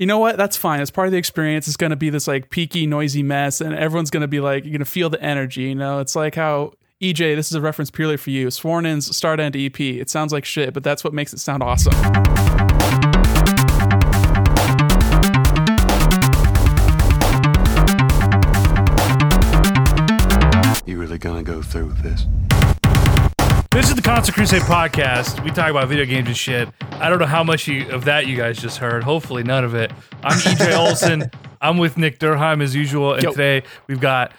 you know what? That's fine. It's part of the experience. It's going to be this like peaky, noisy mess, and everyone's going to be like, you're going to feel the energy. You know, it's like how EJ, this is a reference purely for you. Sworn In's Start End EP. It sounds like shit, but that's what makes it sound awesome. You really gonna go through with this? This is the Console Crusade podcast. We talk about video games and shit. I don't know how much you, of that you guys just heard. Hopefully, none of it. I'm EJ Olson. I'm with Nick Durheim as usual, and Yo. today we've got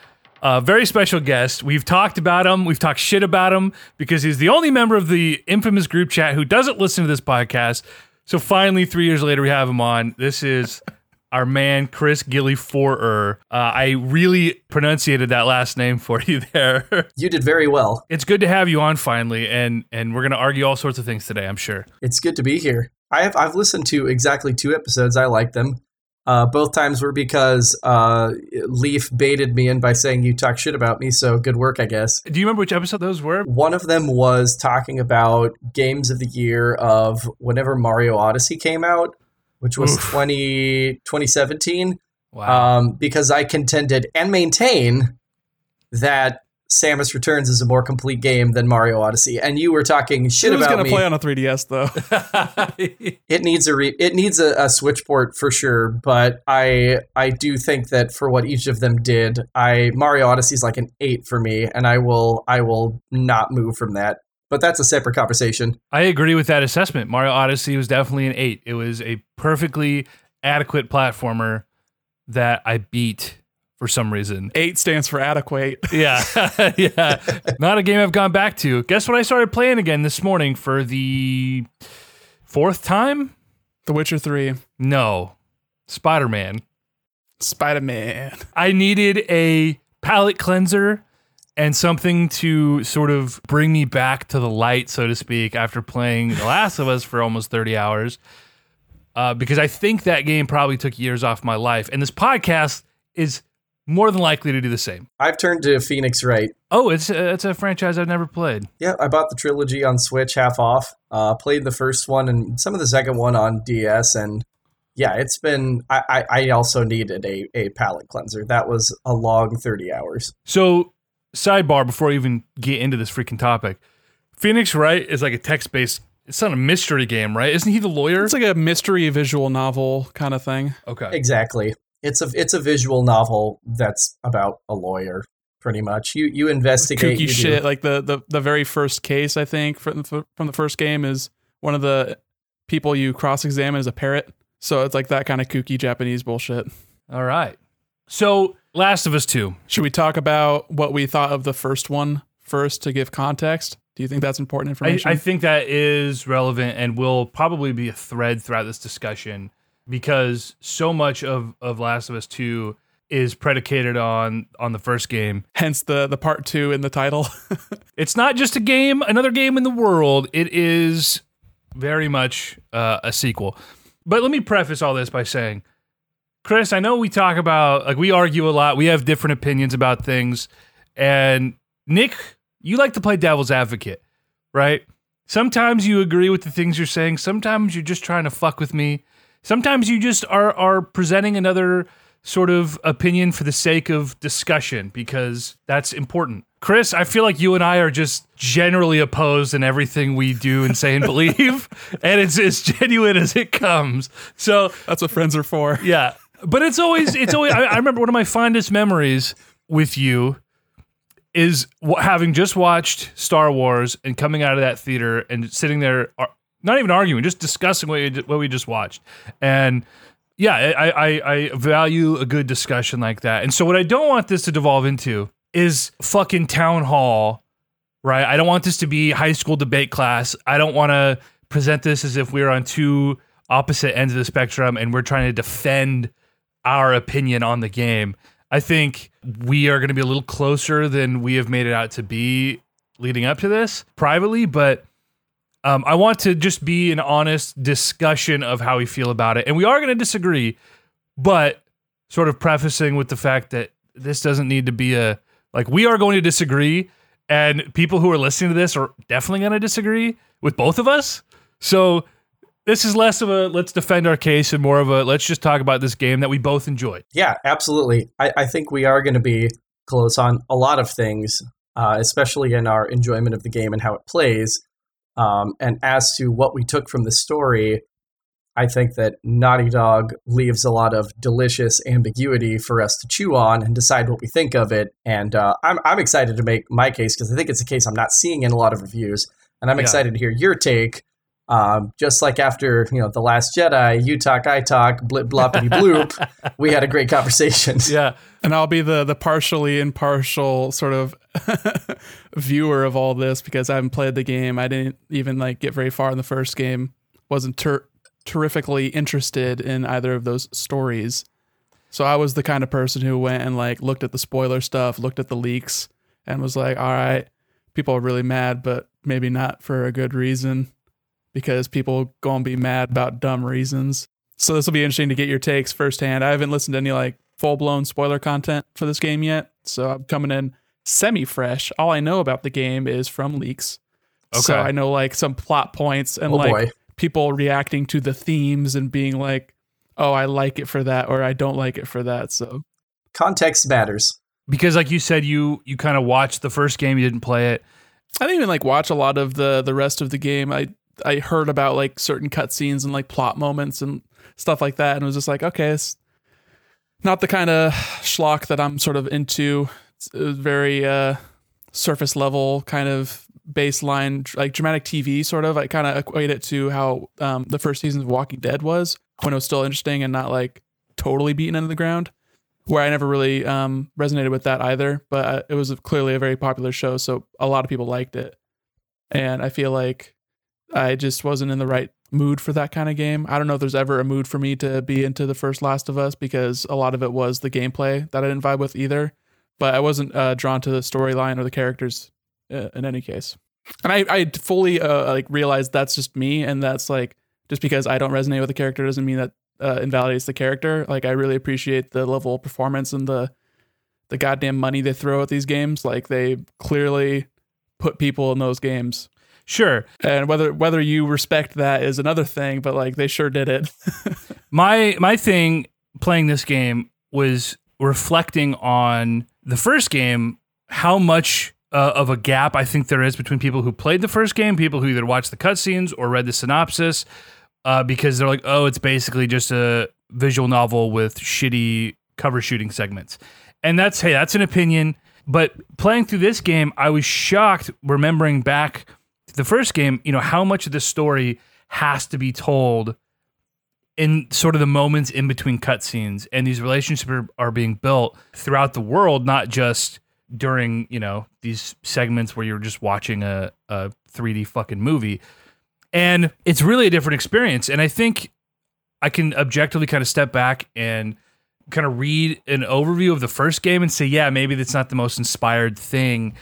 a very special guest. We've talked about him. We've talked shit about him because he's the only member of the infamous group chat who doesn't listen to this podcast. So finally, three years later, we have him on. This is our man Chris Gilly Forer. Uh, I really pronunciated that last name for you there. You did very well. it's good to have you on finally, and and we're gonna argue all sorts of things today. I'm sure. It's good to be here. I have I've listened to exactly two episodes. I like them. Uh, both times were because uh, Leaf baited me in by saying you talk shit about me. So good work, I guess. Do you remember which episode those were? One of them was talking about games of the year of whenever Mario Odyssey came out, which was Oof. 20, 2017. Wow. um, because I contended and maintain that Samus Returns is a more complete game than Mario Odyssey. And you were talking shit It was about going to me. play on a 3DS though. it needs a re- it needs a, a switch port for sure, but I I do think that for what each of them did, I Mario Odyssey is like an eight for me, and I will I will not move from that. But that's a separate conversation. I agree with that assessment. Mario Odyssey was definitely an eight. It was a perfectly adequate platformer that I beat for some reason. Eight stands for adequate. Yeah, yeah. Not a game I've gone back to. Guess what? I started playing again this morning for the fourth time. The Witcher 3, No, Spider Man. Spider Man. I needed a palate cleanser and something to sort of bring me back to the light, so to speak, after playing The Last of Us for almost 30 hours. Uh, because I think that game probably took years off my life. And this podcast is more than likely to do the same. I've turned to Phoenix Wright. Oh, it's a, it's a franchise I've never played. Yeah, I bought the trilogy on Switch half off. Uh, played the first one and some of the second one on DS, and yeah, it's been. I, I, I also needed a, a palate cleanser. That was a long thirty hours. So, sidebar before we even get into this freaking topic Phoenix Wright is like a text based, it's not a mystery game, right? Isn't he the lawyer? It's like a mystery visual novel kind of thing. okay. Exactly. It's a it's a visual novel that's about a lawyer, pretty much. You you investigate Kooky you do- shit. Like the, the, the very first case, I think, from the, from the first game is one of the people you cross examine is a parrot. So it's like that kind of kooky Japanese bullshit. All right. So, Last of Us 2. Should we talk about what we thought of the first one first to give context? Do you think that's important I, information? I think that is relevant and will probably be a thread throughout this discussion because so much of, of Last of Us 2 is predicated on on the first game. Hence the the part two in the title. It's not just a game, another game in the world. It is very much uh, a sequel. But let me preface all this by saying, Chris, I know we talk about like we argue a lot. We have different opinions about things, and Nick, you like to play devil's advocate, right? Sometimes you agree with the things you're saying. Sometimes you're just trying to fuck with me. Sometimes you just are are presenting another sort of opinion for the sake of discussion because that's important. Chris, I feel like you and I are just generally opposed in everything we do and say and believe, and it's as genuine as it comes. So that's what friends are for. yeah, but it's always it's always. I, I remember one of my fondest memories with you is having just watched Star Wars and coming out of that theater and sitting there, not even arguing, just discussing what, you, what we just watched. And yeah, I, I, I value a good discussion like that. And so, what I don't want this to devolve into is fucking town hall, right? I don't want this to be high school debate class. I don't want to present this as if we're on two opposite ends of the spectrum and we're trying to defend our opinion on the game. I think we are going to be a little closer than we have made it out to be leading up to this privately, but um, I want to just be an honest discussion of how we feel about it. And we are going to disagree, but sort of prefacing with the fact that this doesn't need to be a like we are going to disagree, and people who are listening to this are definitely going to disagree with both of us. So this is less of a let's defend our case and more of a let's just talk about this game that we both enjoyed. Yeah, absolutely. I, I think we are going to be close on a lot of things, uh, especially in our enjoyment of the game and how it plays. Um, and as to what we took from the story, I think that Naughty Dog leaves a lot of delicious ambiguity for us to chew on and decide what we think of it. And uh, I'm, I'm excited to make my case because I think it's a case I'm not seeing in a lot of reviews. And I'm Yeah. excited to hear your take. Um, just like after you know the Last Jedi, you talk, I talk, blip bloppity bloop. we had a great conversation. Yeah. And I'll be the the partially impartial sort of viewer of all this because I haven't played the game. I didn't even like get very far in the first game. Wasn't ter- terrifically interested in either of those stories. So I was the kind of person who went and like looked at the spoiler stuff, looked at the leaks, and was like, "All right, people are really mad, but maybe not for a good reason, because people gonna be mad about dumb reasons." So this will be interesting to get your takes firsthand. I haven't listened to any like full blown spoiler content for this game yet, so I'm coming in semi fresh. All I know about the game is from leaks. So I know like some plot points and Oh like boy. people reacting to the themes and being like, "Oh, I like it for that," or "I don't like it for that." So Context matters. Because like you said, you you kind of watched the first game, you didn't play it. I didn't even like watch a lot of the the rest of the game. I I heard about like certain cutscenes and like plot moments and stuff like that, and was just like, okay, it's not the kind of schlock that I'm sort of into. It's, very uh, surface level kind of baseline, like dramatic TV sort of. I kind of equate it to how um, the first season of Walking Dead was when it was still interesting and not like totally beaten into the ground. Where I never really um, resonated with that either, but uh, it was clearly a very popular show, so a lot of people liked it. And I feel like I just wasn't in the right mood for that kind of game. I don't know if there's ever a mood for me to be into the first Last of Us because a lot of it was the gameplay that I didn't vibe with either. But I wasn't uh, drawn to the storyline or the characters uh, in any case. And I, I fully uh, like realized that's just me, and that's like just because I don't resonate with the character doesn't mean that uh, invalidates the character. Like I really appreciate the level of performance and the the goddamn money they throw at these games. Like they clearly put people in those games Sure. and whether whether you respect that is another thing but like they sure did it My my thing playing this game was reflecting on the first game, how much uh, of a gap I think there is between people who played the first game, people who either watched the cutscenes or read the synopsis, uh, because they're like, oh, it's basically just a visual novel with shitty cover shooting segments, and that's hey, that's an opinion. But playing through this game, I was shocked remembering back the first game, you know, how much of the story has to be told in sort of the moments in between cutscenes, and these relationships are, are being built throughout the world, not just during you know these segments where you're just watching a, a 3D fucking movie. And it's really a different experience. And I think I can objectively kind of step back and kind of read an overview of the first game and say, yeah, maybe that's not the most inspired thing,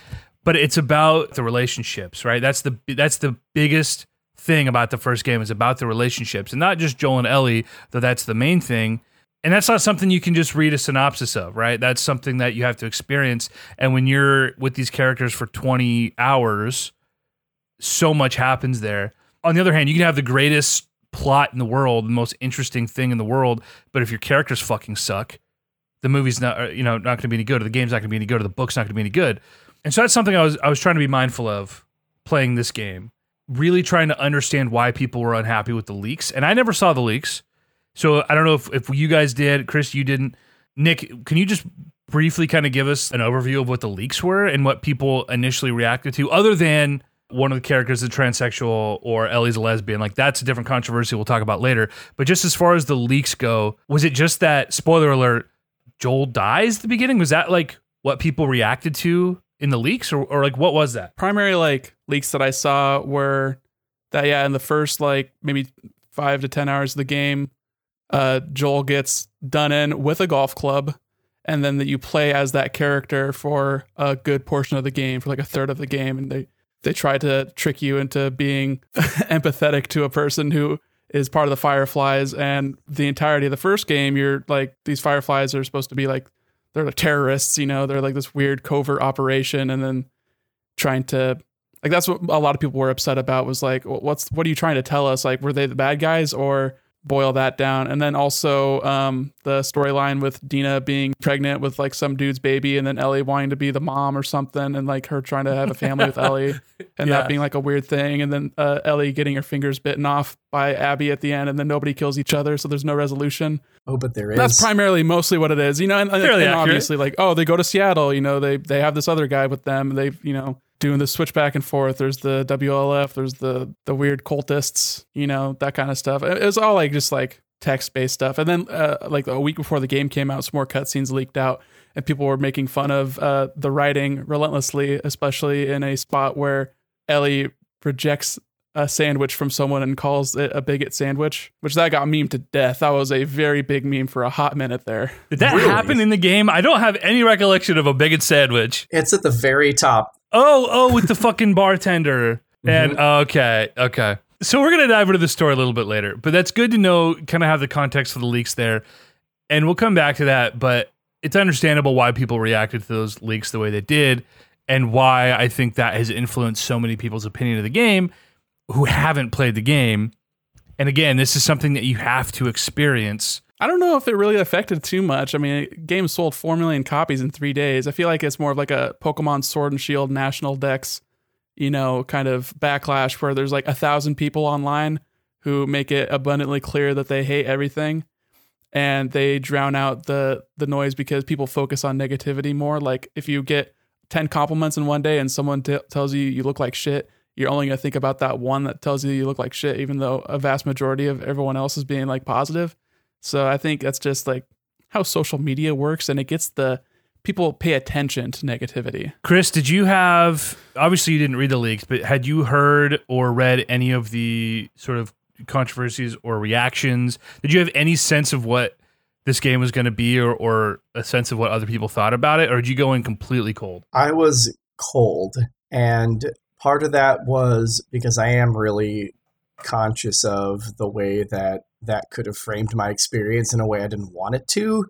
but it's about the relationships, right? That's the that's the biggest thing about the first game is about the relationships and not just Joel and Ellie, though that's the main thing. And that's not something you can just read a synopsis of, right? That's something that you have to experience. And when you're with these characters for 20 hours, so much happens there. On the other hand, you can have the greatest plot in the world, the most interesting thing in the world, but if your characters fucking suck, the movie's not, you know, not going to be any good, or the game's not going to be any good, or the book's not going to be any good. And so that's something I was I was trying to be mindful of playing this game, really trying to understand why people were unhappy with the leaks. And I never saw the leaks, so I don't know if if you guys did, Chris, you didn't. Nick, can you just briefly kind of give us an overview of what the leaks were and what people initially reacted to, other than one of the characters is transsexual or Ellie's a lesbian. Like that's a different controversy we'll talk about later. But just as far as the leaks go, was it just that spoiler alert, Joel dies at the beginning? Was that like what people reacted to in the leaks? Or, or like what was that? primary like leaks that I saw were that yeah, in the first like maybe five to ten hours of the game, uh, Joel gets done in with a golf club, and then that you play as that character for a good portion of the game, for like a third of the game, and they they try to trick you into being empathetic to a person who is part of the Fireflies, and the entirety of the first game, you're like these Fireflies are supposed to be like they're like terrorists, you know, they're like this weird covert operation, and then trying to like that's what a lot of people were upset about was like, what's what are you trying to tell us? Like, were they the bad guys or boil that down? And then also um, the storyline with Dina being pregnant with like some dude's baby, and then Ellie wanting to be the mom or something, and like her trying to have a family with Ellie, and Yeah. that being like a weird thing, and then uh, Ellie getting her fingers bitten off by Abby at the end, and then nobody kills each other, so there's no resolution. Oh, but there is. That's primarily mostly what it is, you know. And, and- and obviously, like, oh, they go to Seattle, you know, they they have this other guy with them. They, you know, doing the switch back and forth. There's the WLF. There's the the weird cultists, you know, that kind of stuff. It was all like just like text based stuff. And then uh, like a week before the game came out, some more cutscenes leaked out, and people were making fun of uh, the writing relentlessly, especially in a spot where Ellie rejects a sandwich from someone and calls it a bigot sandwich, which that got meme to death. That was a very big meme for a hot minute there. Did that Really? happen in the game? I don't have any recollection of a bigot sandwich. It's at the very top. Oh, oh, with the fucking bartender. Mm-hmm. And okay, okay. So we're gonna dive into the story a little bit later, but that's good to know. Kind of have the context for the leaks there, and we'll come back to that. But it's understandable why people reacted to those leaks the way they did, and why I think that has influenced so many people's opinion of the game who haven't played the game. And again, this is something that you have to experience. I don't know if it really affected too much. I mean, game sold 4 million copies in three days. I feel like it's more of like a Pokemon Sword and Shield National Dex, you know, kind of backlash where there's like a thousand people online who make it abundantly clear that they hate everything and they drown out the the noise because people focus on negativity more. Like if you get 10 compliments in one day and someone t- tells you you look like shit, you're only going to think about that one that tells you you look like shit, even though a vast majority of everyone else is being like positive. So I think that's just like how social media works, and it gets the people pay attention to negativity. Chris, did you have obviously you didn't read the leaks, but had you heard or read any of the sort of controversies or reactions? Did you have any sense of what this game was going to be or, or a sense of what other people thought about it? Or did you go in completely cold? I was cold, and part of that was because I am really conscious of the way that that could have framed my experience in a way I didn't want it to,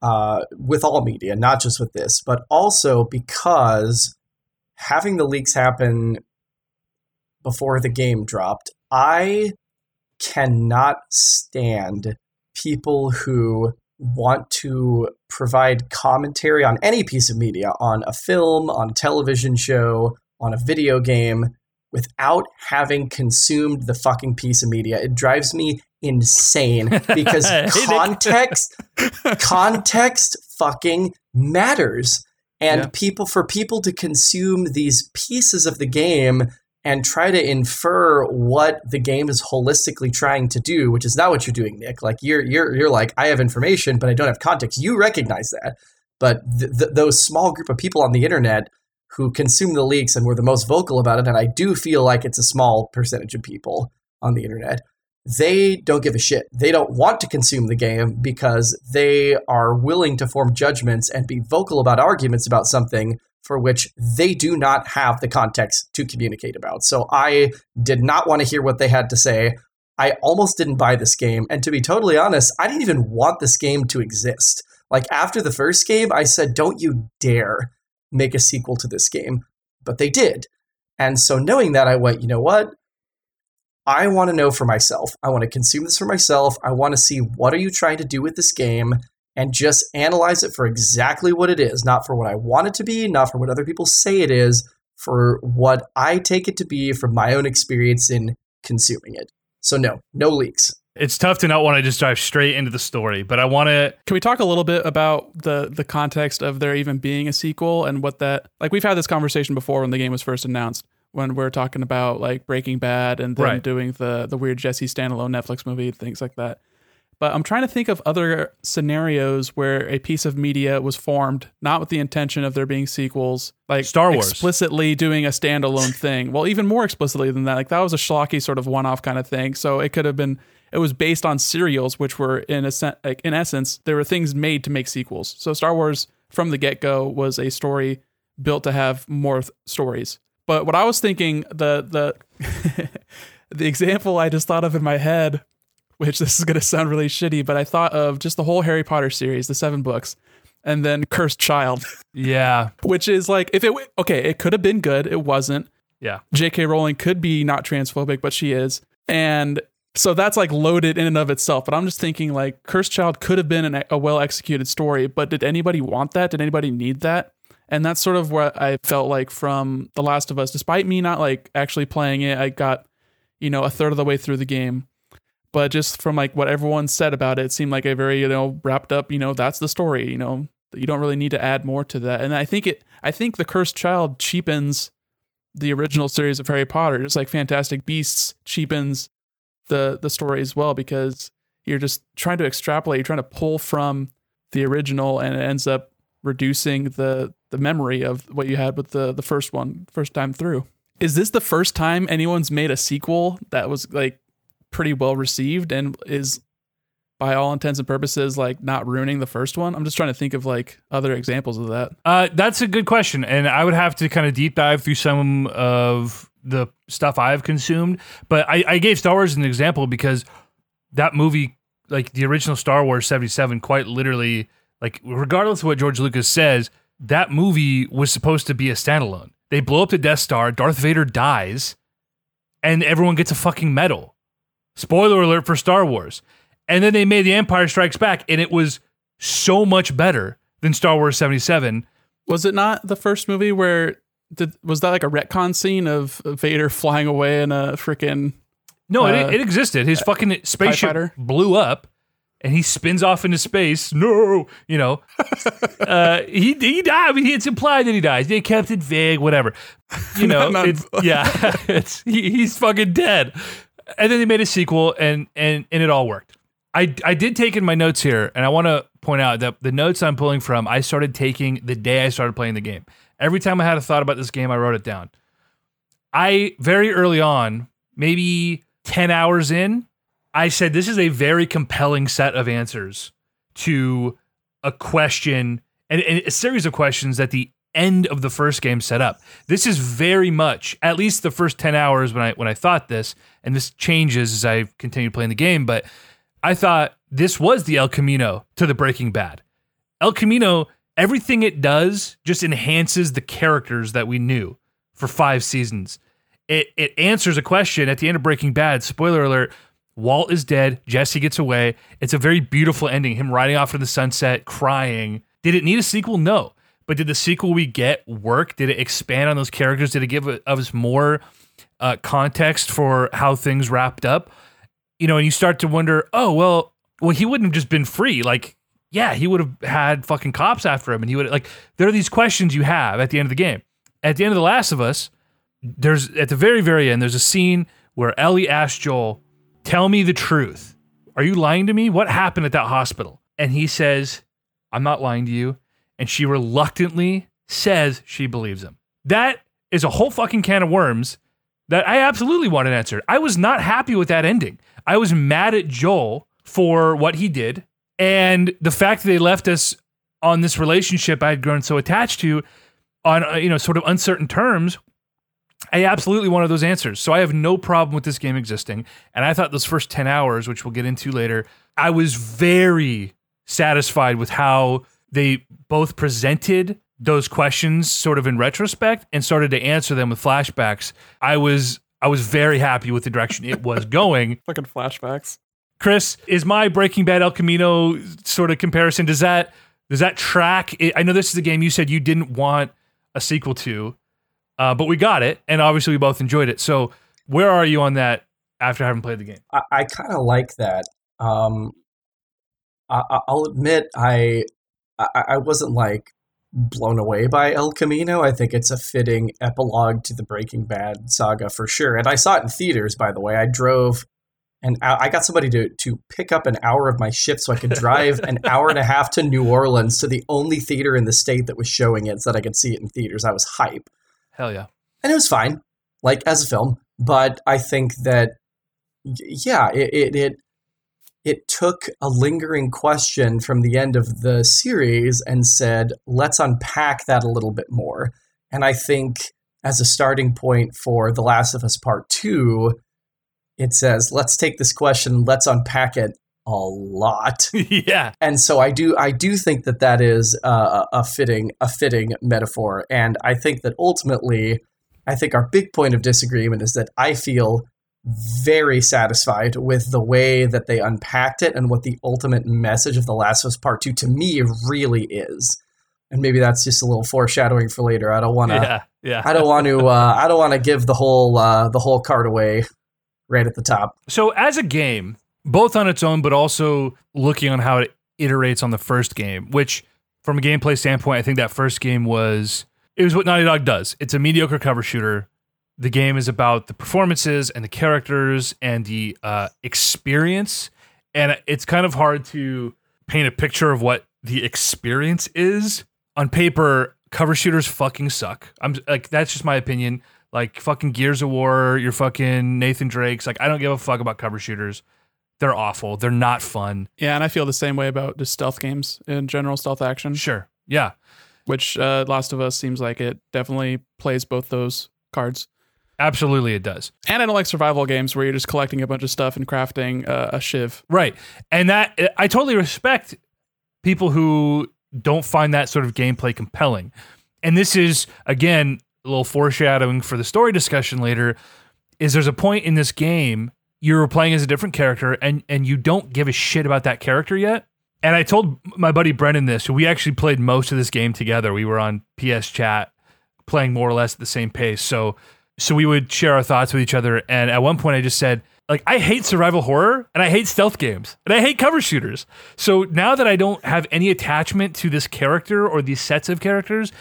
uh, with all media, not just with this, but also because having the leaks happen before the game dropped, I cannot stand people who want to provide commentary on any piece of media, on a film, on a television show, on a video game, without having consumed the fucking piece of media. It drives me insane because Hey, context context fucking matters. And Yeah. people for people to consume these pieces of the game and try to infer what the game is holistically trying to do, which is not what you're doing, Nick. Like you're you're you're like I have information, but I don't have context. You recognize that, but th- th- those small group of people on the internet who consume the leaks and were the most vocal about it, and I do feel like it's a small percentage of people on the internet. They don't give a shit. They don't want to consume the game because they are willing to form judgments and be vocal about arguments about something for which they do not have the context to communicate about. So I did not want to hear what they had to say. I almost didn't buy this game. And to be totally honest, I didn't even want this game to exist. Like after the first game, I said, don't you dare make a sequel to this game. But they did. And so knowing that, I went, you know what? I want to know for myself. I want to consume this for myself. I want to see what are you trying to do with this game and just analyze it for exactly what it is, not for what I want it to be, not for what other people say it is, for what I take it to be from my own experience in consuming it. So no, no leaks. It's tough to not want to just dive straight into the story, but I want to. Can we talk a little bit about the the context of there even being a sequel and what that like we've had this conversation before when the game was first announced when we're talking about like Breaking Bad and then Right. doing the the weird Jesse standalone Netflix movie things like that. But I'm trying to think of other scenarios where a piece of media was formed not with the intention of there being sequels, like Star Wars. explicitly doing a standalone thing. Well, even more explicitly than that, like that was a schlocky sort of one-off kind of thing. So it could have been it was based on serials, which were in a sen- like in essence there were things made to make sequels. So Star Wars from the get-go was a story built to have more th- stories. But what I was thinking, the the the example I just thought of in my head, which this is going to sound really shitty, but I thought of just the whole Harry Potter series, the seven books, and then Cursed Child, Yeah. which is like if it w- okay, it could have been good, it wasn't. Yeah. J.K. Rowling could be not transphobic, but she is. And so that's like loaded in and of itself. But I'm just thinking like Cursed Child could have been an, a well executed story, but did anybody want that? Did anybody need that? And that's sort of what I felt like from The Last of Us. Despite me not like actually playing it, I got, you know, a third of the way through the game. But just from like what everyone said about it, it seemed like a very, you know, wrapped up, you know, that's the story, you know, you don't really need to add more to that. And I think it I think The Cursed Child cheapens the original series of Harry Potter, just like Fantastic Beasts cheapens the the story as well because you're just trying to extrapolate, you're trying to pull from the original and it ends up reducing the the memory of what you had with the the first one first time through. Is this the first time anyone's made a sequel that was like pretty well received and is by all intents and purposes like not ruining the first one? I'm just trying to think of like other examples of that. Uh, that's a good question, and I would have to kind of deep dive through some of the stuff I've consumed. But I, I gave Star Wars an example because that movie, like the original Star Wars '77, quite literally, like regardless of what George Lucas says, that movie was supposed to be a standalone. They blow up the Death Star, Darth Vader dies, and everyone gets a fucking medal. Spoiler alert for Star Wars. And then they made The Empire Strikes Back, and it was so much better than Star Wars 77. Was it not the first movie where did was that like a retcon scene of Vader flying away in a freaking No, Uh, it, it existed. His fucking spaceship blew up, and he spins off into space. No, you know, uh, he he died. I mean, it's implied that he dies. They kept it vague, whatever. You know, Not- it's, yeah, it's he, he's fucking dead. And then they made a sequel, and and and it all worked. I I did take in my notes here, and I want to point out that the notes I'm pulling from, I started taking the day I started playing the game. Every time I had a thought about this game, I wrote it down. I very early on, maybe 10 hours in, I said this is a very compelling set of answers to a question and, and a series of questions that the end of the first game set up. This is very much, at least the first 10 hours when I when I thought this, and this changes as I continue playing the game, but I thought this was the El Camino to the Breaking Bad. El Camino, everything it does just enhances the characters that we knew for five seasons. It it answers a question at the end of Breaking Bad. Spoiler alert: Walt is dead. Jesse gets away. It's a very beautiful ending. Him riding off into the sunset, crying. Did it need a sequel? No. But did the sequel we get work? Did it expand on those characters? Did it give us more uh, context for how things wrapped up? You know, and you start to wonder, oh well, well he wouldn't have just been free. Like, yeah, he would have had fucking cops after him, and he would like. There are these questions you have at the end of the game. At the end of The Last of Us, there's at the very very end there's a scene where Ellie asks Joel, "Tell me the truth. Are you lying to me? What happened at that hospital?" And he says, "I'm not lying to you." And she reluctantly says she believes him. That is a whole fucking can of worms that I absolutely wanted answered. I was not happy with that ending. I was mad at Joel for what he did and the fact that they left us on this relationship I had grown so attached to on uh, you know sort of uncertain terms I absolutely wanted those answers. So I have no problem with this game existing. And I thought those first 10 hours, which we'll get into later, I was very satisfied with how they both presented those questions sort of in retrospect and started to answer them with flashbacks. I was I was very happy with the direction it was going. fucking flashbacks. Chris, is my Breaking Bad El Camino sort of comparison does that does that track? I know this is a game you said you didn't want a sequel to, uh, but we got it, and obviously we both enjoyed it. So where are you on that after having played the game? I, I kind of like that. Um, I, I- I'll admit I, I I wasn't like blown away by El Camino. I think it's a fitting epilogue to the Breaking Bad saga for sure. And I saw it in theaters, by the way. I drove and I got somebody to to pick up an hour of my shift so I could drive an hour and a half to New Orleans to the only theater in the state that was showing it so that I could see it in theaters. I was hype Hell yeah. and it was fine, like as a film. But I think that, yeah, it it it, it took a lingering question from the end of the series and said, let's unpack that a little bit more. And I think as a starting point for The Last of Us Part Two, it says, let's take this question, let's unpack it a lot yeah. and so I do I do think that that is uh, a fitting a fitting metaphor, and I think that ultimately I think our big point of disagreement is that I feel very satisfied with the way that they unpacked it and what the ultimate message of The Last of Us Part 2 to me really is. And maybe that's just a little foreshadowing for later. I don't want to Yeah, yeah. I don't want to uh, I don't want to give the whole uh, the whole card away right at the top. So as a game, both on its own, but also looking on how it iterates on the first game, which from a gameplay standpoint, I think that first game was it was what Naughty Dog does. It's a mediocre cover shooter. The game is about the performances and the characters and the uh, experience, and it's kind of hard to paint a picture of what the experience is on paper. Cover shooters fucking suck. I'm like that's just my opinion. Like fucking Gears of War, your fucking Nathan Drake's. Like I don't give a fuck about cover shooters. They're awful. They're not fun. Yeah, and I feel the same way about just stealth games in general, stealth action, Sure. Yeah. which uh, Last of Us seems like it definitely plays both those cards. Absolutely it does. And I don't like survival games where you're just collecting a bunch of stuff and crafting uh, a shiv. Right. And that I totally respect people who don't find that sort of gameplay compelling. And this is again a little foreshadowing for the story discussion later is there's a point in this game you're playing as a different character and and you don't give a shit about that character yet. And I told my buddy Brendan this. We actually played most of this game together. We were on PS chat playing more or less at the same pace. So so we would share our thoughts with each other. And at one point I just said, like, I hate survival horror and I hate stealth games and I hate cover shooters. So now that I don't have any attachment to this character or these sets of characters,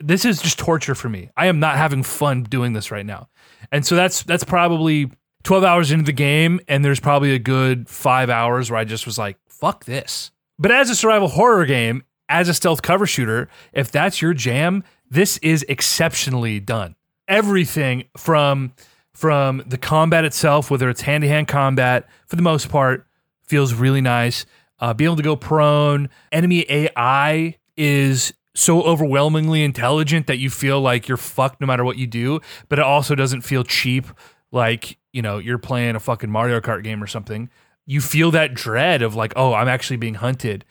this is just torture for me. I am not having fun doing this right now. And so that's that's probably 12 hours into the game and there's probably a good 5 hours where I just was like, fuck this. But as a survival horror game, as a stealth cover shooter, if that's your jam, this is exceptionally done. Everything from from the combat itself, whether it's hand to hand combat, for the most part, feels really nice. Uh, being able to go prone, enemy AI is so overwhelmingly intelligent that you feel like you're fucked no matter what you do, but it also doesn't feel cheap like, you know, you're playing a fucking Mario Kart game or something. You feel that dread of like, oh, I'm actually being hunted.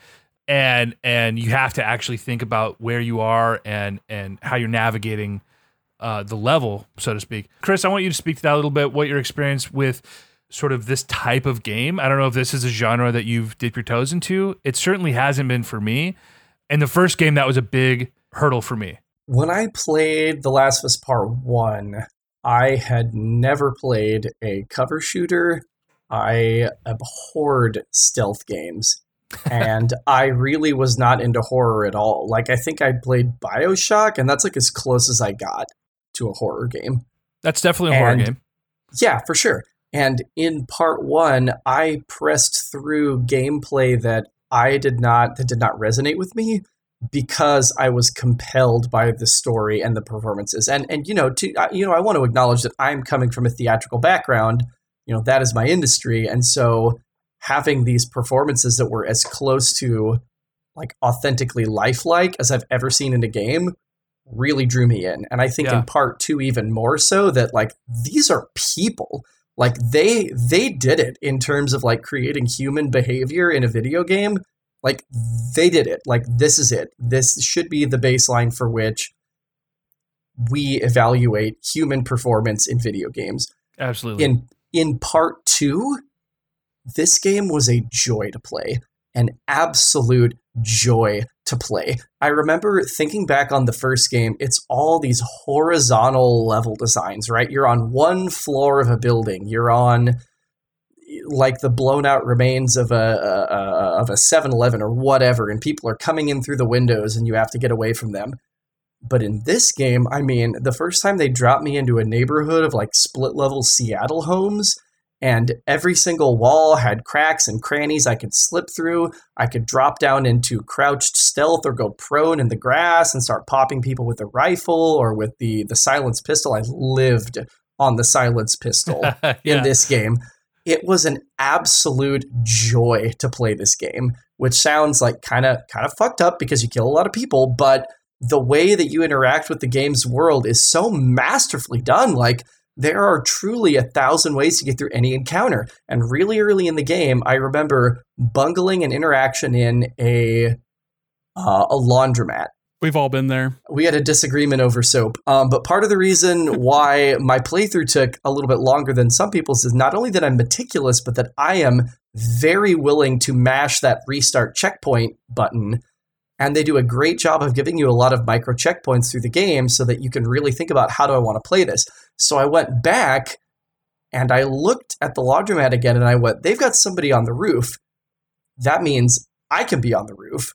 And and you have to actually think about where you are and and how you're navigating uh, the level, so to speak. Chris, I want you to speak to that a little bit. What your experience with sort of this type of game? I don't know if this is a genre that you've dipped your toes into. It certainly hasn't been for me. And the first game that was a big hurdle for me. When I played The Last of Us Part 1, I had never played a cover shooter. I abhorred stealth games. and I really was not into horror at all. Like, I think I played Bioshock, and that's like as close as I got to a horror game. That's definitely a horror game. Yeah, for sure. And in part one, I pressed through gameplay that I did not that did not resonate with me because I was compelled by the story and the performances. And and you know, to you know, I want to acknowledge that I'm coming from a theatrical background. You know, that is my industry, and so having these performances that were as close to like authentically lifelike as I've ever seen in a game really drew me in. And I think Yeah. in part 2 even more so that like these are people. Like they they did it in terms of like creating human behavior in a video game. Like they did it. Like this is it. This should be the baseline for which we evaluate human performance in video games Absolutely. in in part two, this game was a joy to play, an absolute joy to play. I remember thinking back on the first game, it's all these horizontal level designs, right? You're on one floor of a building, you're on like the blown out remains of a, a, of a 7-Eleven or whatever and people are coming in through the windows and you have to get away from them. But in this game, I mean, the first time they dropped me into a neighborhood of like split level Seattle homes, and every single wall had cracks and crannies I could slip through. I could drop down into crouched stealth or go prone in the grass and start popping people with a rifle or with the the silence pistol. I lived on the silence pistol in this game. It was an absolute joy to play this game, which sounds like kind of kind of fucked up because you kill a lot of people, but the way that you interact with the game's world is so masterfully done. Like there are truly a thousand ways to get through any encounter. And really early in the game, I remember bungling an interaction in a uh, a laundromat. We've all been there. we had a disagreement over soap. Um, but part of the reason why my playthrough took a little bit longer than some people's is not only that I'm meticulous, but that I am very willing to mash that restart checkpoint button. And they do a great job of giving you a lot of micro checkpoints through the game so that you can really think about how do I want to play this. So I went back and I looked at the laundromat again and I went, they've got somebody on the roof. That means I can be on the roof.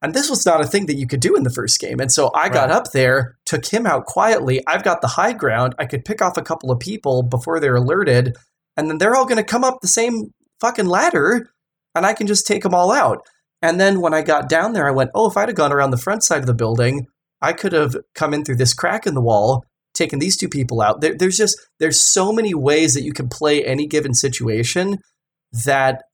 And this was not a thing that you could do in the first game. And so I got up there, took him out quietly. I've got the high ground. I could pick off a couple of people before they're alerted. And then they're all going to come up the same fucking ladder and I can just take them all out. And then when I got down there, I went, oh, if I'd have gone around the front side of the building, I could have come in through this crack in the wall, taken these two people out. There, there's just, there's so many ways that you can play any given situation that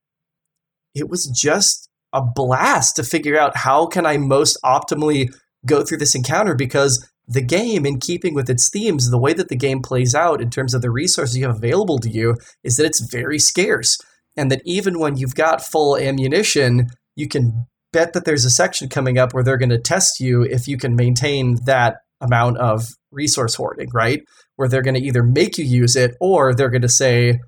it was just a blast to figure out how can I most optimally go through this encounter because the game in keeping with its themes the way that the game plays out in terms of the resources you have available to you is that it's very scarce and that even when you've got full ammunition you can bet that there's a section coming up where they're going to test you if you can maintain that amount of resource hoarding right? Where they're going to either make you use it or they're going to say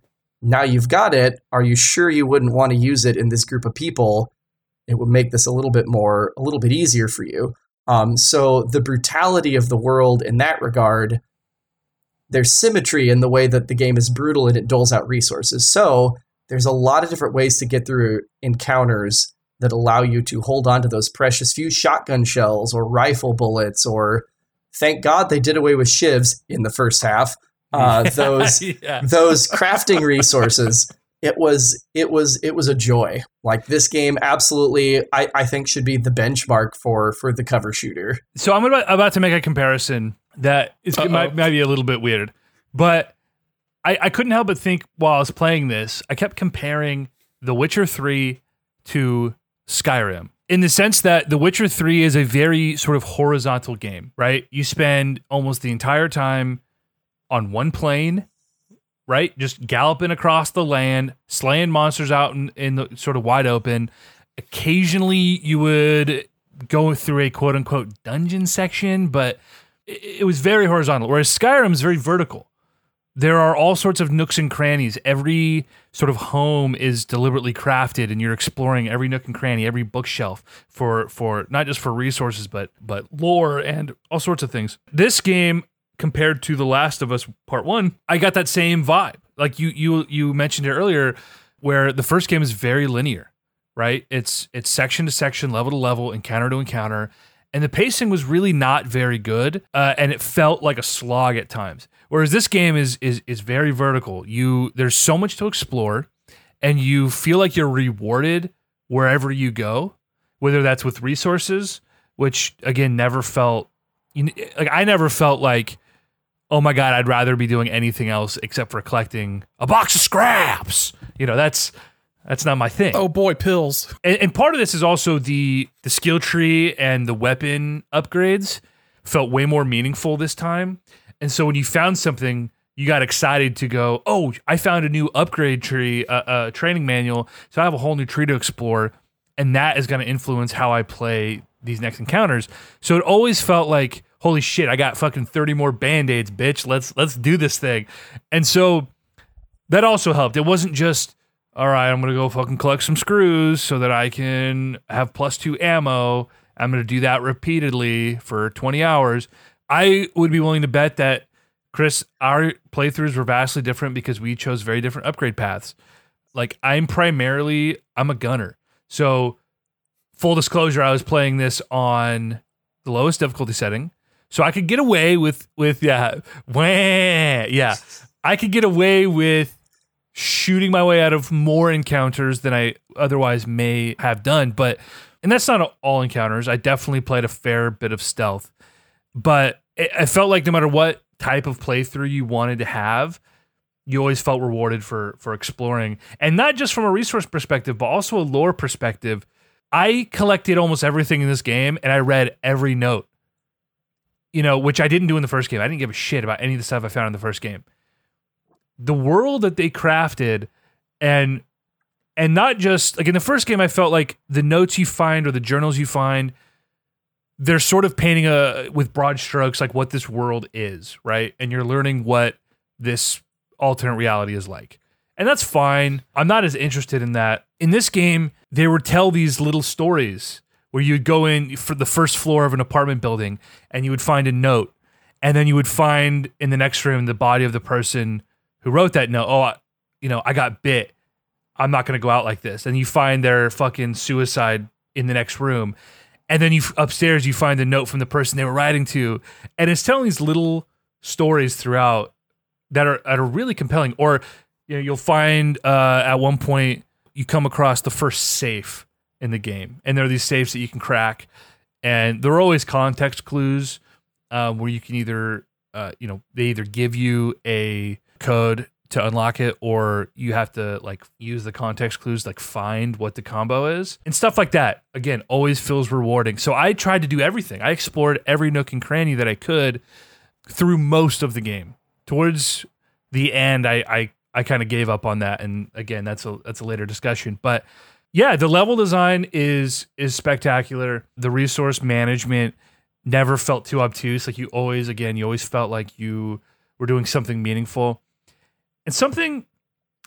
now you've got it. Are you sure you wouldn't want to use it in this group of people? It would make this a little bit more a little bit easier for you. Um, so the brutality of the world in that regard there's symmetry in the way that the game is brutal and it doles out resources. So there's a lot of different ways to get through encounters that allow you to hold on to those precious few shotgun shells or rifle bullets or thank god they did away with shivs in the first half. Uh, those yeah. those crafting resources it was it was it was a joy. Like this game absolutely i i think should be the benchmark for for the cover shooter. So I'm about, about to make a comparison that is, might, might be a little bit weird, but I, I couldn't help but think while I was playing this, I kept comparing The Witcher 3 to Skyrim in the sense that The Witcher 3 is a very sort of horizontal game, right? You spend almost the entire time on one plane, right? Just galloping across the land, slaying monsters out in, in the sort of wide open. Occasionally, you would go through a quote unquote dungeon section, but it, it was very horizontal. Whereas Skyrim is very vertical. There are all sorts of nooks and crannies. Every sort of home is deliberately crafted, and you're exploring every nook and cranny, every bookshelf for for not just for resources, but but lore and all sorts of things. This game, compared to The Last of Us Part One, I got that same vibe. Like you you you mentioned it earlier, where the first game is very linear right? It's it's section to section, level to level, encounter to encounter, and the pacing was really not very good, uh, and it felt like a slog at times. Whereas this game is is is very vertical. You there's so much to explore, and you feel like you're rewarded wherever you go, whether that's with resources, which again never felt like I never felt like. Oh my god! I'd rather be doing anything else except for collecting a box of scraps. You know, that's that's not my thing Oh boy, pills. and, and part of this is also the the skill tree and the weapon upgrades felt way more meaningful this time. And so when you found something, you got excited to go, "Oh, I found a new upgrade tree, a uh, uh, training manual, so I have a whole new tree to explore." And that is going to influence how I play these next encounters. So it always felt like, "Holy shit, I got fucking 30 more band-aids, bitch. Let's let's do this thing." And so that also helped. It wasn't just all right, I'm gonna go fucking collect some screws so that I can have plus two ammo. I'm gonna do that repeatedly for 20 hours. I would be willing to bet that Chris, our playthroughs were vastly different because we chose very different upgrade paths. Like I'm primarily I'm a gunner. So full disclosure, I was playing this on the lowest difficulty setting. So I could get away with with yeah, wah, yeah. I could get away with shooting my way out of more encounters than I otherwise may have done. But, and that's not all encounters. I definitely played a fair bit of stealth. But it, I felt like no matter what type of playthrough you wanted to have, you always felt rewarded for for exploring, and not just from a resource perspective, but also a lore perspective. I collected almost everything in this game, and I read every note. You know, which I didn't do in the first game. I didn't give a shit about any of the stuff I found in the first game the world that they crafted and and not just like in the first game I felt like the notes you find or the journals you find they're sort of painting a with broad strokes like what this world is, right? And you're learning what this alternate reality is like. And that's fine. I'm not as interested in that. In this game, they would tell these little stories where you'd go in for the first floor of an apartment building and you would find a note. And then you would find in the next room the body of the person who wrote that note. Oh, I- you know, I got bit. I'm not going to go out like this. And you find their fucking suicide in the next room. And then you upstairs, you find a note from the person they were writing to. And it's telling these little stories throughout that are, that are really compelling. Or you know, you'll find uh, at one point you come across the first safe in the game, and there are these safes that you can crack, and there are always context clues uh, where you can either, uh, you know, they either give you a code to unlock it, or you have to like use the context clues, like find what the combo is, and stuff like that. Again, always feels rewarding. So I tried to do everything. I explored every nook and cranny that I could through most of the game. Towards the end, I I, I kind of gave up on that, and again, that's a that's a later discussion. But yeah, the level design is is spectacular. The resource management never felt too obtuse. Like you always, again, you always felt like you were doing something meaningful. And something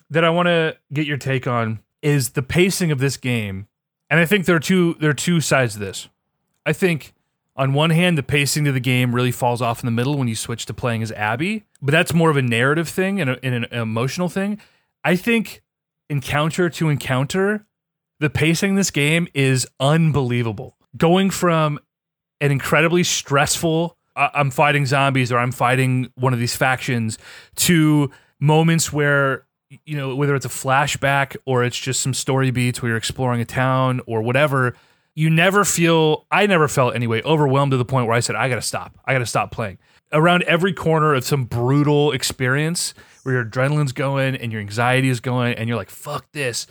that I want to get your take on is the pacing of this game. And I think there are two there are two sides to this. I think on one hand, the pacing of the game really falls off in the middle when you switch to playing as Abby, but that's more of a narrative thing and, a, and an emotional thing. I think encounter to encounter, the pacing in this game is unbelievable. Going from an incredibly stressful, I'm fighting zombies or I'm fighting one of these factions, to moments where you know whether it's a flashback or it's just some story beats where you're exploring a town or whatever you never feel i never felt anyway overwhelmed to the point where i said i gotta stop. I gotta stop playing. Around every corner of some brutal experience where your adrenaline's going and your anxiety is going and you're like fuck this.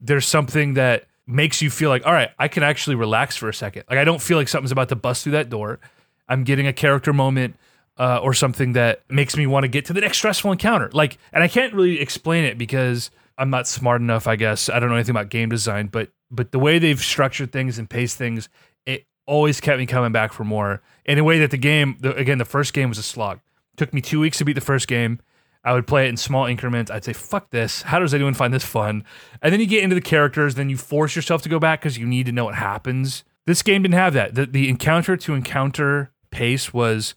There's something that makes you feel like all right i can actually relax for a second. Like i don't feel like something's about to bust through that door. I'm getting a character moment uh, or something that makes me want to get to the next stressful encounter. Like, and I can't really explain it because I'm not smart enough. I guess I don't know anything about game design, but but the way they've structured things and paced things, it always kept me coming back for more. In a way that the game, the, again, the first game was a slog. took me two weeks to beat the first game. I would play it in small increments. I'd say, "Fuck this! How does anyone find this fun?" And then you get into the characters, then you force yourself to go back because you need to know what happens. This game didn't have that. The, the encounter to encounter pace was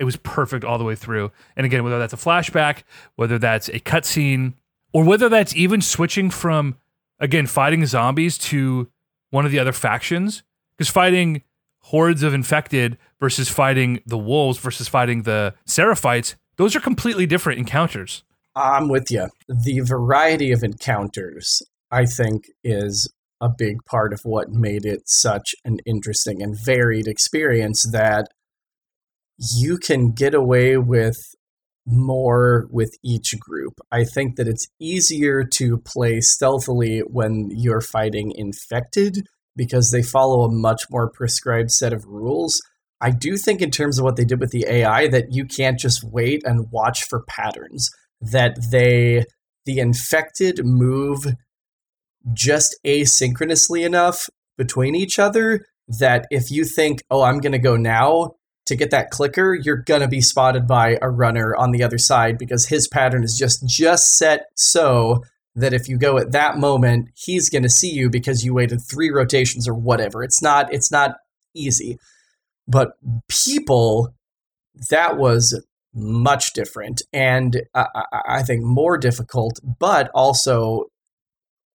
it was perfect all the way through. And again, whether that's a flashback, whether that's a cutscene, or whether that's even switching from again fighting zombies to one of the other factions, because fighting hordes of infected versus fighting the wolves versus fighting the seraphites, those are completely different encounters. I'm with you. The variety of encounters, I think, is a big part of what made it such an interesting and varied experience that you can get away with more with each group. I think that it's easier to play stealthily when you're fighting infected because they follow a much more prescribed set of rules. I do think, in terms of what they did with the AI, that you can't just wait and watch for patterns, that they, the infected, move just asynchronously enough between each other that if you think, oh, I'm going to go now, to get that clicker, you're gonna be spotted by a runner on the other side because his pattern is just just set so that if you go at that moment, he's gonna see you because you waited three rotations or whatever. It's not it's not easy. But people, that was much different and I, I think more difficult, but also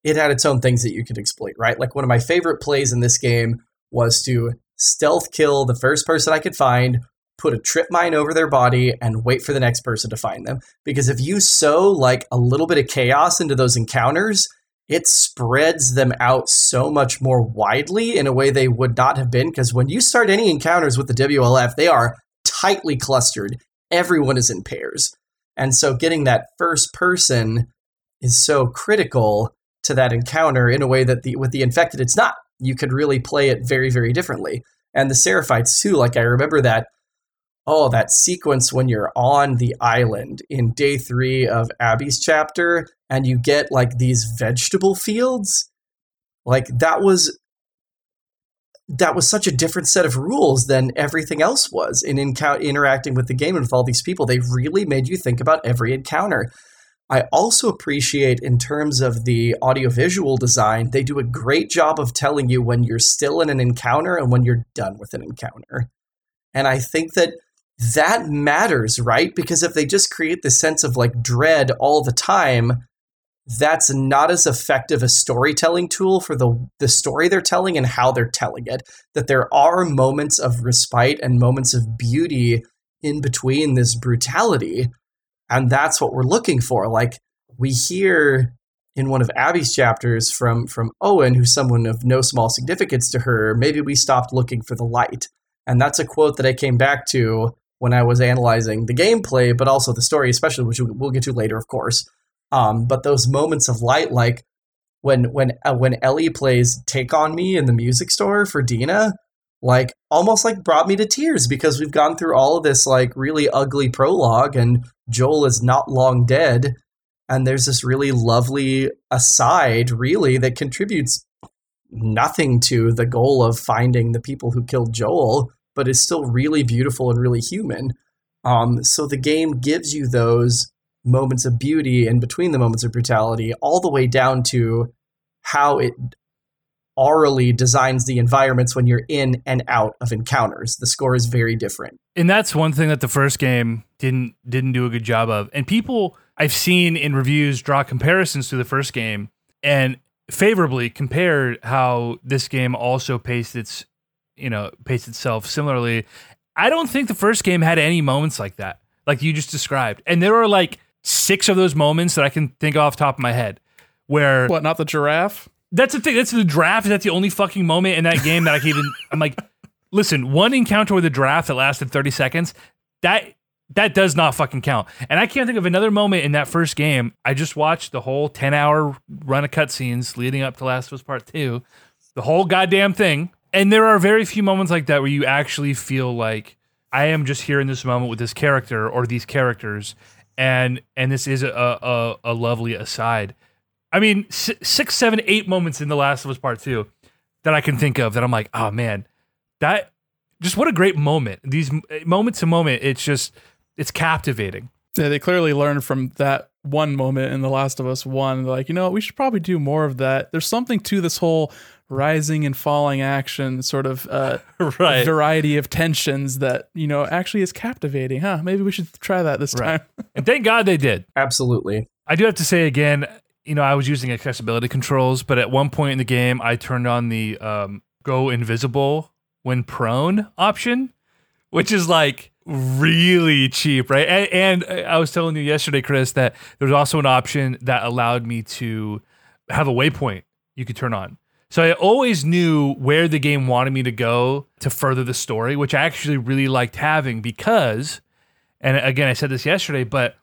it had its own things that you could exploit, right? Like one of my favorite plays in this game was to stealth kill the first person I could find, put a trip mine over their body, and wait for the next person to find them. Because if you sow like a little bit of chaos into those encounters, it spreads them out so much more widely in a way they would not have been. Because when you start any encounters with the WLF, they are tightly clustered. Everyone is in pairs. And so getting that first person is so critical to that encounter in a way that the with the infected it's not you could really play it very, very differently. And the Seraphites, too, like I remember that, oh, that sequence when you're on the island in day three of Abby's chapter and you get like these vegetable fields. Like that was that was such a different set of rules than everything else was in encou- interacting with the game and with all these people. They really made you think about every encounter. I also appreciate, in terms of the audiovisual design, they do a great job of telling you when you're still in an encounter and when you're done with an encounter. And I think that that matters, right? Because if they just create this sense of like dread all the time, that's not as effective a storytelling tool for the the story they're telling and how they're telling it. That there are moments of respite and moments of beauty in between this brutality, and that's what we're looking for. Like we hear in one of Abby's chapters from from Owen, who's someone of no small significance to her. Maybe we stopped looking for the light, and that's a quote that I came back to when I was analyzing the gameplay, but also the story, especially which we'll get to later, of course. Um, but those moments of light, like when when uh, when Ellie plays "Take on Me" in the music store for Dina, like almost like brought me to tears because we've gone through all of this like really ugly prologue, and Joel is not long dead, and there's this really lovely aside, really that contributes nothing to the goal of finding the people who killed Joel, but is still really beautiful and really human. Um, so the game gives you those moments of beauty and between the moments of brutality, all the way down to how it aurally designs the environments when you're in and out of encounters. The score is very different. And that's one thing that the first game didn't didn't do a good job of. And people I've seen in reviews draw comparisons to the first game and favorably compared how this game also paced its you know paced itself similarly. I don't think the first game had any moments like that, like you just described. And there are like six of those moments that I can think off top of my head where What, not the giraffe? That's the thing. That's the draft. Is that the only fucking moment in that game that I can even? I'm like, listen, one encounter with a draft that lasted 30 seconds. That that does not fucking count. And I can't think of another moment in that first game. I just watched the whole 10 hour run of cutscenes leading up to Last of Us Part Two, the whole goddamn thing. And there are very few moments like that where you actually feel like I am just here in this moment with this character or these characters, and and this is a a, a lovely aside. I mean, six, seven, eight moments in The Last of Us Part Two that I can think of that I'm like, oh man, that just what a great moment. These moment to moment, it's just it's captivating. Yeah, they clearly learned from that one moment in The Last of Us 1. Like, you know we should probably do more of that. There's something to this whole rising and falling action sort of uh, Right. variety of tensions that, you know, actually is captivating, huh? Maybe we should try that this Right. time. And thank God they did. Absolutely. I do have to say again, you know, I was using accessibility controls, but at one point in the game, I turned on the um, go invisible when prone option, which is like really cheap, right? And, and I was telling you yesterday, Chris, that there was also an option that allowed me to have a waypoint you could turn on. So I always knew where the game wanted me to go to further the story, which I actually really liked having because, and again, I said this yesterday, but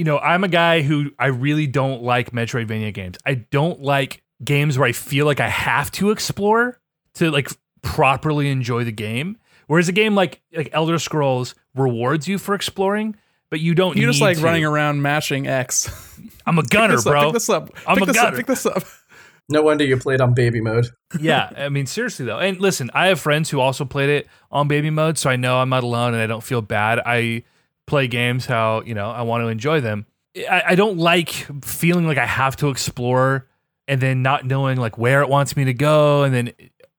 you know, I'm a guy who I really don't like Metroidvania games. I don't like games where I feel like I have to explore to like properly enjoy the game. Whereas a game like like Elder Scrolls rewards you for exploring, but you don't. You just like to. running around mashing X. I'm a gunner, Pick this up, bro. Pick this up. I'm pick a this gunner. up. Pick this up. No wonder you played on baby mode. yeah, I mean seriously though. And listen, I have friends who also played it on baby mode, so I know I'm not alone and I don't feel bad. I play games how, you know, I want to enjoy them. I, I don't like feeling like I have to explore and then not knowing like where it wants me to go and then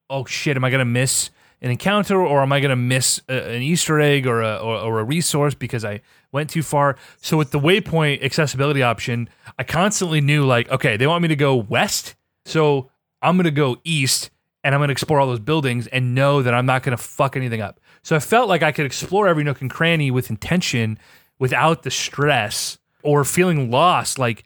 oh shit, am I gonna miss an encounter or am I gonna miss a, an Easter egg or a or, or a resource because I went too far? So with the waypoint accessibility option, I constantly knew like, okay, they want me to go west, so I'm gonna go east and I'm gonna explore all those buildings and know that I'm not gonna fuck anything up. So I felt like I could explore every nook and cranny with intention without the stress or feeling lost. Like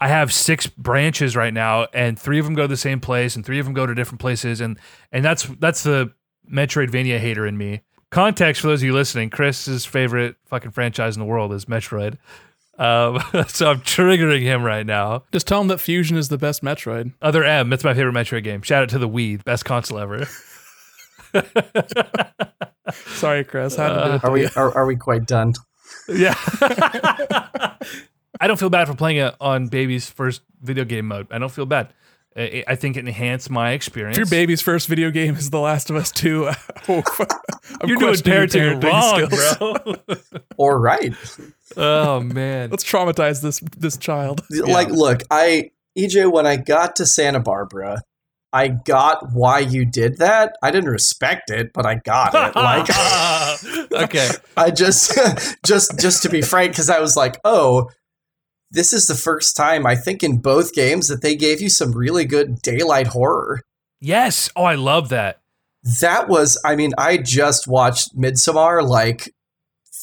I have six branches right now, and three of them go to the same place, and three of them go to different places, and and that's that's the Metroidvania hater in me. Context for those of you listening: Chris's favorite fucking franchise in the world is Metroid. Um, so I'm triggering him right now. Just tell him that Fusion is the best Metroid. Other M, that's my favorite Metroid game. Shout out to the Wii, best console ever. Sorry, Chris. Had to do it. Are we are, are we quite done? Yeah. I don't feel bad for playing it on baby's first video game mode. I don't feel bad. I I think it enhanced my experience. If your baby's first video game is The Last of Us 2, oh, I'm You're doing questioning your parenting, wrong, skills. bro. Or right. Oh man. Let's traumatize this this child. Like, look, I EJ, when I got to Santa Barbara, I got why you did that. I didn't respect it, but I got it. Like, okay. I just, just, just to be frank, because I was like, oh, this is the first time I think in both games that they gave you some really good daylight horror. Yes. Oh, I love that. That was, I mean, I just watched Midsommar like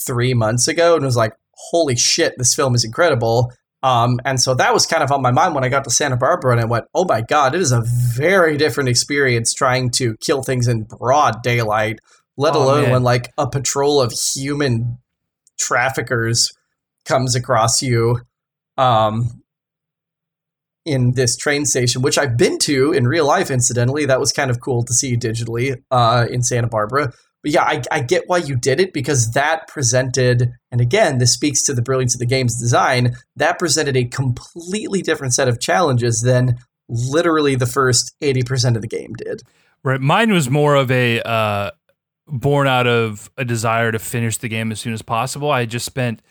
three months ago and was like, holy shit, this film is incredible. Um, and so that was kind of on my mind when I got to Santa Barbara and I went, oh my God, it is a very different experience trying to kill things in broad daylight, let Oh, alone man. when like a patrol of human traffickers comes across you um, in this train station, which I've been to in real life, incidentally. That was kind of cool to see digitally uh, in Santa Barbara. But yeah, I, I get why you did it because that presented, and again, this speaks to the brilliance of the game's design, that presented a completely different set of challenges than literally the first 80% of the game did. Right. Mine was more of a uh, born out of a desire to finish the game as soon as possible. I just spent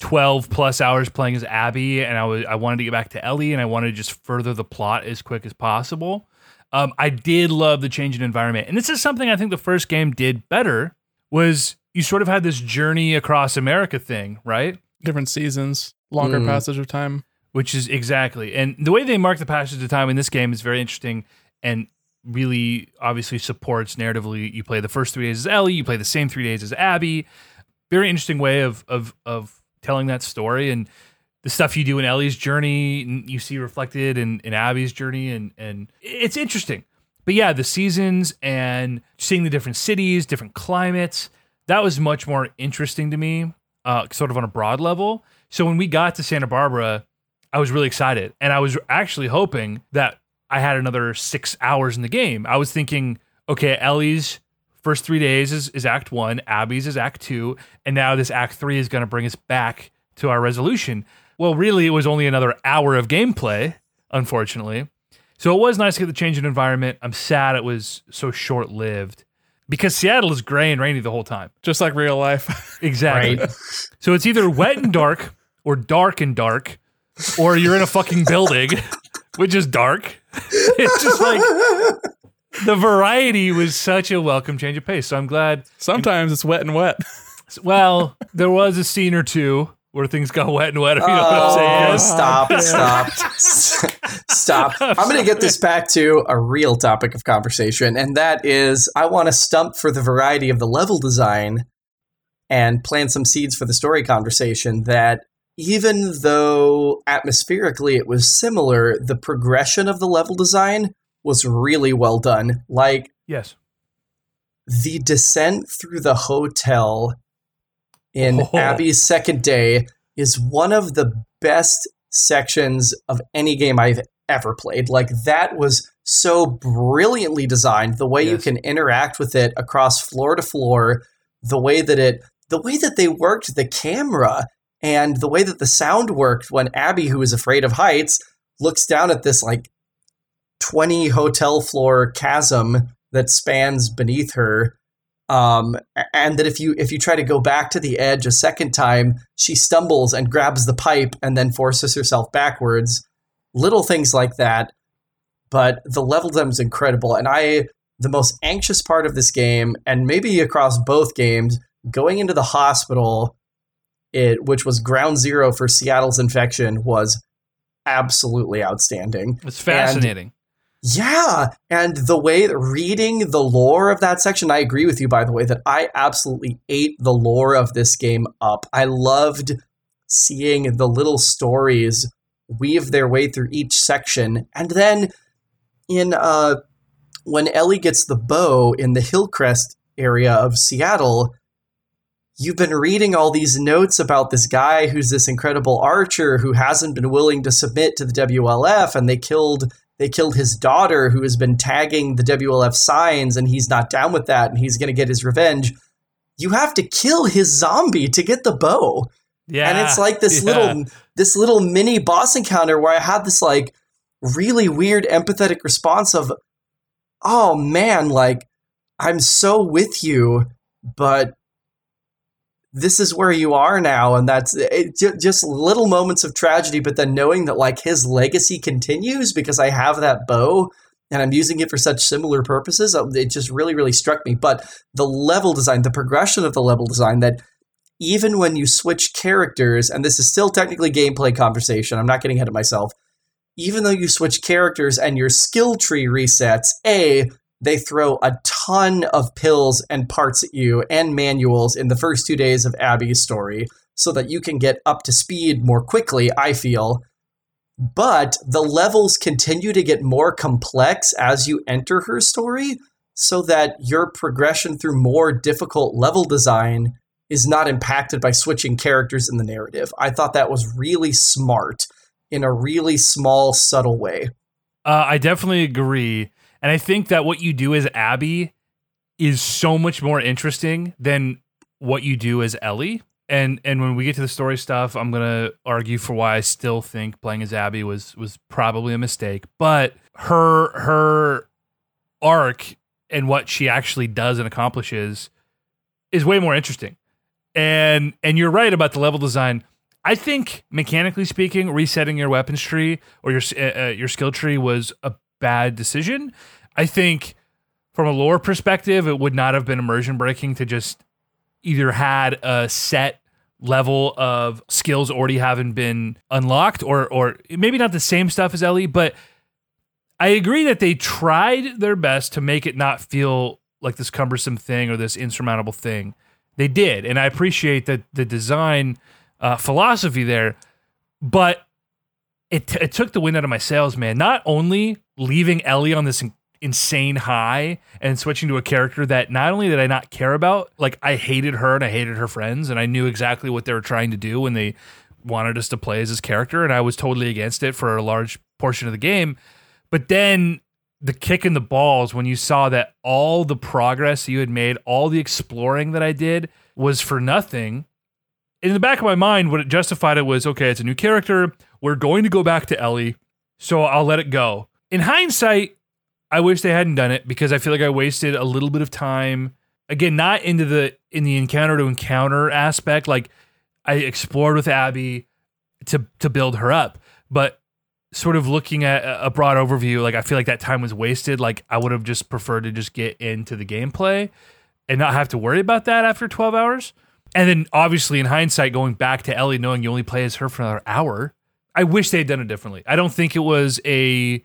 12 plus hours playing as Abby, and I was I wanted to get back to Ellie, and I wanted to just further the plot as quick as possible. Um, I did love the change in environment, and this is something I think the first game did better. Was you sort of had this journey across America thing, right? Different seasons, longer Mm. passage of time. which is exactly and the way they mark the passage of time in this game is very interesting and really obviously supports narratively you play the first three days as ellie you play the same three days as abby very interesting way of of of telling that story and the stuff you do in ellie's journey you see reflected in in abby's journey and and it's interesting but yeah the seasons and seeing the different cities different climates that was much more interesting to me uh, sort of on a broad level so when we got to santa barbara I was really excited. And I was actually hoping that I had another six hours in the game. I was thinking, okay, Ellie's first three days is, is act one, Abby's is act two, and now this act three is going to bring us back to our resolution. Well, really, it was only another hour of gameplay, unfortunately. So it was nice to get the change in environment. I'm sad it was so short lived because Seattle is gray and rainy the whole time. Just like real life. Exactly. Right. So it's either wet and dark or dark and dark, or you're in a fucking building, which is dark. It's just like the variety was such a welcome change of pace. So I'm glad. Sometimes it's wet and wet. Well, there was a scene or two where things got wet and wetter. You know what I'm Oh, saying? stop, stop, stop. I'm going to get this back to a real topic of conversation, and that is I want to stump for the variety of the level design and plant some seeds for the story conversation that even though atmospherically it was similar, the progression of the level design was really well done. Like, Yes. the descent through the hotel in Oh. Abby's second day is one of the best sections of any game I've ever played. Like that was so brilliantly designed. The way you can interact with it across floor to floor, the way that it the way that they worked the camera and the way that the sound worked when Abby, who is afraid of heights, looks down at this like 20 hotel floor chasm that spans beneath her um, and that if you if you try to go back to the edge a second time she stumbles and grabs the pipe and then forces herself backwards. Little things like that. But the level them is incredible. And i the most anxious part of this game and maybe across both games going into the hospital it which was ground zero for seattle's infection was absolutely outstanding. It's fascinating. Yeah, and the way that reading the lore of that section, I agree with you by the way that I absolutely ate the lore of this game up. I loved seeing the little stories weave their way through each section. And then in uh when Ellie gets the bow in the Hillcrest area of Seattle, you've been reading all these notes about this guy who's this incredible archer who hasn't been willing to submit to the WLF and they killed they killed his daughter who has been tagging the WLF signs and he's not down with that and he's going to get his revenge. You have to kill his zombie to get the bow. yeah. and it's like this yeah. little this little mini boss encounter where I had this like really weird empathetic response of, oh man, like, I'm so with you, but this is where you are now and that's it, just little moments of tragedy but then knowing that like his legacy continues because i have that bow and i'm using it for such similar purposes uh, it just really really struck me. But the level design the progression of the level design that even when you switch characters and this is still technically gameplay conversation i'm not getting ahead of myself even though you switch characters and your skill tree resets a they throw a ton of pills and parts at you and manuals in the first two days of Abby's story so that you can get up to speed more quickly, I feel. But the levels continue to get more complex as you enter her story so that your progression through more difficult level design is not impacted by switching characters in the narrative. I thought that was really smart in a really small, subtle way. Uh, I definitely agree. And I think that what you do as Abby is so much more interesting than what you do as Ellie. And and when we get to the story stuff, I'm gonna argue for why I still think playing as Abby was was probably a mistake. But her her arc and what she actually does and accomplishes is way more interesting. And and you're right about the level design. I think mechanically speaking, resetting your weapons tree or your uh, uh your skill tree was a bad decision. I think from a lore perspective, it would not have been immersion breaking to just either had a set level of skills already haven't been unlocked or or maybe not the same stuff as Ellie, but I agree that they tried their best to make it not feel like this cumbersome thing or this insurmountable thing. They did, and I appreciate that the design uh, philosophy there, but it, t- it took the wind out of my sails, man. Not only leaving Ellie on this in- insane high and switching to a character that not only did I not care about, like I hated her and I hated her friends, and I knew exactly what they were trying to do when they wanted us to play as this character, and I was totally against it for a large portion of the game. But then the kick in the balls when you saw that all the progress you had made, all the exploring that I did was for nothing. In the back of my mind, what it justified it was okay, it's a new character. We're going to go back to Ellie, so I'll let it go. In hindsight, I wish they hadn't done it because I feel like I wasted a little bit of time. Again, not into the in the encounter to encounter aspect. Like I explored with Abby to to build her up, but sort of looking at a broad overview, like I feel like that time was wasted. Like I would have just preferred to just get into the gameplay and not have to worry about that after 12 hours. And then obviously in hindsight, going back to Ellie, knowing you only play as her for another hour, I wish they had done it differently. I don't think it was a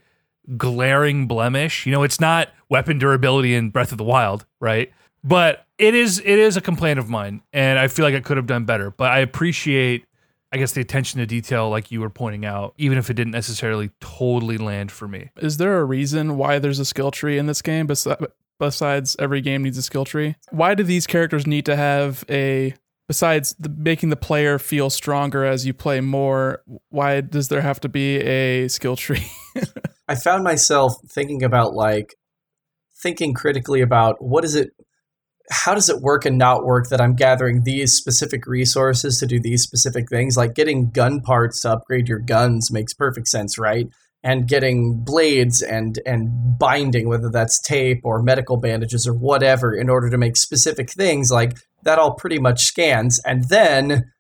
glaring blemish. You know, it's not weapon durability in Breath of the Wild, right? But it is it is a complaint of mine, and I feel like I could have done better. But I appreciate, I guess, the attention to detail, like you were pointing out, even if it didn't necessarily totally land for me. Is there a reason why there's a skill tree in this game besides? Besides, every game needs a skill tree. Why do these characters need to have a besides the, making the player feel stronger as you play more, why does there have to be a skill tree? I found myself thinking about like thinking critically about what is it how does it work and not work that I'm gathering these specific resources to do these specific things? Like getting gun parts to upgrade your guns makes perfect sense, right? And getting blades and and binding, whether that's tape or medical bandages or whatever, in order to make specific things like that all pretty much scans. And then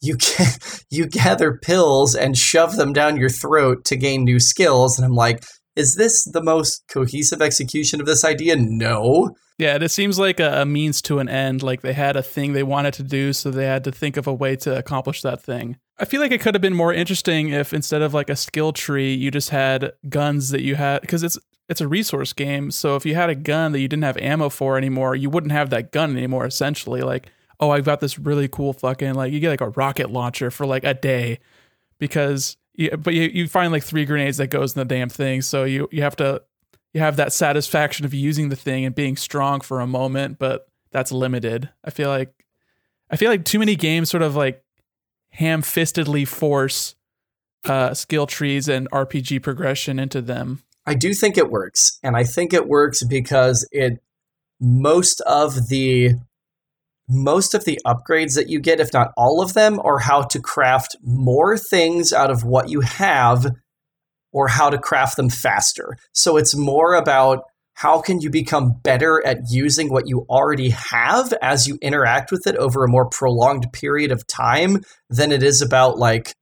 you can, you gather pills and shove them down your throat to gain new skills. And I'm like, is this the most cohesive execution of this idea? No. Yeah, it seems like a, a, means to an end. Like they had a thing they wanted to do, so they had to think of a way to accomplish that thing. I feel like it could have been more interesting if instead of like a skill tree, you just had guns that you had because it's it's a resource game. So if you had a gun that you didn't have ammo for anymore, you wouldn't have that gun anymore. Essentially, like, oh, I've got this really cool fucking like you get like a rocket launcher for like a day because you, but you, you find like three grenades that goes in the damn thing. So you you have to you have that satisfaction of using the thing and being strong for a moment, but that's limited. I feel like I feel like too many games sort of like ham-fistedly force uh, skill trees and RPG progression into them I do think it works. And I think it works because it most of the most of the upgrades that you get, if not all of them, are how to craft more things out of what you have or how to craft them faster. So it's more about how can you become better at using what you already have as you interact with it over a more prolonged period of time than it is about like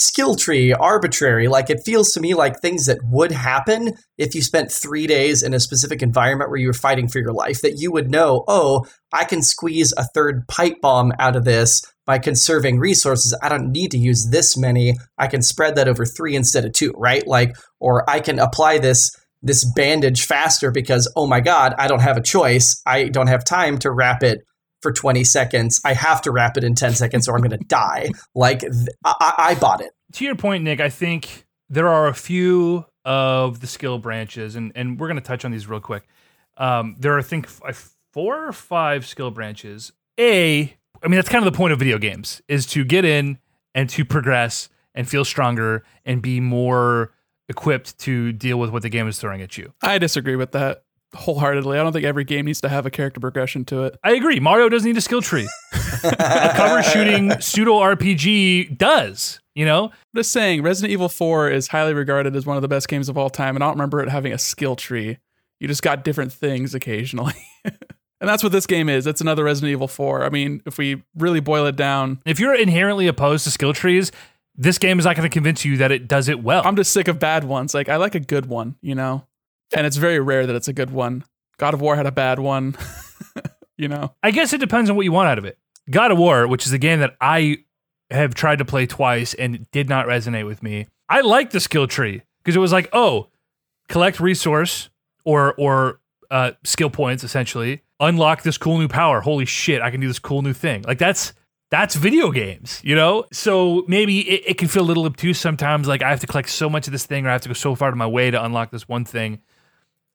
skill tree, arbitrary. Like it feels to me like things that would happen if you spent three days in a specific environment where you were fighting for your life, that you would know, oh, I can squeeze a third pipe bomb out of this by conserving resources. I don't need to use this many. I can spread that over three instead of two, right? Like, or I can apply this this bandage faster because oh my god, I don't have a choice. I don't have time to wrap it for 20 seconds. I have to wrap it in 10 seconds or I'm going to die. Like, th- I-, I bought it. To your point, Nick, I think there are a few of the skill branches, and, and we're going to touch on these real quick. Um, there are, I think, f- four or five skill branches. A, I mean, that's kind of the point of video games, is to get in and to progress and feel stronger and be more equipped to deal with what the game is throwing at you. I disagree with that wholeheartedly. I don't think every game needs to have a character progression to it. I agree. Mario doesn't need a skill tree. a cover shooting pseudo RPG does, you know? I'm just saying, Resident Evil 4 is highly regarded as one of the best games of all time, and I don't remember it having a skill tree. You just got different things occasionally. and that's what this game is. It's another Resident Evil 4. I mean, if we really boil it down, If you're inherently opposed to skill trees, this game is not going to convince you that it does it well. I'm just sick of bad ones. Like, I like a good one, you know? And it's very rare that it's a good one. God of War had a bad one, you know? I guess it depends on what you want out of it. God of War, which is a game that I have tried to play twice and did not resonate with me. I like the skill tree because it was like, oh, collect resource or or uh, skill points essentially, unlock this cool new power. Holy shit, I can do this cool new thing. Like that's that's video games, you know? So maybe it, it can feel a little obtuse sometimes. Like I have to collect so much of this thing or I have to go so far to my way to unlock this one thing.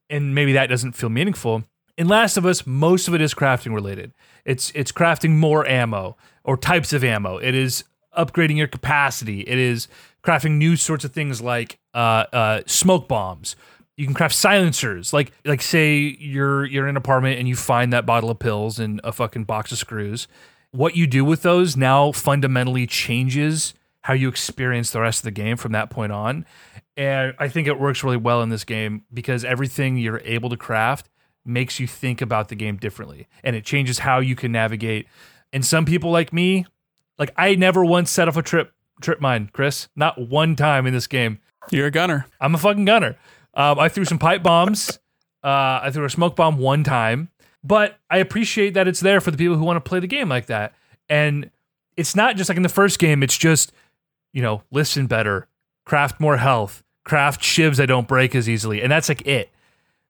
And maybe that doesn't feel meaningful. In Last of Us, most of it is crafting related. It's it's crafting more ammo or types of ammo. It is upgrading your capacity. It is crafting new sorts of things like uh, uh, smoke bombs. You can craft silencers. Like like say you're you're in an apartment and you find that bottle of pills and a fucking box of screws. What you do with those now fundamentally changes how you experience the rest of the game from that point on. And I think it works really well in this game because everything you're able to craft makes you think about the game differently and it changes how you can navigate. And some people like me, like I never once set off a trip trip mine, Chris. Not one time in this game. You're a gunner. I'm a fucking gunner. Um, I threw some pipe bombs. Uh, I threw a smoke bomb one time, but I appreciate that it's there for the people who want to play the game like that. And it's not just like in the first game. It's just you know listen better, craft more health, craft shivs that don't break as easily, and that's like it.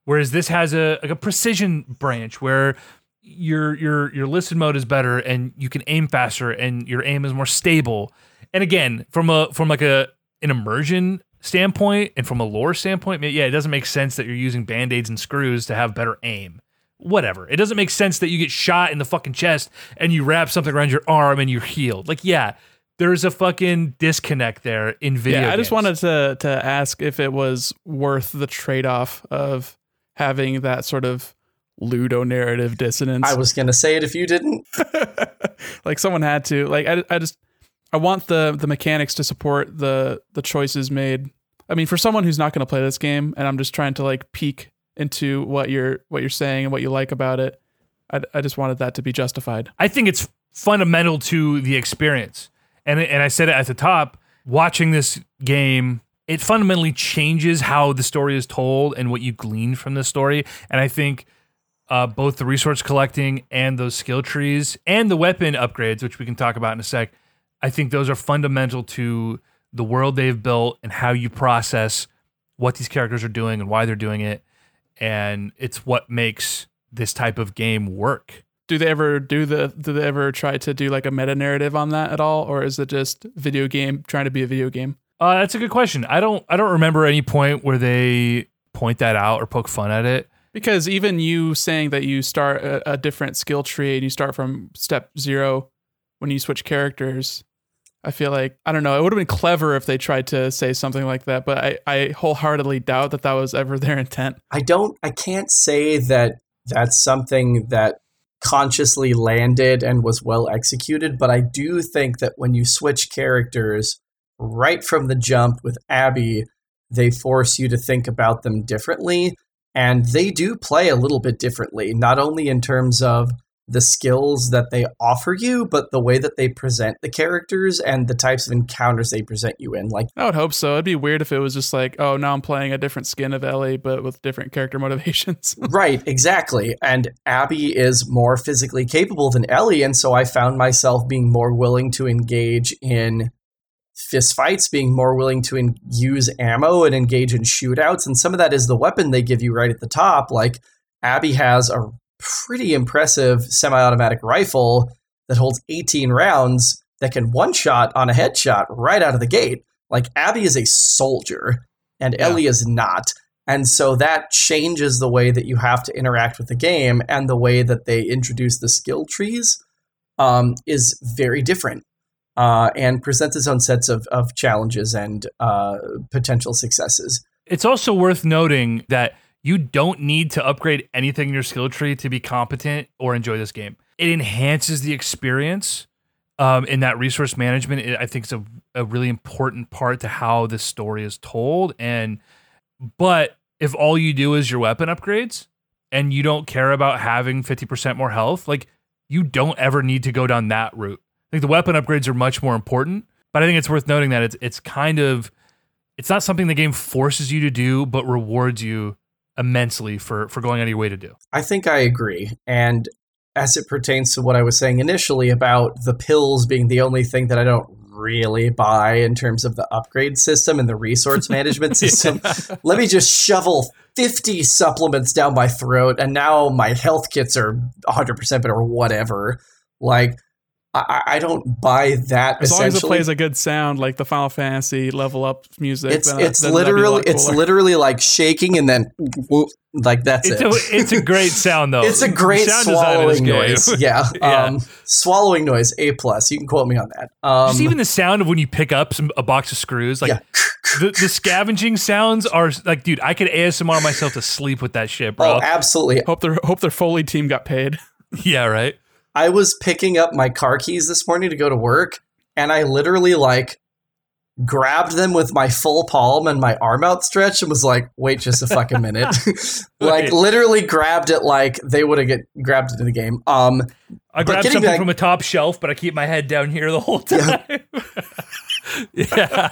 Whereas this has a like a precision branch where your your your listen mode is better and you can aim faster and your aim is more stable. And again, from a from like a an immersion standpoint and from a lore standpoint, yeah, it doesn't make sense that you're using band-aids and screws to have better aim. Whatever. It doesn't make sense that you get shot in the fucking chest and you wrap something around your arm and you're healed. Like, yeah, there's a fucking disconnect there in video. Yeah, I just wanted to to ask if it was worth the trade off of having that sort of ludo narrative dissonance. I was going to say it if you didn't. like someone had to. Like I, I just I want the the mechanics to support the the choices made. I mean, for someone who's not going to play this game, and I'm just trying to like peek into what you're what you're saying and what you like about it. I, I just wanted that to be justified. I think it's fundamental to the experience. And and I said it at the top, watching this game, it fundamentally changes how the story is told and what you glean from the story. And I think uh, both the resource collecting and those skill trees and the weapon upgrades, which we can talk about in a sec, I think those are fundamental to the world they've built and how you process what these characters are doing and why they're doing it. And it's what makes this type of game work. Do they ever do the do they ever try to do like a meta narrative on that at all or is it just video game trying to be a video game? Uh, that's a good question. I don't I don't remember any point where they point that out or poke fun at it. Because even you saying that you start a, a different skill tree and you start from step zero when you switch characters, I feel like I don't know. It would have been clever if they tried to say something like that, but I, I wholeheartedly doubt that that was ever their intent. I don't, I can't say that that's something that consciously landed and was well executed, but I do think that when you switch characters, right from the jump with Abby, they force you to think about them differently. And they do play a little bit differently, not only in terms of the skills that they offer you, but the way that they present the characters and the types of encounters they present you in. Like, I would hope so. It'd be weird if it was just like, oh, now I'm playing a different skin of Ellie, but with different character motivations. right, exactly. And Abby is more physically capable than Ellie, and so I found myself being more willing to engage in fist fights, being more willing to in- use ammo and engage in shootouts. And some of that is the weapon they give you right at the top. Like, Abby has a pretty impressive semi automatic rifle that holds 18 rounds that can one shot on a headshot right out of the gate. Like Abby is a soldier and Yeah. Ellie is not. And so that changes the way that you have to interact with the game and the way that they introduce the skill trees um, is very different uh, and presents its own sets of, of challenges and uh, potential successes. It's also worth noting that you don't need to upgrade anything in your skill tree to be competent or enjoy this game. It enhances the experience um, in that resource management. It, I think is a, a really important part to how this story is told. And but if all you do is your weapon upgrades and you don't care about having 50% more health, like you don't ever need to go down that route. I think the weapon upgrades are much more important, but I think it's worth noting that it's it's kind of it's not something the game forces you to do, but rewards you immensely for for going out of your way to do. I think I agree. And as it pertains to what I was saying initially about the pills being the only thing that I don't really buy in terms of the upgrade system and the resource management system, let me just shovel 50 supplements down my throat and now my health kits are 100% better or whatever. Like, I, I don't buy that As long as it plays a good sound, like the Final Fantasy level up music. it's then- it's then that'd be a literally it's literally like shaking and then whoop, like that's It's it. a it's a great sound though. It's a great Sound design in this swallowing noise. Yeah. Yeah. Um, swallowing noise, A plus. You can quote me on that. Um, Just even the sound of when you pick up some a box of screws, like Yeah. the, the scavenging sounds are like, dude, I could ASMR myself to sleep with that shit, bro. oh, absolutely. Hope their hope their Foley team got paid. yeah, right. I was picking up my car keys this morning to go to work, and I literally like grabbed them with my full palm and my arm outstretched and was like, wait just a fucking minute. like literally grabbed it like they would have get grabbed it in the game. Um I grabbed something back- from a top shelf, but I keep my head down here the whole time. Yeah.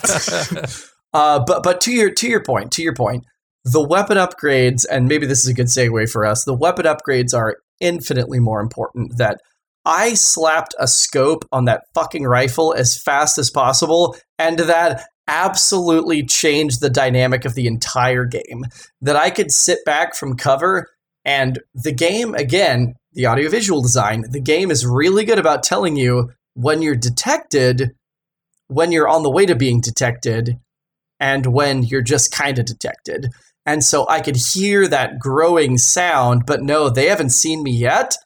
Uh, but but to your to your point, to your point, the weapon upgrades, and maybe this is a good segue for us. The weapon upgrades are infinitely more important. That I slapped a scope on that fucking rifle as fast as possible, and that absolutely changed the dynamic of the entire game. That I could sit back from cover, and the game again, the audiovisual design, the game is really good about telling you when you're detected, when you're on the way to being detected, and when you're just kind of detected. And so I could hear that growing sound, but no, they haven't seen me yet.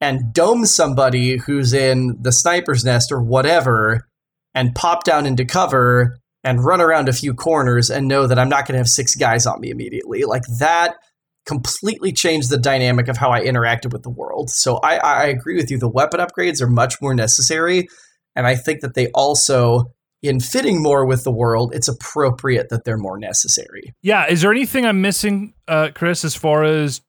And dome somebody who's in the sniper's nest or whatever, and pop down into cover and run around a few corners and know that I'm not going to have six guys on me immediately. Like that completely changed the dynamic of how I interacted with the world. So I, I agree with you. The weapon upgrades are much more necessary. And I think that they also in fitting more with the world, it's appropriate that they're more necessary. Yeah. Is there anything I'm missing, uh, Chris, as far as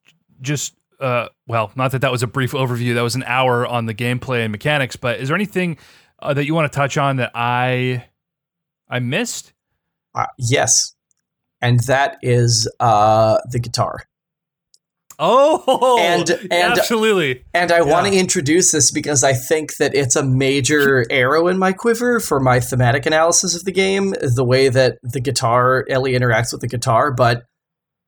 just, uh, well, not that that was a brief overview, that was an hour on the gameplay and mechanics, but is there anything uh, that you want to touch on that I I missed? Uh, yes, and that is uh, the guitar. Oh, And- and- absolutely. And I want to introduce this because I think that it's a major arrow in my quiver for my thematic analysis of the game, the way that the guitar, Ellie interacts with the guitar, but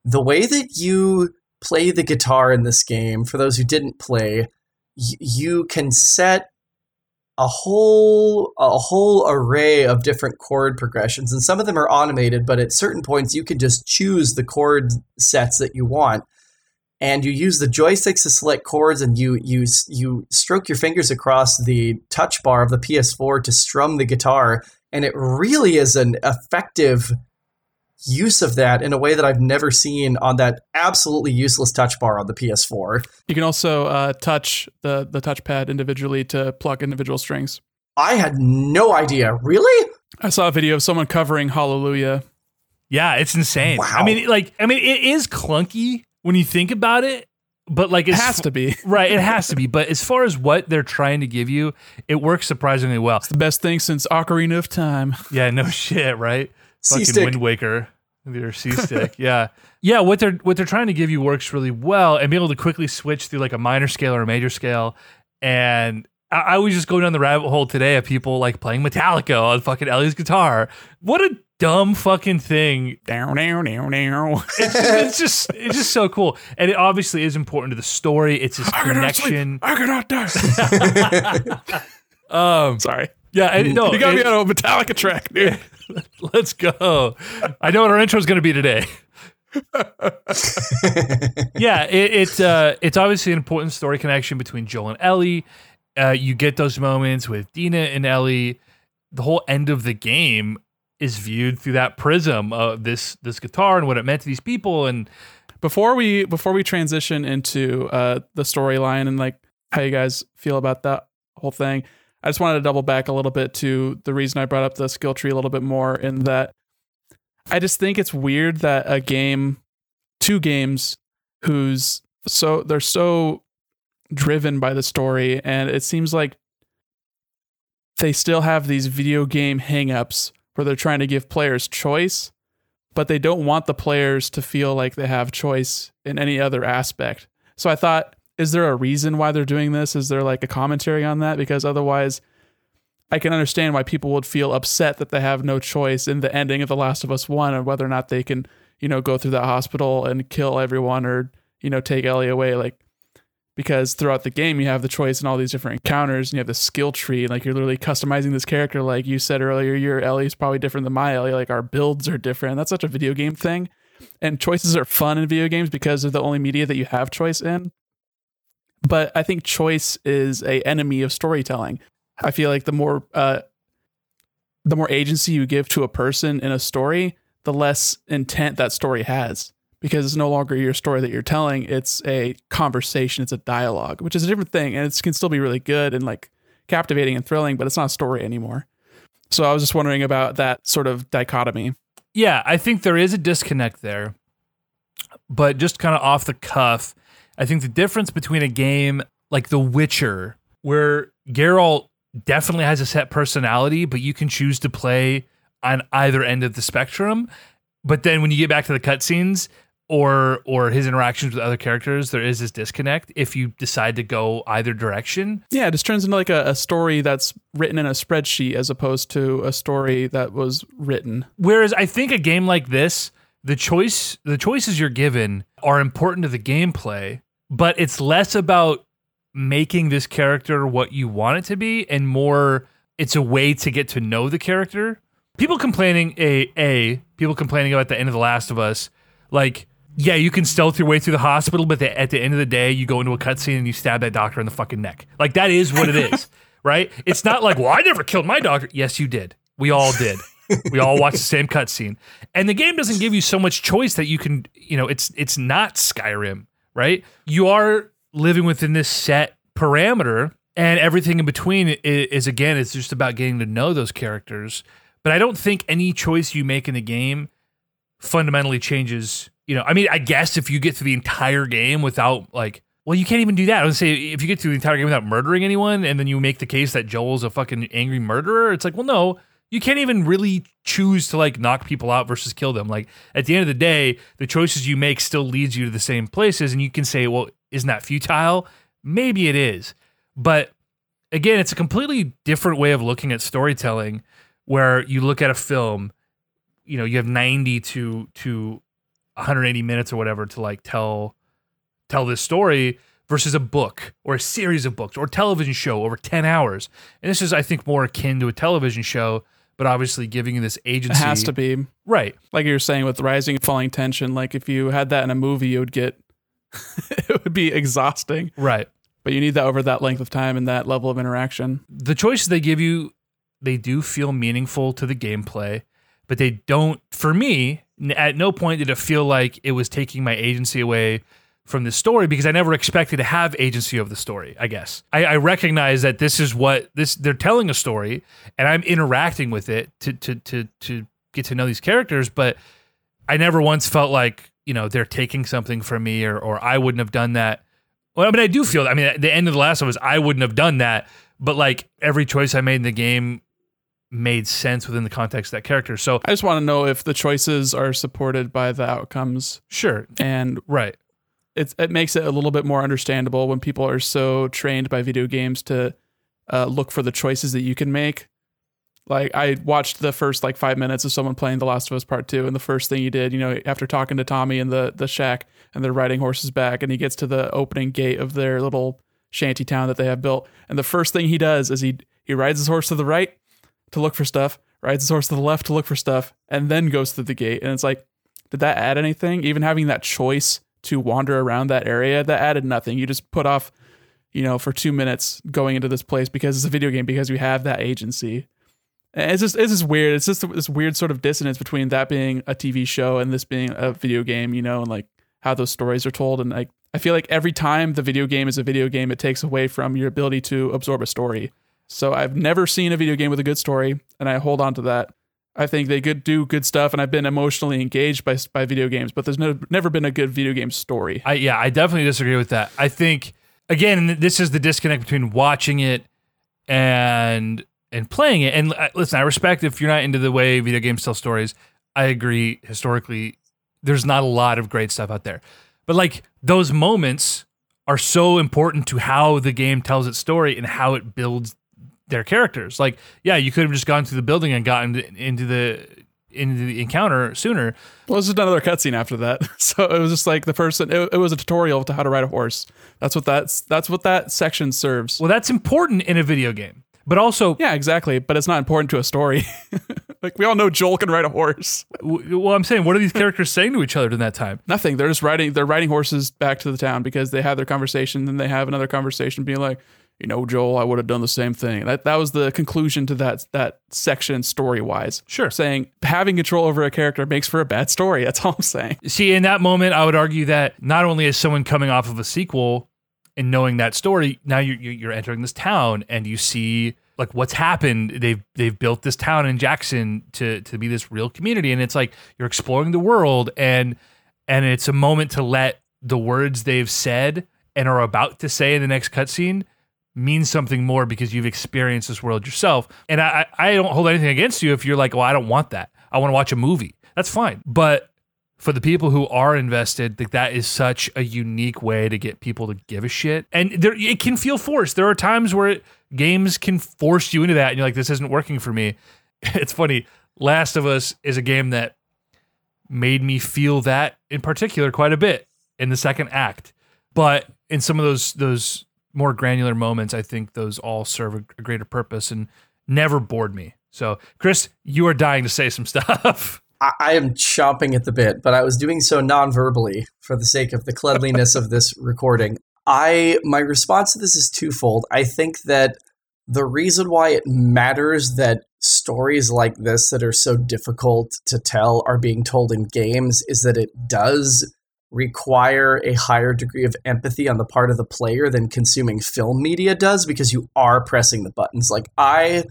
the way that you play the guitar in this game, for those who didn't play, y- you can set a whole a whole array of different chord progressions and some of them are automated but at certain points you can just choose the chord sets that you want and you use the joysticks to select chords and you you you stroke your fingers across the touch bar of the PS4 to strum the guitar and it really is an effective use of that in a way that I've never seen on that absolutely useless touch bar on the PS4. You can also uh, touch the the touchpad individually to pluck individual strings. I had no idea. Really? I saw a video of someone covering Hallelujah. Yeah, it's insane. Wow. I mean, like, I mean, it is clunky when you think about it, but like, It it's has to be. right. It has to be. But as far as what they're trying to give you, it works surprisingly well. It's the best thing since Ocarina of Time. Yeah, no shit, right? Fucking C-stick. Wind Waker, with your C stick. yeah, yeah. What they're what they're trying to give you works really well, and be able to quickly switch through like a minor scale or a major scale. And I, I was just going down the rabbit hole today of people like playing Metallica on fucking Ellie's guitar. What a dumb fucking thing Down, down, down, down. it's, it's just it's just so cool, and it obviously is important to the story. It's this I cannot sleep. connection. I cannot die. Um, Sorry. yeah, and, no, You got me on a Metallica track, dude. let's go. I know what our intro is going to be today. yeah, it, it's uh, it's obviously an important story connection between Joel and Ellie. Uh, you get those moments with Dina and Ellie. The whole end of the game is viewed through that prism of this this guitar and what it meant to these people. And Before we before we transition into uh, the storyline and like how you guys feel about that whole thing, I just wanted to double back a little bit to the reason I brought up the skill tree a little bit more in that I just think it's weird that a game, two games, who's so they're so driven by the story, and it seems like they still have these video game hangups where they're trying to give players choice, but they don't want the players to feel like they have choice in any other aspect. So I thought, is there a reason why they're doing this? Is there like a commentary on that? Because otherwise, I can understand why people would feel upset that they have no choice in the ending of The Last of Us 1 and whether or not they can, you know, go through that hospital and kill everyone or, you know, take Ellie away. Like, because throughout the game, you have the choice in all these different encounters and you have the skill tree. Like, you're literally customizing this character. Like you said earlier, your Ellie is probably different than my Ellie. Like, our builds are different. That's such a video game thing. And choices are fun in video games because they're the only media that you have choice in. But I think choice is a enemy of storytelling. I feel like the more uh, the more agency you give to a person in a story, the less intent that story has because it's no longer your story that you're telling. It's a conversation. It's a dialogue, which is a different thing, and it can still be really good and like captivating and thrilling, but it's not a story anymore. So I was just wondering about that sort of dichotomy. yeah, I think there is a disconnect there. But just kind of off the cuff, I think the difference between a game like The Witcher, where Geralt definitely has a set personality, but you can choose to play on either end of the spectrum. But then when you get back to the cutscenes or or his interactions with other characters, there is this disconnect if you decide to go either direction. Yeah, it just turns into like a, a story that's written in a spreadsheet as opposed to a story that was written. Whereas I think a game like this, the choice the choices you're given are important to the gameplay, but it's less about making this character what you want it to be and more it's a way to get to know the character. People complaining a a people complaining about the end of the Last of Us, like yeah, you can stealth your way through the hospital, but the, at the end of the day, you go into a cutscene and you stab that doctor in the fucking neck. Like that is what it is, right? It's not like, well, I never killed my doctor. Yes, you did. We all did. We all watch the same cutscene, and the game doesn't give you so much choice that you can, you know, it's it's not Skyrim, right? You are living within this set parameter, and everything in between is, is again, it's just about getting to know those characters. But I don't think any choice you make in the game fundamentally changes. You know, I mean, I guess if you get through the entire game without like, well, you can't even do that. I would say if you get through the entire game without murdering anyone, and then you make the case that Joel's a fucking angry murderer, it's like, well, no, you can't even really choose to like knock people out versus kill them. Like at the end of the day, the choices you make still leads you to the same places, and you can say, well, isn't that futile? Maybe it is, but again, it's a completely different way of looking at storytelling, where you look at a film, you know, you have ninety to to 180 minutes or whatever to like tell tell this story versus a book or a series of books or television show over 10 hours. And this is I think more akin to a television show, but obviously giving you this It agency. has to be. Right. Like you were saying with rising and falling tension, like if you had that in a movie, you would get it would be exhausting. Right. But you need that over that length of time and that level of interaction. The choices they give you they do feel meaningful to the gameplay, but they don't for me at no point did it feel like it was taking my agency away from this story because I never expected to have agency of the story. I guess I, I recognize that this is what this they're telling a story, and I'm interacting with it to to to to get to know these characters, but I never once felt like you know they're taking something from me or or I wouldn't have done that. Well, I mean, I do feel. I mean, at the end of the last one was I wouldn't have done that, but like every choice I made in the game made sense within the context of that character. So I just want to know if the choices are supported by the outcomes, sure, and right. It's it makes it a little bit more understandable when people are so trained by video games to uh, look for the choices that you can make. Like I watched the first like five minutes of someone playing The Last of Us Part Two, and the first thing he did, you know, after talking to Tommy in the the shack, and they're riding horses back, and he gets to the opening gate of their little shanty town that they have built, and the first thing he does is he he rides his horse to the right to look for stuff, rides his horse to the left to look for stuff, and then goes through the gate, and it's like, did that add anything? Even having that choice to wander around that area, that added nothing. You just put off, you know, for two minutes going into this place because it's a video game because you have that agency. And it's just it's just weird. It's just this weird sort of dissonance between that being a TV show and this being a video game, you know, and like how those stories are told. And like I feel like every time the video game is a video game, it takes away from your ability to absorb a story. So I've never seen a video game with a good story, and I hold on to that. I think they could do good stuff, and I've been emotionally engaged by by video games, but there's no, never been a good video game story. I yeah, I definitely disagree with that. I think again, this is the disconnect between watching it and and playing it. And uh, listen, I respect if you're not into the way video games tell stories. I agree. Historically, there's not a lot of great stuff out there, but like those moments are so important to how the game tells its story and how it builds their characters. Like, yeah, you could have just gone through the building and gotten into the into the encounter sooner. Well, there's another cutscene after that, so it was just like the person. It, it was a tutorial to how to ride a horse. That's what that's that's what that section serves. Well, that's important in a video game, but also Yeah, exactly. But it's not important to a story. like we all know Joel can ride a horse. well, I'm saying, what are these characters saying to each other during that time? Nothing. They're just riding. They're riding horses back to the town because they have their conversation. Then they have another conversation, being like, you know, Joel, I would have done the same thing. That that was the conclusion to that that section story wise. Sure. saying having control over a character makes for a bad story. That's all I'm saying. See, in that moment, I would argue that not only is someone coming off of a sequel and knowing that story, now you're you're entering this town and you see like what's happened. They've they've built this town in Jackson to to be this real community, and it's like you're exploring the world, and and it's a moment to let the words they've said and are about to say in the next cutscene mean something more because you've experienced this world yourself. And I I don't hold anything against you if you're like, well, I don't want that. I want to watch a movie. That's fine, but for the people who are invested, like that is such a unique way to get people to give a shit. And there, it can feel forced. There are times where it, games can force you into that, and you're like, "This isn't working for me." It's funny. Last of Us is a game that made me feel that in particular quite a bit in the second act, but in some of those those more granular moments, I think those all serve a, greater purpose and never bored me. So, Chris, you are dying to say some stuff. I, I am chomping at the bit, but I was doing so non-verbally for the sake of the cleanliness of this recording. I my response to this is twofold. I think that the reason why it matters that stories like this that are so difficult to tell are being told in games is that it does require a higher degree of empathy on the part of the player than consuming film media does because you are pressing the buttons. Like I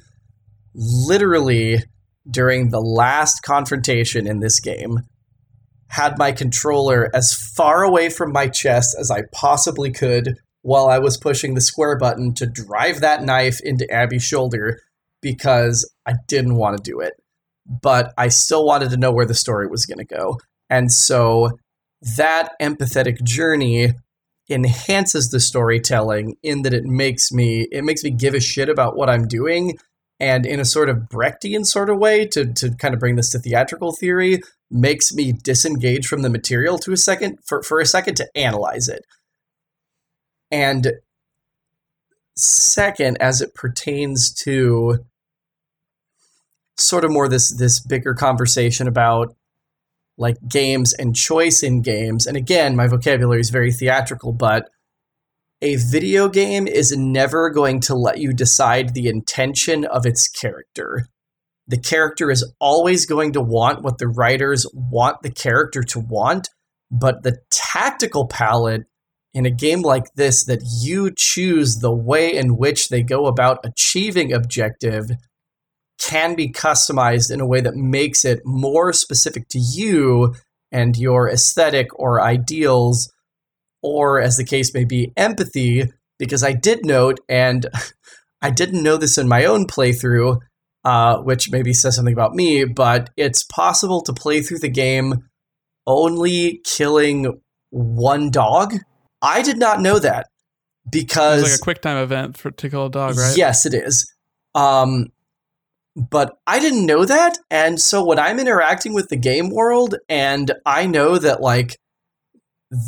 literally during the last confrontation in this game had my controller as far away from my chest as I possibly could while I was pushing the square button to drive that knife into Abby's shoulder because I didn't want to do it. But I still wanted to know where the story was going to go. And so that empathetic journey enhances the storytelling in that it makes me it makes me give a shit about what I'm doing and in a sort of Brechtian sort of way to to kind of bring this to theatrical theory makes me disengage from the material to a second for, for a second to analyze it. And second, as it pertains to sort of more this this bigger conversation about like games and choice in games. And again, my vocabulary is very theatrical, but a video game is never going to let you decide the intention of its character. The character is always going to want what the writers want the character to want, but the tactical palette in a game like this that you choose the way in which they go about achieving objective can be customized in a way that makes it more specific to you and your aesthetic or ideals or as the case may be empathy because i did note and i didn't know this in my own playthrough uh, which maybe says something about me but it's possible to play through the game only killing one dog i did not know that because It's like a quick time event for to kill a dog, right? Yes, it is. Um, but I didn't know that, and so when I'm interacting with the game world, and I know that like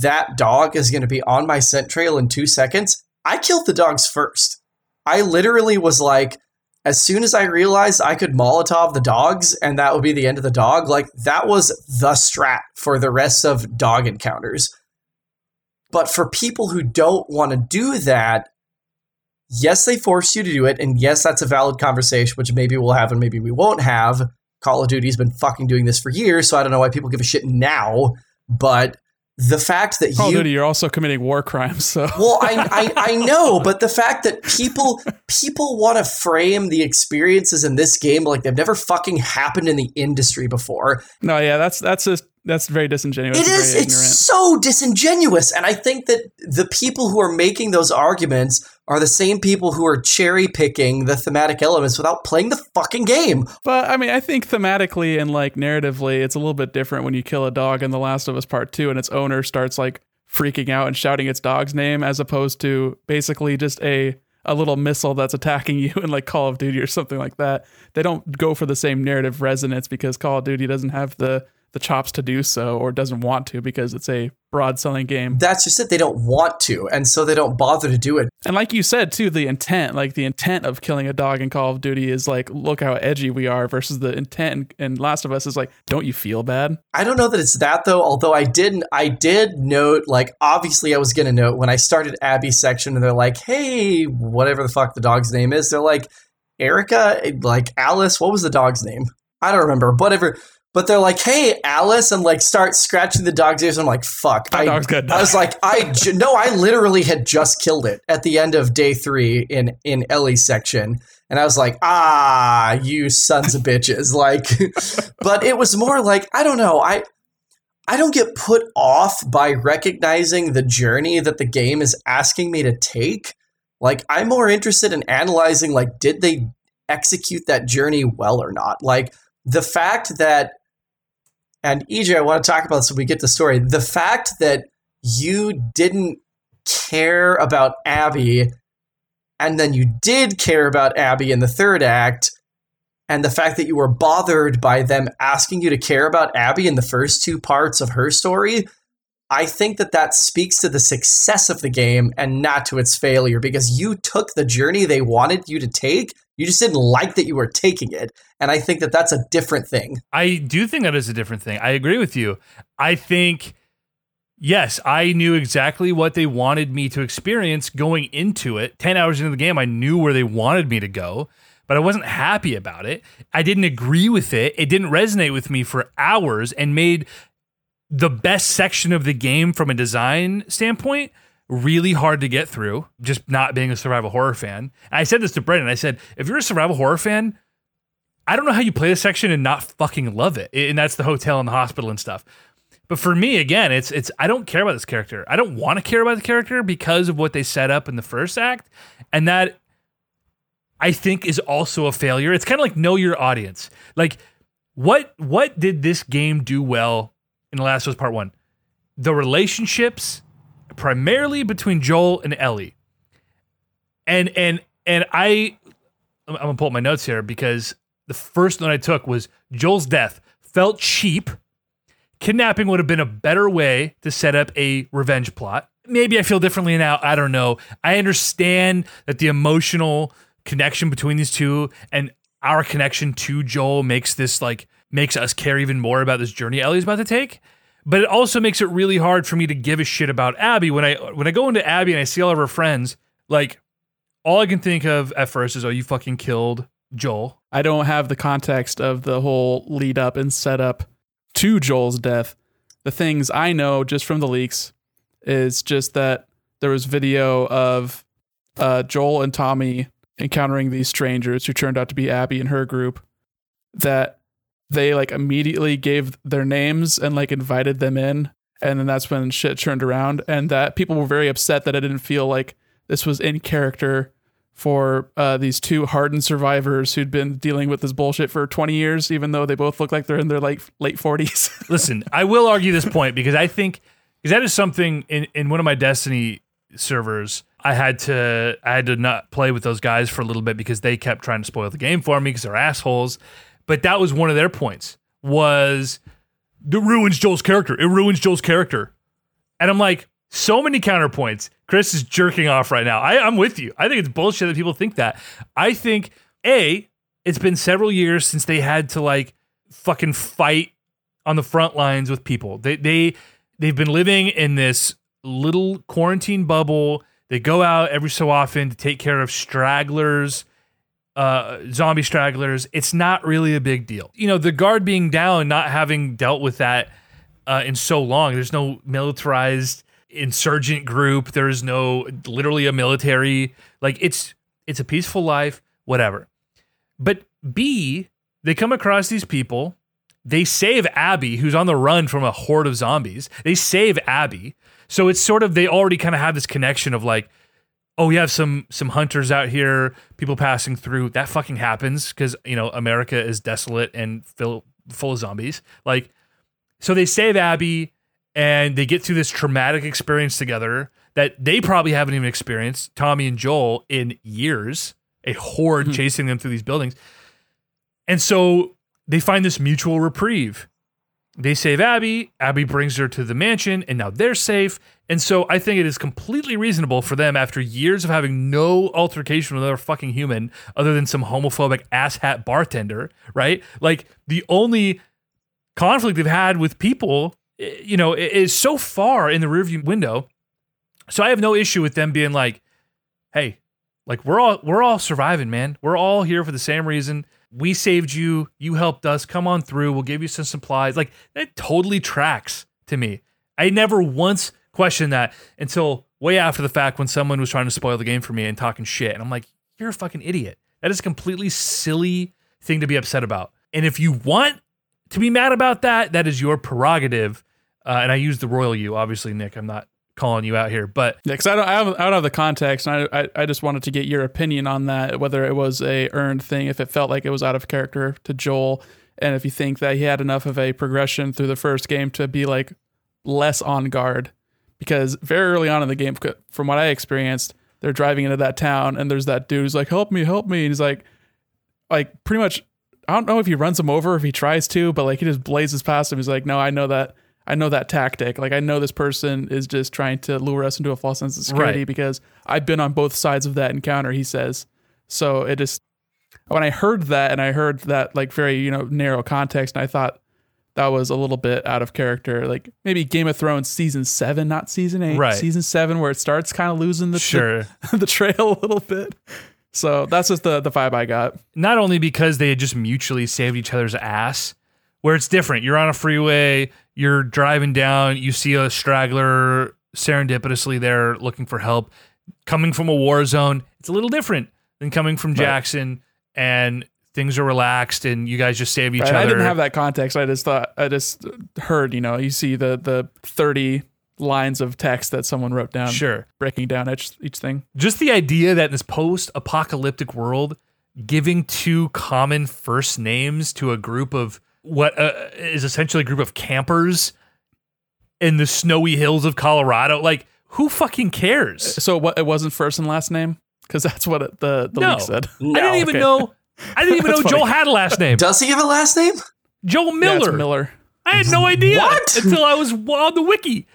that dog is going to be on my scent trail in two seconds, I killed the dogs first. I literally was like, as soon as I realized I could Molotov the dogs and that would be the end of the dog, like that was the strat for the rest of dog encounters. But for people who don't want to do that, yes, they force you to do it, and yes, that's a valid conversation, which maybe we'll have and maybe we won't have. Call of Duty's been fucking doing this for years, so I don't know why people give a shit now. But the fact that Call of you Duty, you're also committing war crimes. So well, I, I I know, but the fact that people people want to frame the experiences in this game like they've never fucking happened in the industry before. no, yeah, that's that's just that's very disingenuous. It is it's so disingenuous, and I think that the people who are making those arguments are the same people who are cherry picking the thematic elements without playing the fucking game. But I mean, I think thematically and like narratively, it's a little bit different when you kill a dog in The Last of Us Part Two, and its owner starts like freaking out and shouting its dog's name, as opposed to basically just a a little missile that's attacking you in like Call of Duty or something like that. They don't go for the same narrative resonance because Call of Duty doesn't have the the chops to do so or doesn't want to because it's a broad selling game. That's just it. They don't want to, and so they don't bother to do it. And like you said too, the intent, like the intent of killing a dog in Call of Duty is like, look how edgy we are, versus the intent in Last of Us is like, don't you feel bad? I don't know that it's that though. Although I didn't, I did note like obviously I was gonna note when I started Abby's section and they're like, hey, whatever the fuck the dog's name is. They're like, Erica, like Alice. What was the dog's name? I don't remember. Whatever. But they're like, hey, Alice, and like start scratching the dog's ears. I'm like, fuck. That I, dog's gonna. I was like, I ju- no, I literally had just killed it at the end of day three in in Ellie's section, and I was like, ah, you sons of bitches. Like, but it was more like I don't know. I I don't get put off by recognizing the journey that the game is asking me to take. Like, I'm more interested in analyzing like, did they execute that journey well or not? Like the fact that and EJ, I want to talk about this when we get the story. The fact that you didn't care about Abby, and then you did care about Abby in the third act, and the fact that you were bothered by them asking you to care about Abby in the first two parts of her story, I think that that speaks to the success of the game and not to its failure because you took the journey they wanted you to take. You just didn't like that you were taking it. And I think that that's a different thing. I do think that is a different thing. I agree with you. I think, yes, I knew exactly what they wanted me to experience going into it. 10 hours into the game, I knew where they wanted me to go, but I wasn't happy about it. I didn't agree with it. It didn't resonate with me for hours and made the best section of the game from a design standpoint really hard to get through, just not being a survival horror fan. And I said this to Brendan. I said, if you're a survival horror fan, I don't know how you play this section and not fucking love it. And that's the hotel and the hospital and stuff. But for me, again, it's it's I don't care about this character. I don't want to care about the character because of what they set up in the first act. And that I think is also a failure. It's kind of like know your audience. Like what what did this game do well in The Last of Us Part 1? The relationships primarily between Joel and Ellie. And and and I I'm gonna pull up my notes here because the first note I took was Joel's death felt cheap. Kidnapping would have been a better way to set up a revenge plot. Maybe I feel differently now. I don't know. I understand that the emotional connection between these two and our connection to Joel makes this like makes us care even more about this journey Ellie's about to take. But it also makes it really hard for me to give a shit about Abby when I when I go into Abby and I see all of her friends. Like all I can think of at first is, oh, you fucking killed Joel. I don't have the context of the whole lead up and setup to Joel's death. the things I know just from the leaks is just that there was video of uh, Joel and Tommy encountering these strangers who turned out to be Abby and her group. That they like immediately gave their names and like invited them in, and then that's when shit turned around, and that people were very upset that I didn't feel like this was in character for uh, these two hardened survivors who'd been dealing with this bullshit for 20 years, even though they both look like they're in their like late 40s. Listen, I will argue this point because I think because that is something in, in one of my Destiny servers. I had to I had to not play with those guys for a little bit because they kept trying to spoil the game for me because they're assholes. But that was one of their points was it ruins Joel's character. It ruins Joel's character. And I'm like, so many counterpoints. Chris is jerking off right now. I, I'm with you. I think it's bullshit that people think that. I think A, it's been several years since they had to like fucking fight on the front lines with people. They they they've been living in this little quarantine bubble. They go out every so often to take care of stragglers, uh, zombie stragglers. It's not really a big deal. You know, the guard being down, not having dealt with that uh, in so long. There's no militarized insurgent group. There's no literally a military. Like it's it's a peaceful life, whatever. But B, they come across these people. They save Abby, who's on the run from a horde of zombies. They save Abby. So it's sort of they already kind of have this connection of like, oh, we have some some hunters out here, people passing through. That fucking happens because you know America is desolate and full full of zombies. Like, so they save Abby and they get through this traumatic experience together that they probably haven't even experienced, Tommy and Joel, in years, a horde Hmm. chasing them through these buildings. And so they find this mutual reprieve. They save Abby, Abby brings her to the mansion, and now they're safe. And so I think it is completely reasonable for them, after years of having no altercation with another fucking human other than some homophobic asshat bartender, right? Like the only conflict they've had with people, eh, you know, is so far in the rearview window. So I have no issue with them being like, "Hey, like we're all we're all surviving, man. We're all here for the same reason. We saved you. You helped us. Come on through. We'll give you some supplies." Like that totally tracks to me. I never once questioned that until way after the fact when someone was trying to spoil the game for me and talking shit, and I'm like, "You're a fucking idiot. That is a completely silly thing to be upset about." And if you want to be mad about that, that is your prerogative. Uh, and I use the royal you, obviously, Nick. I'm not calling you out here, but Yeah, because I don't, I don't, I don't have the context, and I, I, I just wanted to get your opinion on that, whether it was a earned thing, if it felt like it was out of character to Joel, and if you think that he had enough of a progression through the first game to be like less on guard, because very early on in the game, from what I experienced, they're driving into that town, and there's that dude who's like, "Help me, help me," and he's like, like pretty much, I don't know if he runs him over, if he tries to, but like he just blazes past him. He's like, "No, I know that." I know that tactic. Like I know this person is just trying to lure us into a false sense of security Right. because I've been on both sides of that encounter, he says. So it just when I heard that and I heard that like very, you know, narrow context, and I thought that was a little bit out of character. Like maybe Game of Thrones season seven, not season eight. Right. Season seven where it starts kind of losing the sure. the trail a little bit. So that's just the the vibe I got. not only because they had just mutually saved each other's ass, where it's different. You're on a freeway, you're driving down, you see a straggler serendipitously there looking for help, coming from a war zone. It's a little different than coming from Jackson and things are relaxed and you guys just save each Right? other. I didn't have that context. I just thought I just heard, you know, you see the the 30 lines of text that someone wrote down Sure. breaking down each each thing. Just the idea that in this post apocalyptic world, giving two common first names to a group of what uh, is essentially a group of campers in the snowy hills of Colorado, like who fucking cares? So what it wasn't first and last name cuz that's what it, the the No. leak said. No. I didn't even okay. know. I didn't even know That's Joel had a last name. Does he have a last name? Joel Yeah, Miller. Miller. I had no idea What? until I was on the wiki.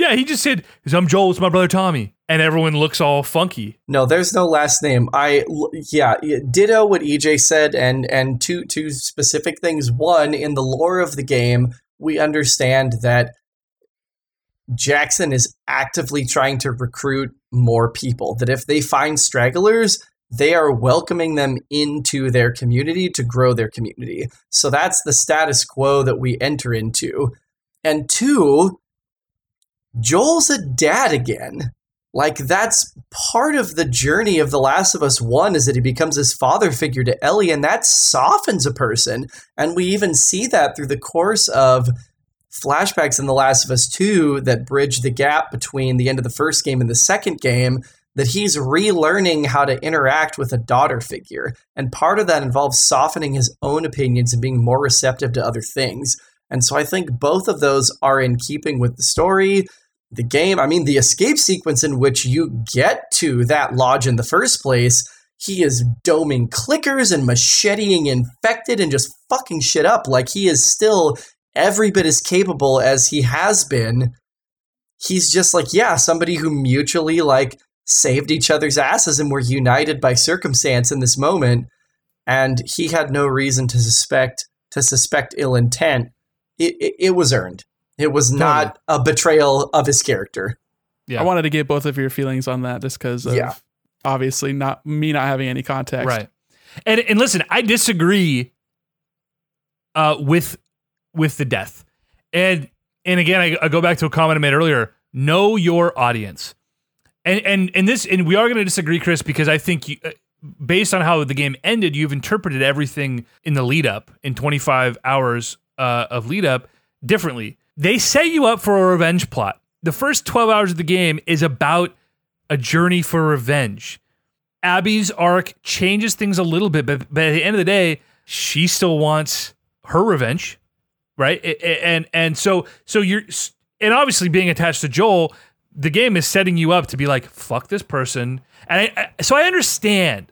Yeah, he just said, "Cause I'm Joel. It's my brother Tommy," and everyone looks all funky. No, there's no last name. I yeah, ditto what EJ said, and and two two specific things. One, in the lore of the game, we understand that Jackson is actively trying to recruit more people. That if they find stragglers, they are welcoming them into their community to grow their community. So that's the status quo that we enter into. And two, Joel's a dad again. Like that's part of the journey of The Last of Us 1 is that he becomes his father figure to Ellie and that softens a person. And we even see that through the course of flashbacks in The Last of Us 2 that bridge the gap between the end of the first game and the second game that he's relearning how to interact with a daughter figure. And part of that involves softening his own opinions and being more receptive to other things. And so I think both of those are in keeping with the story, the game. I mean, the escape sequence in which you get to that lodge in the first place, he is doming clickers and macheting infected and just fucking shit up. Like he is still every bit as capable as he has been. He's just like, yeah, somebody who mutually like saved each other's asses and were united by circumstance in this moment. And he had no reason to suspect to suspect ill intent. It, it, it was earned. It was not a betrayal of his character. Yeah. I wanted to get both of your feelings on that just because of Yeah. obviously not me not having any context. Right. And and listen, I disagree uh, with with the death. And and again, I, I go back to a comment I made earlier. Know your audience. And and and this and we are going to disagree, Chris, because I think you, uh, based on how the game ended, you've interpreted everything in the lead up in 25 hours uh, of lead up differently. They set you up for a revenge plot. The first 12 hours of the game is about a journey for revenge. Abby's arc changes things a little bit, but, but at the end of the day, she still wants her revenge, right? And and so so you're and obviously being attached to Joel, the game is setting you up to be like fuck this person, and I, I, so I understand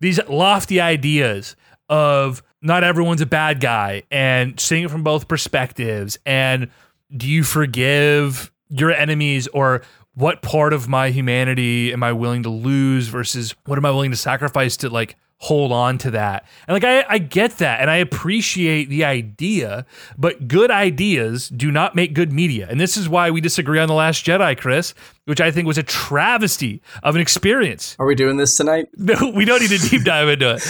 these lofty ideas of not everyone's a bad guy and seeing it from both perspectives and do you forgive your enemies or what part of my humanity am I willing to lose versus what am I willing to sacrifice to like hold on to that? And like I, I get that and I appreciate the idea, but good ideas do not make good media. And this is why we disagree on The Last Jedi, Chris, which I think was a travesty of an experience. Are we doing this tonight? No, we don't need to deep dive into it.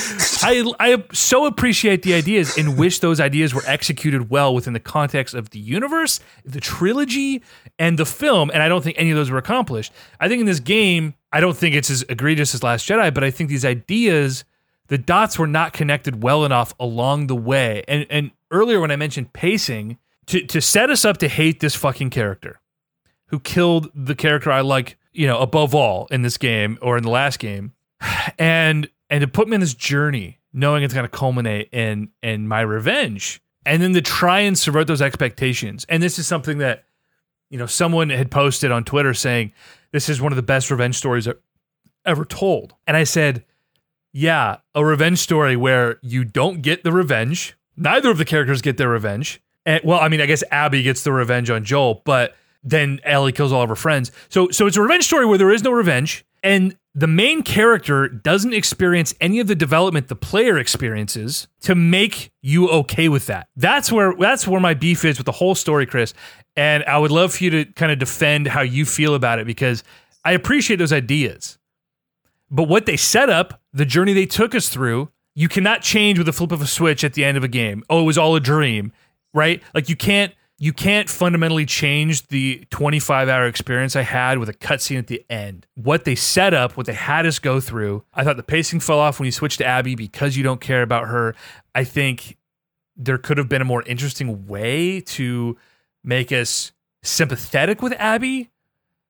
I I so appreciate the ideas and wish those ideas were executed well within the context of the universe, the trilogy, and the film. And I don't think any of those were accomplished. I think in this game, I don't think it's as egregious as Last Jedi, but I think these ideas, the dots were not connected well enough along the way. And and earlier when I mentioned pacing, to to set us up to hate this fucking character who killed the character I like, you know, above all in this game or in the last game, and and to put me on this journey, knowing it's to culminate in in my revenge, and then to try and subvert those expectations. And this is something that, you know, someone had posted on Twitter saying this is one of the best revenge stories ever told, and I said, yeah, a revenge story where you don't get the revenge. Neither of the characters get their revenge. And well, I mean, I guess Abby gets the revenge on Joel, but then Ellie kills all of her friends. So so it's a revenge story where there is no revenge and the main character doesn't experience any of the development the player experiences to make you okay with that. That's where that's where my beef is with the whole story, Chris. And I would love for you to kind of defend how you feel about it because I appreciate those ideas. But what they set up, the journey they took us through, you cannot change with a flip of a switch at the end of a game. Oh, it was all a dream, right? Like you can't you can't fundamentally change the 25 hour experience I had with a cutscene at the end. What they set up, what they had us go through, I thought the pacing fell off when you switched to Abby because you don't care about her. I think there could have been a more interesting way to make us sympathetic with Abby.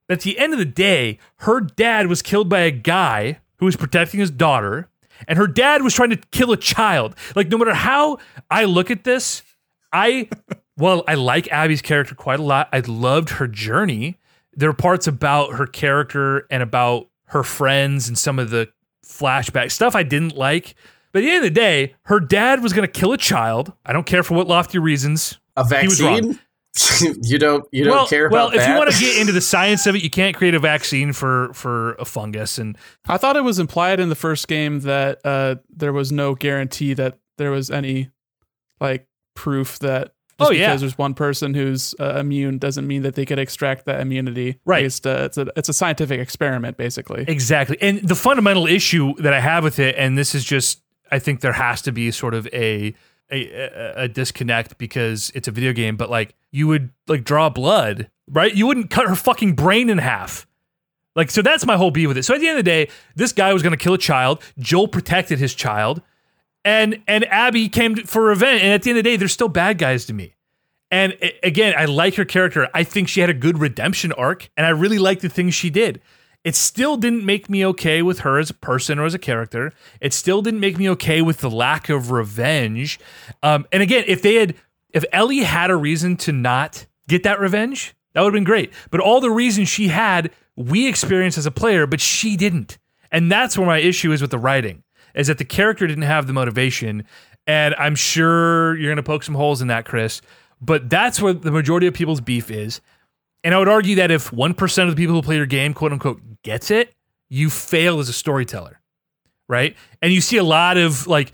But at the end of the day, her dad was killed by a guy who was protecting his daughter, and her dad was trying to kill a child. Like, no matter how I look at this, I, well, I like Abby's character quite a lot. I loved her journey. There are parts about her character and about her friends and some of the flashback stuff I didn't like. But at the end of the day, her dad was going to kill a child. I don't care for what lofty reasons. A He was wrong. vaccine? you don't you don't well, care well, about if that? you want to get into the science of it, you can't create a vaccine for for a fungus. And I thought it was implied in the first game that uh, there was no guarantee that there was any like proof that just Oh, yeah. because there's one person who's uh, immune doesn't mean that they could extract that immunity. Right. Based, uh, it's a it's a scientific experiment basically. Exactly. And the fundamental issue that I have with it, and this is just, I think there has to be sort of a a, a, a disconnect because it's a video game, but like you would like draw blood, right? You wouldn't cut her fucking brain in half. Like, so that's my whole beef with it. So at the end of the day, this guy was going to kill a child. Joel protected his child, and and Abby came for revenge. And at the end of the day, they're still bad guys to me. And again, I like her character. I think she had a good redemption arc, and I really like the things she did. It still didn't make me okay with her as a person or as a character. It still didn't make me okay with the lack of revenge. Um, and again, if they had, if Ellie had a reason to not get that revenge, that would have been great. But all the reasons she had, we experienced as a player, but she didn't. And that's where my issue is with the writing, is that the character didn't have the motivation. And I'm sure you're going to poke some holes in that, Chris. But that's where the majority of people's beef is. And I would argue that if 1% of the people who play your game, quote unquote, gets it, you fail as a storyteller, right? And you see a lot of like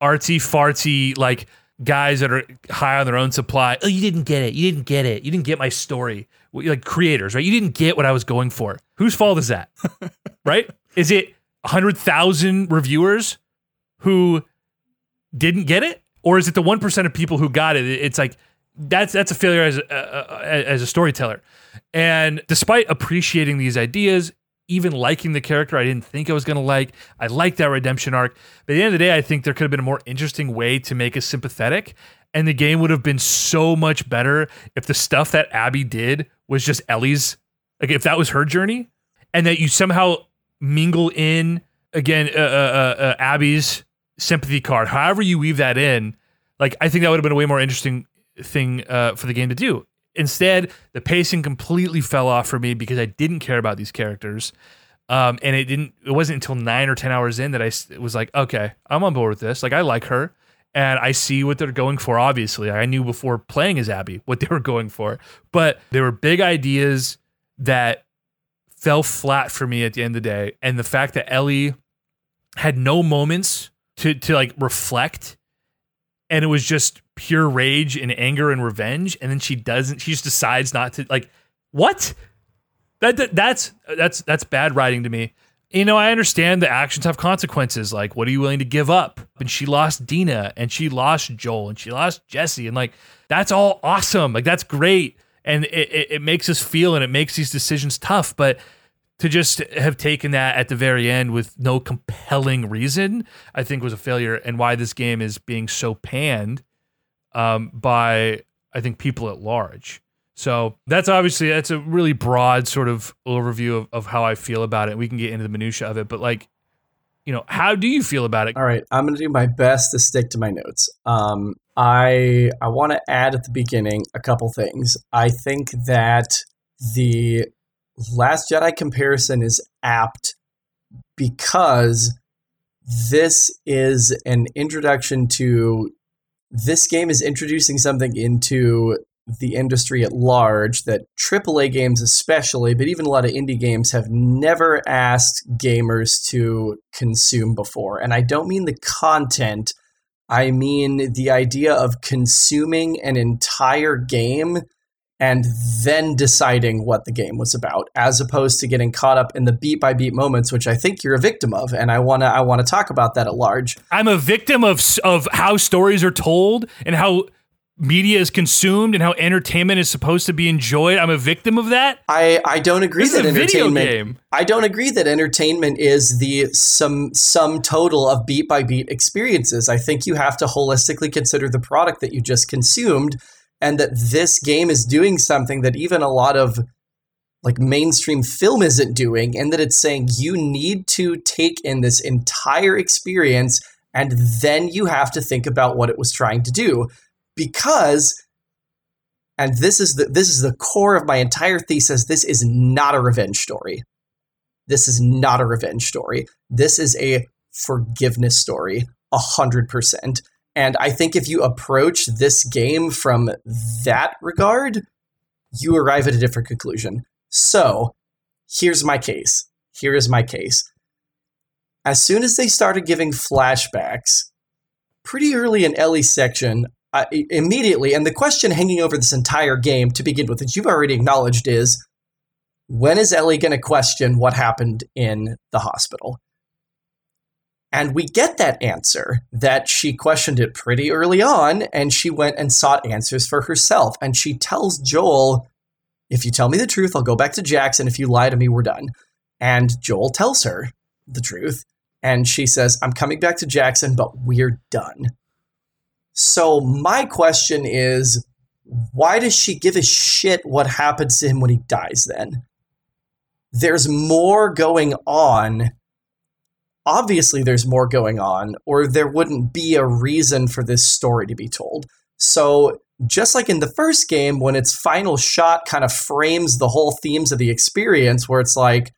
artsy fartsy, like guys that are high on their own supply. Oh, you didn't get it. You didn't get it. You didn't get my story. Like creators, right? You didn't get what I was going for. Whose fault is that? right? Is it 100,000 reviewers who didn't get it? Or is it the 1% of people who got it? It's like, that's that's a failure as a, uh, as a storyteller. And despite appreciating these ideas, even liking the character I didn't think I was going to like, I liked that redemption arc. But at the end of the day, I think there could have been a more interesting way to make us sympathetic. And the game would have been so much better if the stuff that Abby did was just Ellie's, like if that was her journey, and that you somehow mingle in again uh, uh, uh, Abby's sympathy card. However you weave that in, like I think that would have been a way more interesting thing uh, for the game to do. Instead, the pacing completely fell off for me because I didn't care about these characters, um, and it didn't. It wasn't until nine or ten hours in that I was like, okay, I'm on board with this. Like I like her, and I see what they're going for. Obviously, I knew before playing as Abby what they were going for, but there were big ideas that fell flat for me at the end of the day, and the fact that Ellie had no moments to to like reflect and it was just pure rage and anger and revenge and then she doesn't she just decides not to like what? That, that that's that's that's bad writing to me. You know i understand the actions have consequences like what are you willing to give up? And she lost dina and she lost joel and she lost jesse and like that's all awesome. Like that's great and it, it, it makes us feel and it makes these decisions tough but to just have taken that at the very end with no compelling reason, I think was a failure, and why this game is being so panned um, by I think people at large. So that's obviously that's a really broad sort of overview of, of how I feel about it. We can get into the minutia of it, but like, you know, how do you feel about it? All right, I'm to do my best to stick to my notes. Um, I I want to add at the beginning a couple things. I think that the Last Jedi comparison is apt because this is an introduction to this game is introducing something into the industry at large that AAA games, especially, but even a lot of indie games, have never asked gamers to consume before. And I don't mean the content, I mean the idea of consuming an entire game and then deciding what the game was about as opposed to getting caught up in the beat by beat moments which I think you're a victim of and I want to I want to talk about that at large. I'm a victim of of how stories are told and how media is consumed and how entertainment is supposed to be enjoyed. I'm a victim of that. I I don't agree This is that entertainment. I don't agree that entertainment is the sum sum total of beat by beat experiences. I think you have to holistically consider the product that you just consumed and that this game is doing something that even a lot of like mainstream film isn't doing and that it's saying you need to take in this entire experience and then you have to think about what it was trying to do because and this is the this is the core of my entire thesis this is not a revenge story. This is not a revenge story. This is a forgiveness story a hundred percent. And i think if you approach this game from that regard you arrive at a different conclusion. So here's my case. Here is my case. As soon as they started giving flashbacks pretty early in ellie's section uh, immediately, and the question hanging over this entire game to begin with, that you've already acknowledged, is when is Ellie going to question what happened in the hospital? And we get that answer that she questioned it pretty early on and she went and sought answers for herself. And she tells Joel, if you tell me the truth, I'll go back to Jackson. If you lie to me, we're done. And Joel tells her the truth. And she says, I'm coming back to Jackson, but we're done. So my question is, why does she give a shit what happens to him when he dies then? There's more going on. Obviously, there's more going on, or there wouldn't be a reason for this story to be told. So, just like in the first game, when its final shot kind of frames the whole themes of the experience, where it's like,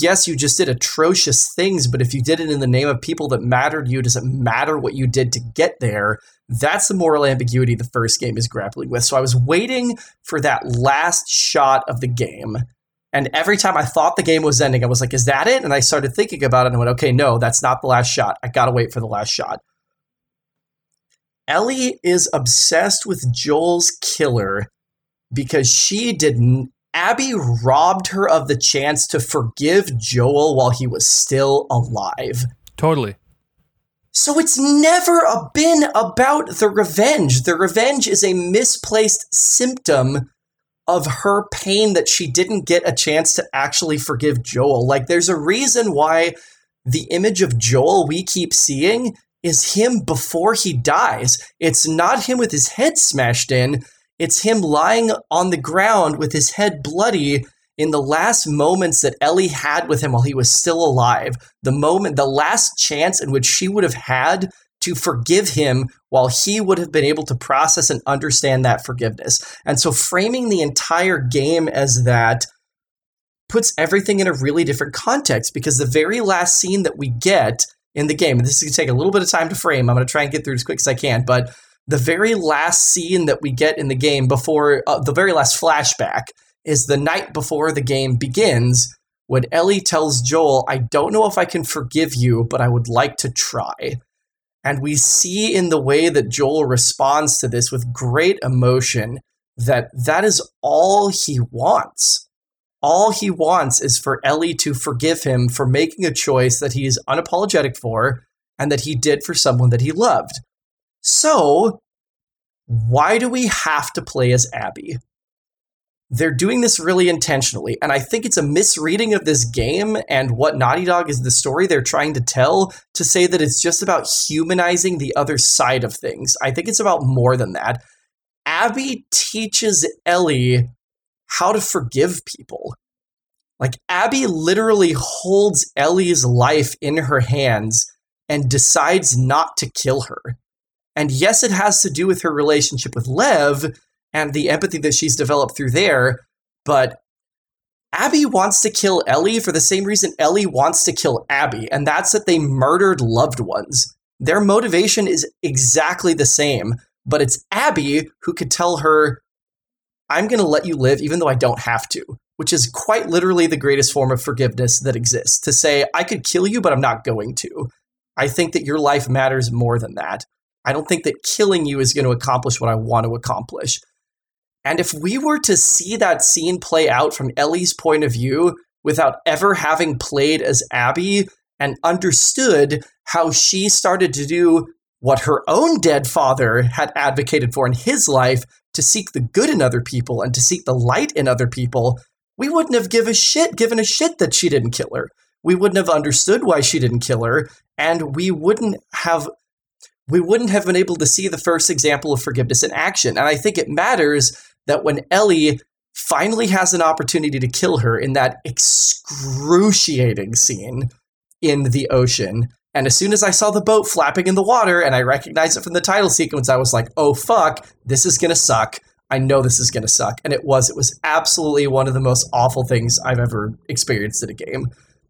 yes, you just did atrocious things, but if you did it in the name of people that mattered you, does it matter what you did to get there? That's the moral ambiguity the first game is grappling with. So I was waiting for that last shot of the game. And every time I thought the game was ending, I was like, is that it? And I started thinking about it and I went, okay, no, that's not the last shot. I gotta wait for the last shot. Ellie is obsessed with Joel's killer because she didn't Abby robbed her of the chance to forgive Joel while he was still alive. Totally. So it's never been about the revenge. The revenge is a misplaced symptom of her pain that she didn't get a chance to actually forgive Joel. Like, there's a reason why the image of Joel we keep seeing is him before he dies. It's not him with his head smashed in, it's him lying on the ground with his head bloody in the last moments that Ellie had with him while he was still alive. The moment, the last chance in which she would have had to forgive him while he would have been able to process and understand that forgiveness. And so framing the entire game as that puts everything in a really different context because the very last scene that we get in the game, and this is going to take a little bit of time to frame, I'm going to try and get through as quick as I can, but the very last scene that we get in the game before uh, the very last flashback is the night before the game begins when Ellie tells Joel, I don't know if I can forgive you, but I would like to try. And we see in the way that Joel responds to this with great emotion that that is all he wants. All he wants is for Ellie to forgive him for making a choice that he is unapologetic for and that he did for someone that he loved. So, why do we have to play as Abby? They're doing this really intentionally, and I think it's a misreading of this game and what Naughty Dog is the story they're trying to tell to say that it's just about humanizing the other side of things. I think it's about more than that. Abby teaches Ellie how to forgive people. Like, Abby literally holds Ellie's life in her hands and decides not to kill her. And yes, it has to do with her relationship with Lev and the empathy that she's developed through there, but Abby wants to kill Ellie for the same reason Ellie wants to kill Abby, and that's that they murdered loved ones. Their motivation is exactly the same, but it's Abby who could tell her, I'm going to let you live even though I don't have to, which is quite literally the greatest form of forgiveness that exists. To say, I could kill you, but I'm not going to. I think that your life matters more than that. I don't think that killing you is going to accomplish what I want to accomplish. And if we were to see that scene play out from Ellie's point of view without ever having played as Abby and understood how she started to do what her own dead father had advocated for in his life to seek the good in other people and to seek the light in other people, we wouldn't have given a shit, given a shit that she didn't kill her. We wouldn't have understood why she didn't kill her, and we wouldn't have we wouldn't have been able to see the first example of forgiveness in action. And I think it matters that when Ellie finally has an opportunity to kill her in that excruciating scene in the ocean, and as soon as I saw the boat flapping in the water and I recognized it from the title sequence, I was like, oh fuck, this is gonna suck. I know this is gonna suck. And it was. It was absolutely one of the most awful things I've ever experienced in a game.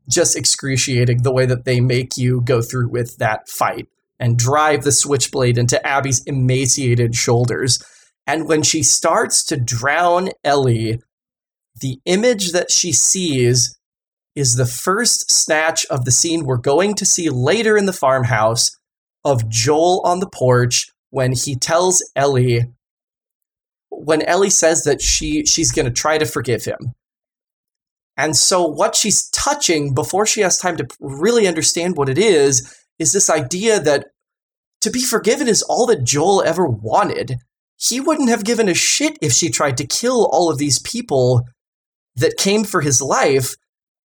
Just excruciating the way that they make you go through with that fight and drive the switchblade into Abby's emaciated shoulders. And when she starts to drown Ellie, the image that she sees is the first snatch of the scene we're going to see later in the farmhouse of Joel on the porch when he tells Ellie when Ellie says that she she's going to try to forgive him. And so what she's touching before she has time to really understand what it is is this idea that to be forgiven is all that Joel ever wanted. He wouldn't have given a shit if she tried to kill all of these people that came for his life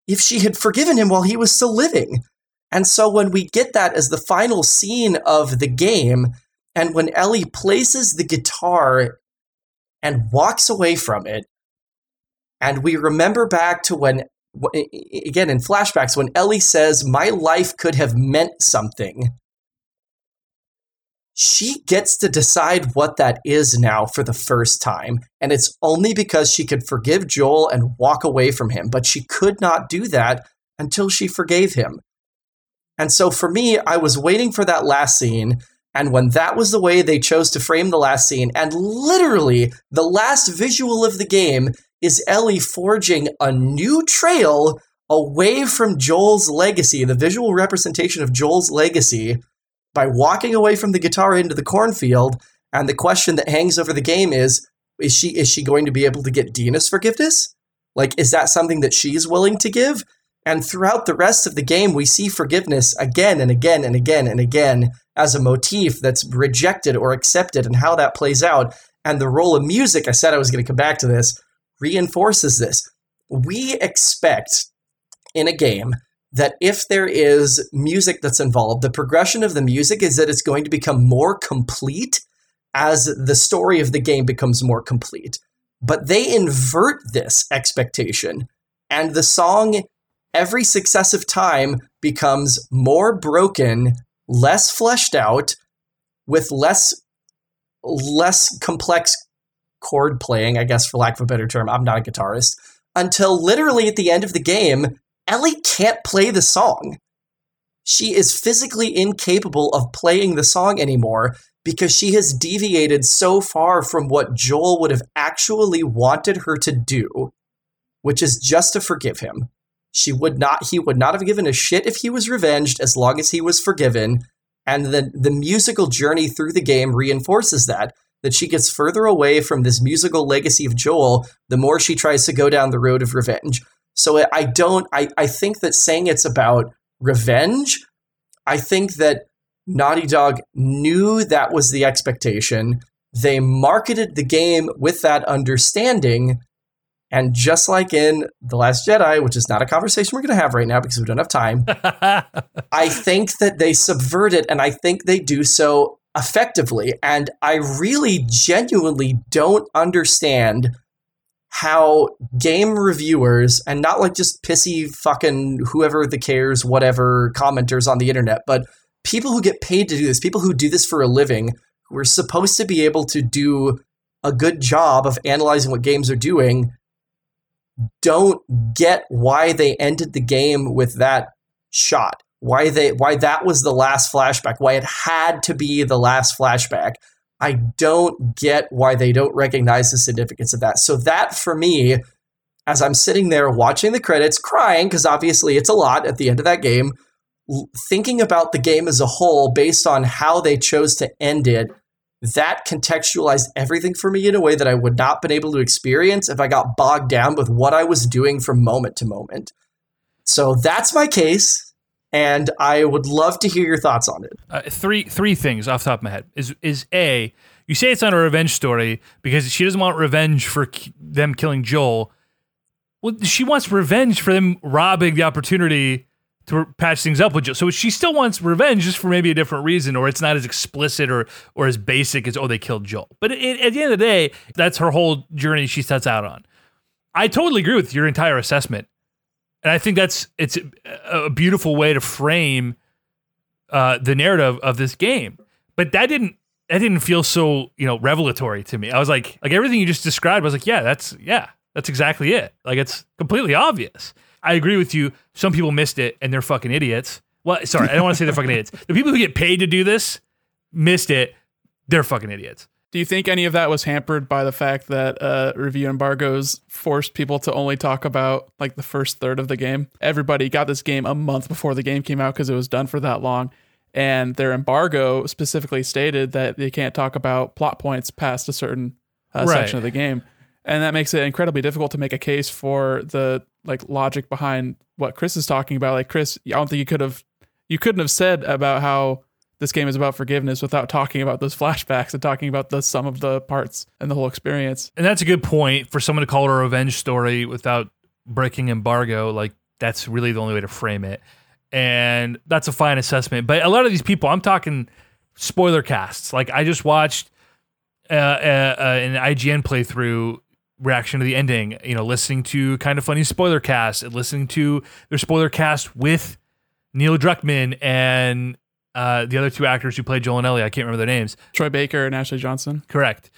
if she had forgiven him while he was still living. And so when we get that as the final scene of the game, and when Ellie places the guitar and walks away from it, and we remember back to when, again, in flashbacks, when Ellie says, My life could have meant something. She gets to decide what that is now for the first time. And it's only because she could forgive Joel and walk away from him. But she could not do that until she forgave him. And so for me, I was waiting for that last scene. And when that was the way they chose to frame the last scene, and literally the last visual of the game is Ellie forging a new trail away from Joel's legacy, the visual representation of Joel's legacy, by walking away from the guitar into the cornfield. And the question that hangs over the game is is she is she going to be able to get Dina's forgiveness? Like, is that something that she's willing to give? And throughout the rest of the game, we see forgiveness again and again and again and again as a motif that's rejected or accepted and how that plays out. And the role of music, I said I was going to come back to this, reinforces this. We expect in a game that if there is music that's involved, the progression of the music is that it's going to become more complete as the story of the game becomes more complete. But they invert this expectation, and the song every successive time becomes more broken, less fleshed out, with less less complex chord playing, I guess for lack of a better term. I'm not a guitarist. Until literally at the end of the game, Ellie can't play the song. She is physically incapable of playing the song anymore because she has deviated so far from what Joel would have actually wanted her to do, which is just to forgive him. She would not he would not have given a shit if he was revenged as long as he was forgiven. And the the musical journey through the game reinforces that that she gets further away from this musical legacy of Joel the more she tries to go down the road of revenge. So I don't I, I think that saying it's about revenge, I think that Naughty Dog knew that was the expectation. They marketed the game with that understanding and just like in The Last Jedi, which is not a conversation we're going to have right now because we don't have time, I think that they subvert it and I think they do so effectively. And I really genuinely don't understand how game reviewers and not like just pissy fucking whoever the cares, whatever commenters on the internet, but people who get paid to do this, people who do this for a living, who are supposed to be able to do a good job of analyzing what games are doing don't get why they ended the game with that shot. Why they why that was the last flashback, why it had to be the last flashback. I don't get why they don't recognize the significance of that. So that for me, as I'm sitting there watching the credits, crying because obviously it's a lot at the end of that game, thinking about the game as a whole based on how they chose to end it that contextualized everything for me in a way that I would not have been able to experience if I got bogged down with what I was doing from moment to moment. So that's my case, and I would love to hear your thoughts on it. Uh, three three things off the top of my head is is a you say it's not a revenge story because she doesn't want revenge for them killing Joel. Well, she wants revenge for them robbing the opportunity to patch things up with Joel. So she still wants revenge just for maybe a different reason, or it's not as explicit or or as basic as oh they killed Joel. But it, at the end of the day, that's her whole journey she sets out on. I totally agree with your entire assessment, and I think that's it's a, a beautiful way to frame uh, the narrative of this game. But that didn't that didn't feel so you know revelatory to me. I was like like everything you just described. I was like yeah that's yeah that's exactly it. Like it's completely obvious. I agree with you. Some people missed it and they're fucking idiots. Well, sorry, I don't want to say they're fucking idiots. The people who get paid to do this missed it. They're fucking idiots. Do you think any of that was hampered by the fact that uh, review embargoes forced people to only talk about like the first third of the game? Everybody got this game a month before the game came out because it was done for that long. And their embargo specifically stated that they can't talk about plot points past a certain uh, Right. section of the game. And that makes it incredibly difficult to make a case for the like logic behind what Chris is talking about. Like Chris, I don't think you could have you couldn't have said about how this game is about forgiveness without talking about those flashbacks and talking about the sum of the parts and the whole experience. And that's a good point for someone to call it a revenge story without breaking embargo. Like that's really the only way to frame it. And that's a fine assessment. But a lot of these people, I'm talking spoiler casts. Like I just watched uh, uh, uh, an IGN playthrough reaction to the ending. You know, listening to kind of funny spoiler cast, and listening to their spoiler cast with Neil Druckmann and uh, the other two actors who played Joel and Ellie. I can't remember their names. Troy Baker and Ashley Johnson. Correct.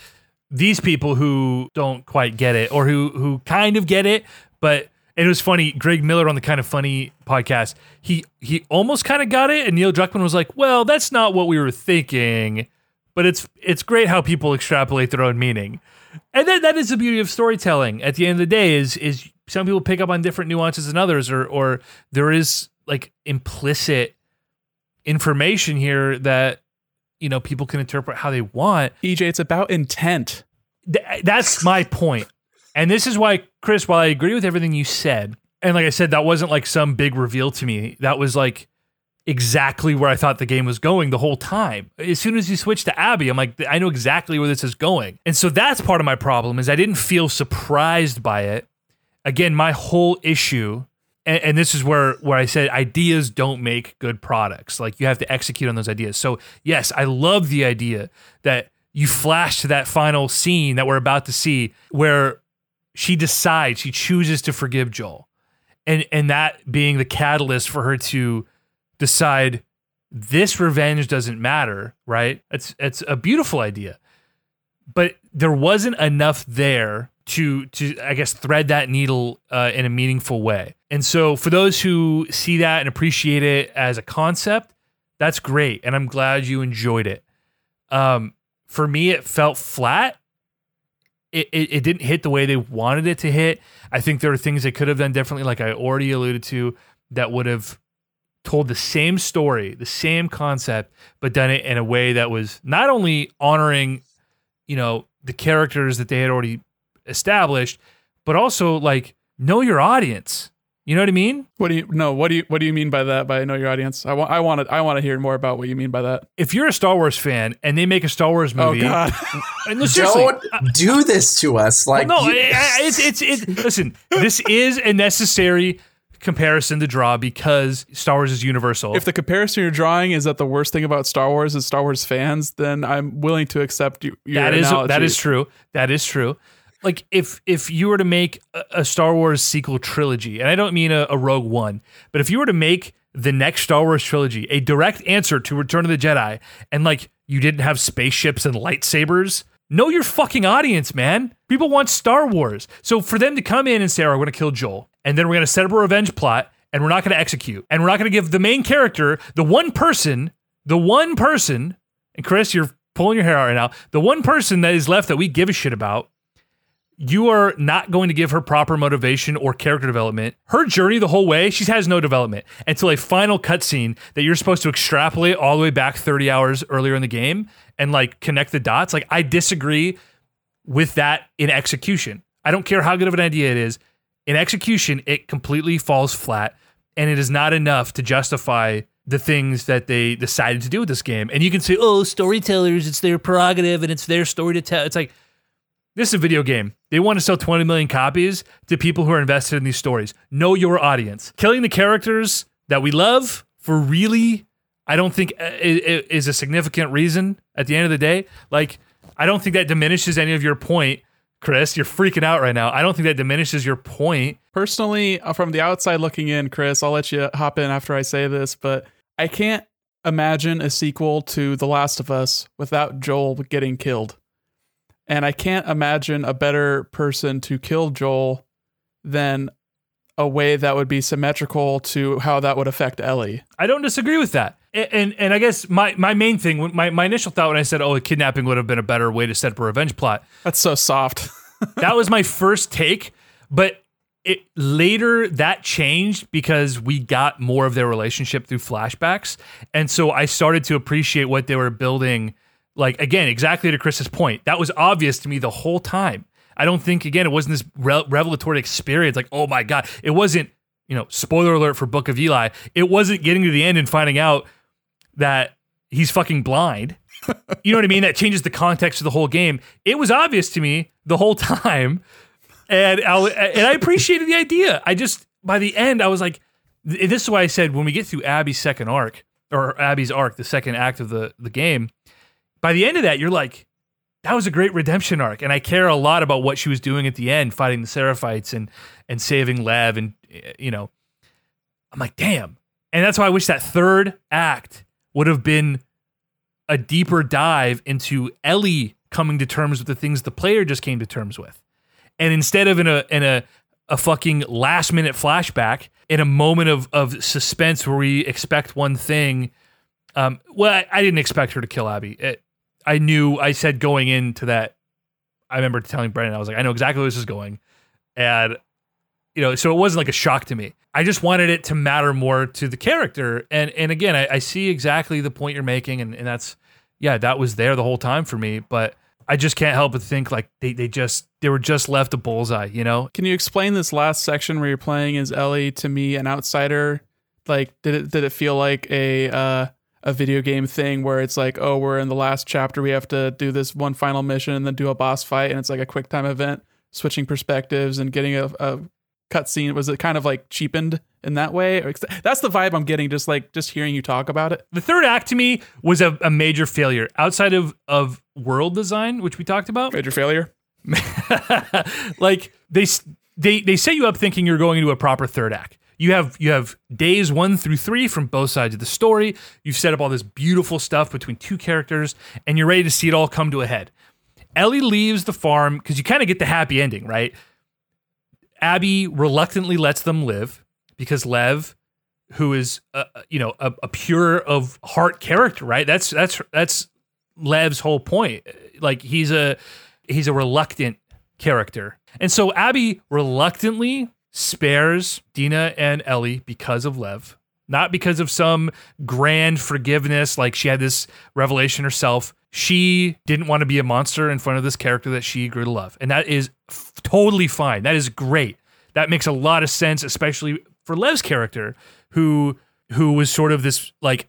These people who don't quite get it, or who who kind of get it, but it was funny. Greg Miller on the kind of funny podcast, he he almost kind of got it, and Neil Druckmann was like, "Well, that's not what we were thinking." But it's it's great how people extrapolate their own meaning, and that that is the beauty of storytelling. At the end of the day, is is some people pick up on different nuances than others, or or there is like implicit information here that you know people can interpret how they want. EJ, it's about intent. Th- that's my point. And this is why, Chris, while I agree with everything you said, and like I said, that wasn't like some big reveal to me. That was like exactly where I thought the game was going the whole time. As soon as you switch to Abby, I'm like, I know exactly where this is going. And so that's part of my problem is I didn't feel surprised by it. Again, my whole issue, and, and this is where where I said ideas don't make good products. Like you have to execute on those ideas. So yes, I love the idea that you flash to that final scene that we're about to see where she decides she chooses to forgive Joel. And and that being the catalyst for her to decide this revenge doesn't matter, right? It's it's a beautiful idea. But there wasn't enough there to to I guess thread that needle uh, in a meaningful way. And so for those who see that and appreciate it as a concept, that's great and I'm glad you enjoyed it. Um for me it felt flat it, it, it, didn't hit the way they wanted it to hit. I think there are things they could have done differently, like I already alluded to, that would have told the same story, the same concept, but done it in a way that was not only honoring, you know, the characters that they had already established, but also like know your audience. You know what I mean? What do you no? What do you what do you mean by that? By know your audience? I want I want to I want to hear more about what you mean by that. If you're a Star Wars fan and they make a Star Wars oh, movie, oh god, no, Don't do this to us. Like no, you- it's, it's it's listen. This is a necessary comparison to draw because Star Wars is universal. if the comparison you're drawing is that the worst thing about Star Wars is Star Wars fans, then I'm willing to accept you, your that is analogy. that is true. That is true. Like if if you were to make a, a Star Wars sequel trilogy, and I don't mean a, a Rogue One, but if you were to make the next Star Wars trilogy a direct answer to Return of the Jedi, and like you didn't have spaceships and lightsabers, know your fucking audience, man. People want Star Wars, so for them to come in and say, "Oh, we're going to kill Joel," and then we're going to set up a revenge plot, and we're not going to execute, and we're not going to give the main character, the one person, the one person, and Chris, you're pulling your hair out right now, the one person that is left that we give a shit about you are not going to give her proper motivation or character development. Her journey the whole way, she has no development until a final cutscene that you're supposed to extrapolate all the way back 30 hours earlier in the game and like connect the dots. Like, I disagree with that in execution. I don't care how good of an idea it is. In execution, it completely falls flat and it is not enough to justify the things that they decided to do with this game. And you can say, oh, storytellers, it's their prerogative and it's their story to tell. It's like, this is a video game. They want to sell 20 million copies to people who are invested in these stories. Know your audience. Killing the characters that we love for really, I don't think uh, is a significant reason at the end of the day. Like, I don't think that diminishes any of your point, Chris. You're freaking out right now. I don't think that diminishes your point. Personally, uh, from the outside looking in, Chris, I'll let you hop in after I say this, but I can't imagine a sequel to The Last of Us without Joel getting killed. And I can't imagine a better person to kill Joel than a way that would be symmetrical to how that would affect Ellie. I don't disagree with that. And, and and I guess my my main thing, my my initial thought when I said, "Oh, a kidnapping would have been a better way to set up a revenge plot," That's so soft. that was my first take, but it later that changed because we got more of their relationship through flashbacks, and so I started to appreciate what they were building. Like again, exactly to Chris's point, that was obvious to me the whole time. I don't think again it wasn't this re- revelatory experience. Like, oh my god, it wasn't you know, spoiler alert for Book of Eli, it wasn't getting to the end and finding out that he's fucking blind. you know what I mean? That changes the context of the whole game. It was obvious to me the whole time, and I, and I appreciated the idea. I just by the end I was like, this is why I said when we get through Abby's second arc or Abby's arc, the second act of the the game, by the end of that you're like, that was a great redemption arc, and I care a lot about what she was doing at the end, fighting the Seraphites and and saving Lev, and you know, I'm like, damn, and that's why I wish that third act would have been a deeper dive into Ellie coming to terms with the things the player just came to terms with. And instead of in a in a a fucking last minute flashback in a moment of of suspense where we expect one thing, um, well, I, I didn't expect her to kill Abby. It, I knew. I said going into that. I remember telling Brendan, I was like, I know exactly where this is going, and you know, so it wasn't like a shock to me. I just wanted it to matter more to the character. And and again, I, I see exactly the point you're making, and, and that's yeah, that was there the whole time for me. But I just can't help but think like they, they just they were just left a bullseye, you know? Can you explain this last section where you're playing as Ellie to me, an outsider? Like, did it did it feel like a uh, a video game thing where it's like, oh, we're in the last chapter, we have to do this one final mission and then do a boss fight, and it's like a quick time event, switching perspectives and getting a, a cutscene. Was it kind of like cheapened in that way? That's the vibe I'm getting, just like just hearing you talk about it. The third act to me was a, a major failure outside of of world design, which we talked about. Major failure. like they they they set you up thinking you're going into a proper third act. You have you have days one through three from both sides of the story. You've set up all this beautiful stuff between two characters, and you're ready to see it all come to a head. Ellie leaves the farm because you kind of get the happy ending, right? Abby reluctantly lets them live because Lev, who is a, you know a, a, pure of heart character, right? That's that's that's Lev's whole point. Like he's a he's a reluctant character, and so Abby reluctantly spares Dina and Ellie because of Lev, not because of some grand forgiveness. Like she had this revelation herself. She didn't want to be a monster in front of this character that she grew to love, and that is f- totally fine. That is great. That makes a lot of sense, especially for Lev's character, who who was sort of this like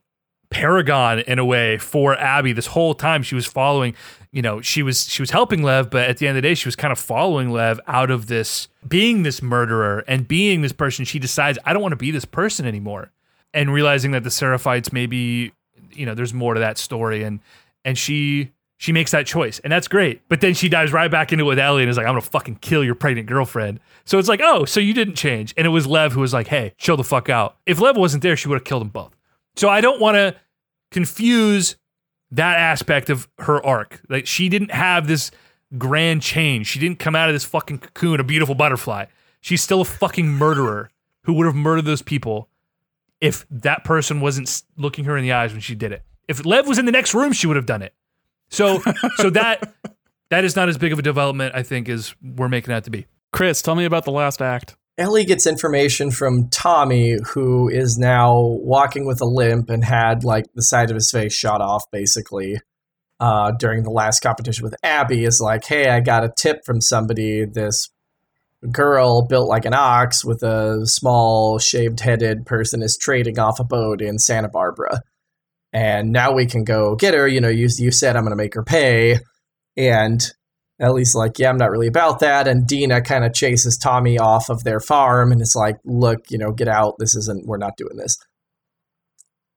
paragon in a way for Abby this whole time she was following you know she was she was helping Lev but at the end of the day she was kind of following Lev out of this being this murderer and being this person she decides I don't want to be this person anymore. And realizing that the Seraphites maybe you know there's more to that story and and she she makes that choice and that's great. But then she dives right back into it with Ellie and is like I'm gonna fucking kill your pregnant girlfriend. So it's like oh so you didn't change. And it was Lev who was like hey chill the fuck out. If Lev wasn't there she would have killed them both. So I don't want to confuse that aspect of her arc. Like she didn't have this grand change. She didn't come out of this fucking cocoon a beautiful butterfly. She's still a fucking murderer who would have murdered those people if that person wasn't looking her in the eyes when she did it. If Lev was in the next room, she would have done it. So so that that is not as big of a development I think as we're making that to be. Chris, tell me about the last act. Ellie gets information from Tommy, who is now walking with a limp and had like the side of his face shot off, basically. Uh, during the last competition with Abby, is like, hey, I got a tip from somebody. This girl built like an ox with a small shaved headed person is trading off a boat in Santa Barbara. And now we can go get her. You know, you, you said I'm going to make her pay. And Ellie's like, yeah, I'm not really about that. And Dina kind of chases Tommy off of their farm and it's like, look, you know, get out. This isn't, we're not doing this.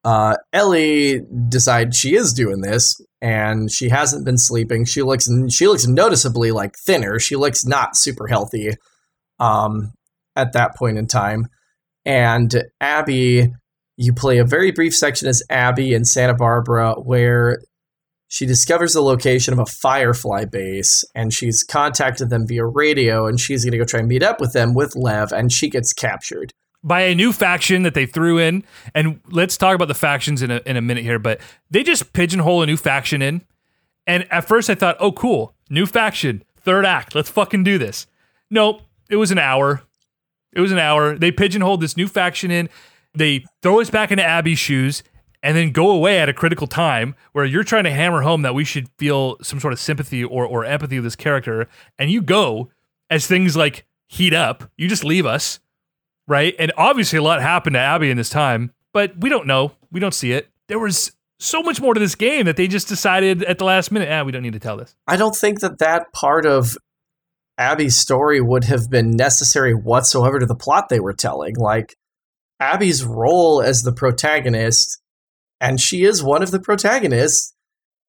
Uh, Ellie decides she is doing this and she hasn't been sleeping. She looks, she looks noticeably like thinner. She looks not super healthy um, at that point in time. And Abby, you play a very brief section as Abby in Santa Barbara where she discovers the location of a Firefly base and she's contacted them via radio and she's going to go try and meet up with them with Lev and she gets captured by a new faction that they threw in. And let's talk about the factions in a, in a minute here, but they just pigeonhole a new faction in. And at first I thought, oh, cool, new faction, third act, let's fucking do this. Nope, it was an hour. It was an hour. They pigeonholed this new faction in. They throw us back into Abby's shoes and then go away at a critical time where you're trying to hammer home that we should feel some sort of sympathy or, or empathy with this character, and you go as things like heat up, you just leave us. right? And obviously, a lot happened to Abby in this time, but we don't know. We don't see it. There was so much more to this game that they just decided at the last minute, ah, we don't need to tell this. I don't think that that part of Abby's story would have been necessary whatsoever to the plot they were telling. Like, Abby's role as the protagonist, and she is one of the protagonists,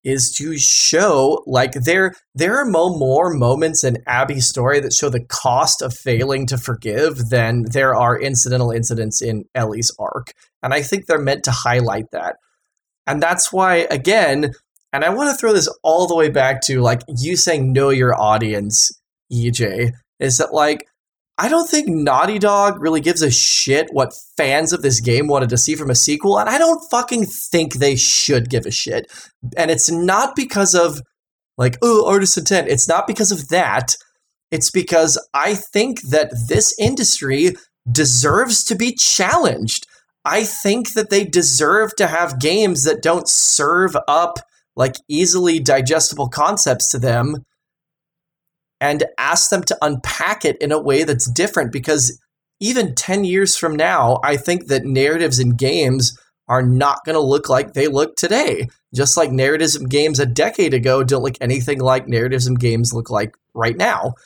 is to show like there there are more moments in Abby's story that show the cost of failing to forgive than there are incidental incidents in Ellie's arc. And I think they're meant to highlight that. And that's why again, and I want to throw this all the way back to like you saying know your audience, EJ, is that like I don't think Naughty Dog really gives a shit what fans of this game wanted to see from a sequel, and I don't fucking think they should give a shit. And it's not because of like, oh, artist intent. It's not because of that. It's because I think that this industry deserves to be challenged. I think that they deserve to have games that don't serve up like easily digestible concepts to them and ask them to unpack it in a way that's different because even 10 years from now, I think that narratives in games are not going to look like they look today. Just like narratives in games a decade ago don't look anything like narratives in games look like right now.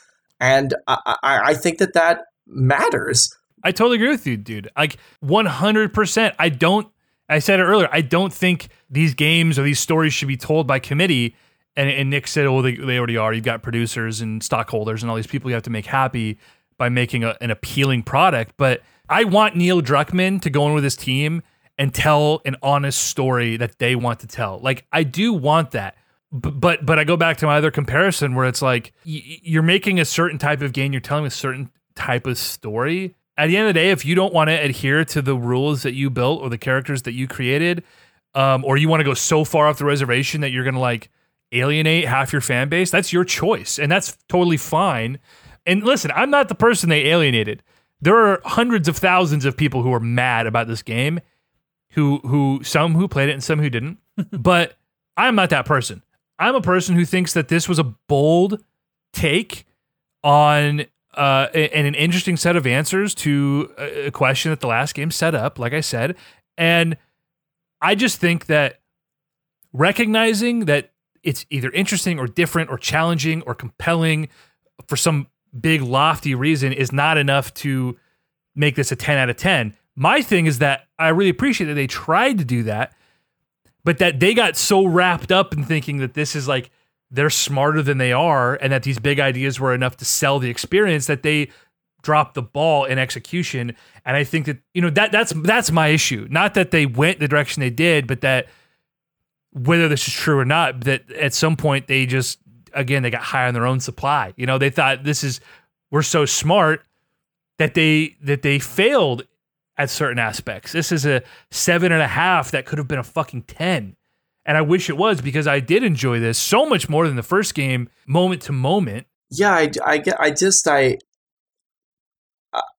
And I, I, I think that that matters. I totally agree with you, dude. Like 100%. I don't, I said it earlier, I don't think these games or these stories should be told by committee and, and Nick said, "Oh, they, they already are. You've got producers and stockholders and all these people you have to make happy by making a, an appealing product." But I want Neil Druckmann to go in with his team and tell an honest story that they want to tell. Like I do want that. But but, but I go back to my other comparison where it's like y- you're making a certain type of game, you're telling a certain type of story. At the end of the day, if you don't want to adhere to the rules that you built or the characters that you created, um, or you want to go so far off the reservation that you're gonna like alienate half your fan base, that's your choice. And that's totally fine. And listen, I'm not the person they alienated. There are hundreds of thousands of people who are mad about this game, who who some who played it and some who didn't. but I'm not that person. I'm a person who thinks that this was a bold take on uh, and an interesting set of answers to a question that the last game set up, like I said. And I just think that recognizing that it's either interesting or different or challenging or compelling for some big lofty reason is not enough to make this a 10 out of 10. My thing is that I really appreciate that they tried to do that, but that they got so wrapped up in thinking that this is like they're smarter than they are and that these big ideas were enough to sell the experience that they dropped the ball in execution and I think that you know that that's that's my issue. Not that they went the direction they did, but that whether this is true or not, that at some point they just again they got high on their own supply. You know, they thought this is we're so smart that they that they failed at certain aspects. This is a seven and a half that could have been a fucking ten. And I wish it was because I did enjoy this so much more than the first game, moment to moment. Yeah, I, I, I just I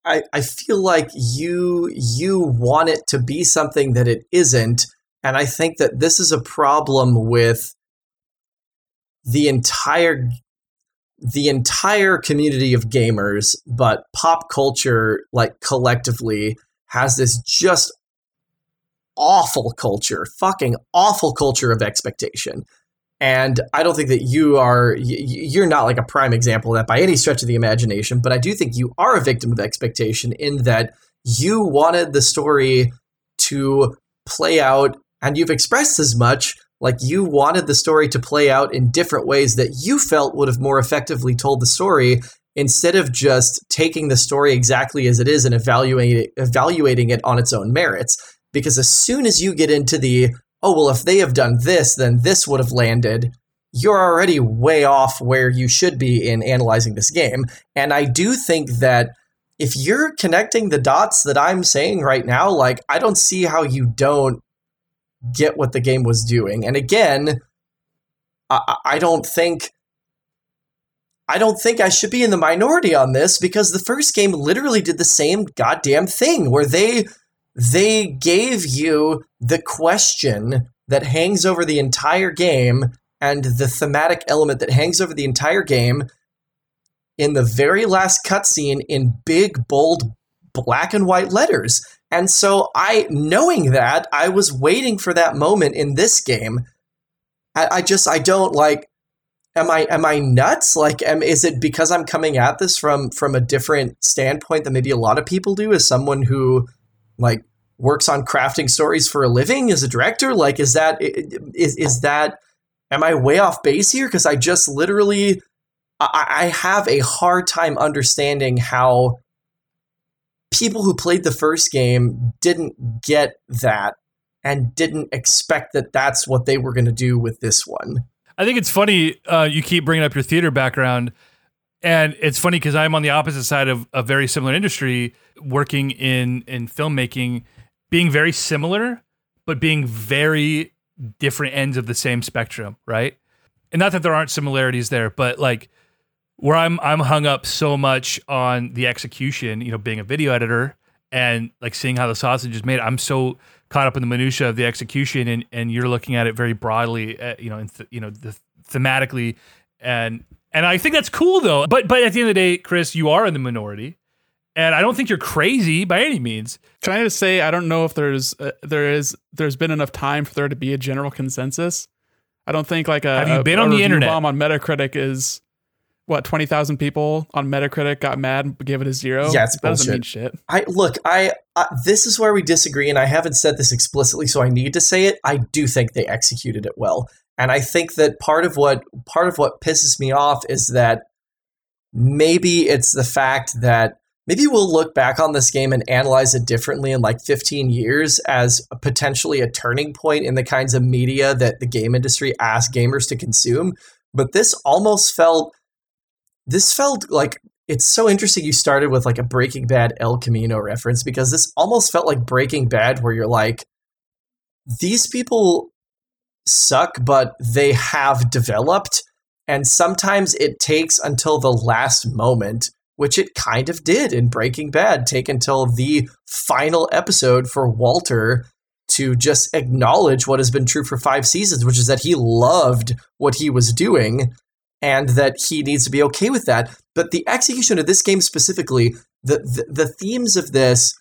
I, I feel like you you want it to be something that it isn't and I think that this is a problem with the entire the entire community of gamers, but pop culture like collectively has this just awful culture, fucking awful culture of expectation. And I don't think that you are, you're not like a prime example of that by any stretch of the imagination, but I do think you are a victim of expectation in that you wanted the story to play out and you've expressed as much like you wanted the story to play out in different ways that you felt would have more effectively told the story instead of just taking the story exactly as it is and evaluating it, evaluating it on its own merits. Because as soon as you get into the oh well if they have done this then this would have landed you're already way off where you should be in analyzing this game. And i do think that if you're connecting the dots that i'm saying right now like i don't see how you don't get what the game was doing. And again, I, I don't think I don't think I should be in the minority on this because the first game literally did the same goddamn thing where they they gave you the question that hangs over the entire game and the thematic element that hangs over the entire game in the very last cutscene in big bold black and white letters. And so I, knowing that, I was waiting for that moment in this game. I, I just, I don't like, am I, am I nuts? Like, am, is it because I'm coming at this from, from a different standpoint than maybe a lot of people do as someone who like works on crafting stories for a living as a director? Like, is that, is, is that, am I way off base here? Cause I just literally, I, I have a hard time understanding how people who played the first game didn't get that and didn't expect that that's what they were going to do with this one. I think it's funny uh, you keep bringing up your theater background. And it's funny because I'm on the opposite side of a very similar industry, working in in filmmaking, being very similar, but being very different ends of the same spectrum, right? And not that there aren't similarities there, but like where I'm I'm hung up so much on the execution, you know, being a video editor and like seeing how the sausage is made. I'm so caught up in the minutia of the execution, and and you're looking at it very broadly, uh, you know, and th- you know, the, thematically, and and I think that's cool though. But but at the end of the day, Chris, you are in the minority. And I don't think you're crazy by any means. Can I just say I don't know if there's uh, there is there's been enough time for there to be a general consensus. I don't think like a have you been a, on a the internet bomb on Metacritic is what twenty thousand people on Metacritic got mad and gave it a zero. Yeah, it's that doesn't mean shit. I look, I uh, this is where we disagree, and I haven't said this explicitly, so I need to say it. I do think they executed it well, and I think that part of what part of what pisses me off is that maybe it's the fact that maybe we'll look back on this game and analyze it differently in like 15 years as a potentially a turning point in the kinds of media that the game industry asks gamers to consume. But this almost felt this felt like it's so interesting you started with like a Breaking Bad El Camino reference because this almost felt like Breaking Bad where you're like these people suck but they have developed and sometimes it takes until the last moment which it kind of did in Breaking Bad take until the final episode for Walter to just acknowledge what has been true for 5 seasons which is that he loved what he was doing and that he needs to be okay with that. But the execution of this game specifically, the, the, the themes of this,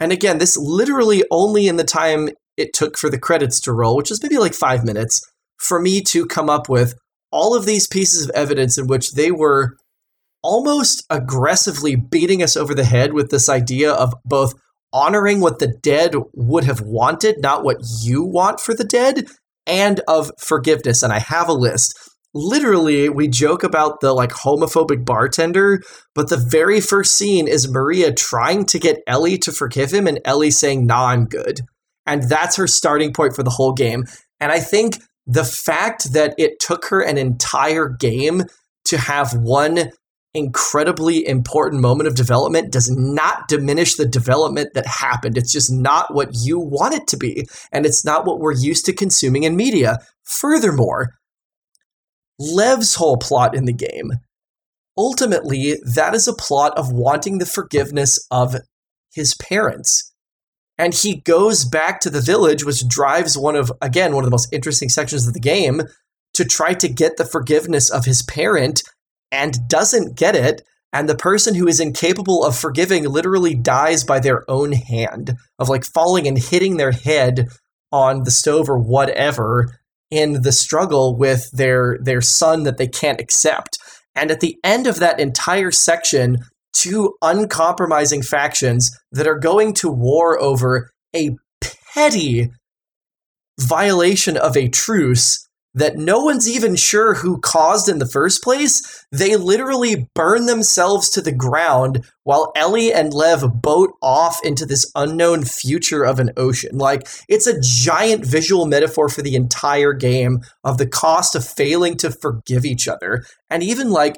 and again, this literally only in the time it took for the credits to roll, which is maybe like five minutes, for me to come up with all of these pieces of evidence in which they were almost aggressively beating us over the head with this idea of both honoring what the dead would have wanted, not what you want for the dead, and of forgiveness. And I have a list literally we joke about the like homophobic bartender but the very first scene is maria trying to get ellie to forgive him and ellie saying nah i'm good and that's her starting point for the whole game and i think the fact that it took her an entire game to have one incredibly important moment of development does not diminish the development that happened. It's just not what you want it to be. And it's not what we're used to consuming in media. Furthermore, Lev's whole plot in the game. Ultimately, that is a plot of wanting the forgiveness of his parents. And he goes back to the village, which drives one of, again, one of the most interesting sections of the game, to try to get the forgiveness of his parent and doesn't get it. And the person who is incapable of forgiving literally dies by their own hand, of like falling and hitting their head on the stove or whatever in the struggle with their their son that they can't accept. And at the end of that entire section, two uncompromising factions that are going to war over a petty violation of a truce that no one's even sure who caused in the first place, they literally burn themselves to the ground while Ellie and Lev boat off into this unknown future of an ocean. Like, it's a giant visual metaphor for the entire game of the cost of failing to forgive each other. And even like,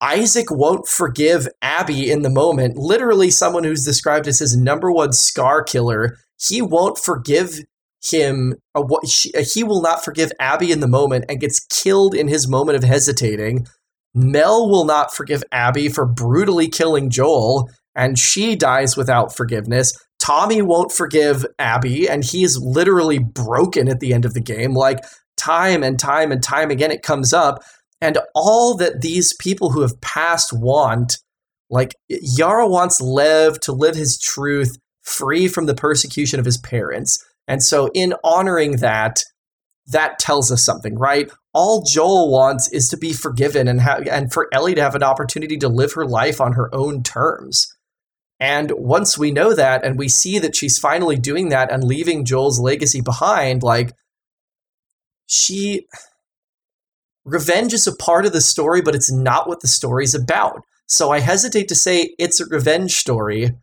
Isaac won't forgive Abby in the moment. Literally, someone who's described as his number one scar killer. He won't forgive uh, what she, he will not forgive Abby in the moment and gets killed in his moment of hesitating. Mel will not forgive Abby for brutally killing Joel and she dies without forgiveness. Tommy won't forgive Abby and he's literally broken at the end of the game like time and time and time again it comes up and all that these people who have passed want Like Yara wants Lev to live his truth free from the persecution of his parents. And so in honoring that, that tells us something, right? All Joel wants is to be forgiven and ha- and for Ellie to have an opportunity to live her life on her own terms. And once we know that and we see that she's finally doing that and leaving Joel's legacy behind, like she revenge is a part of the story, but it's not what the story's about. So I hesitate to say it's a revenge story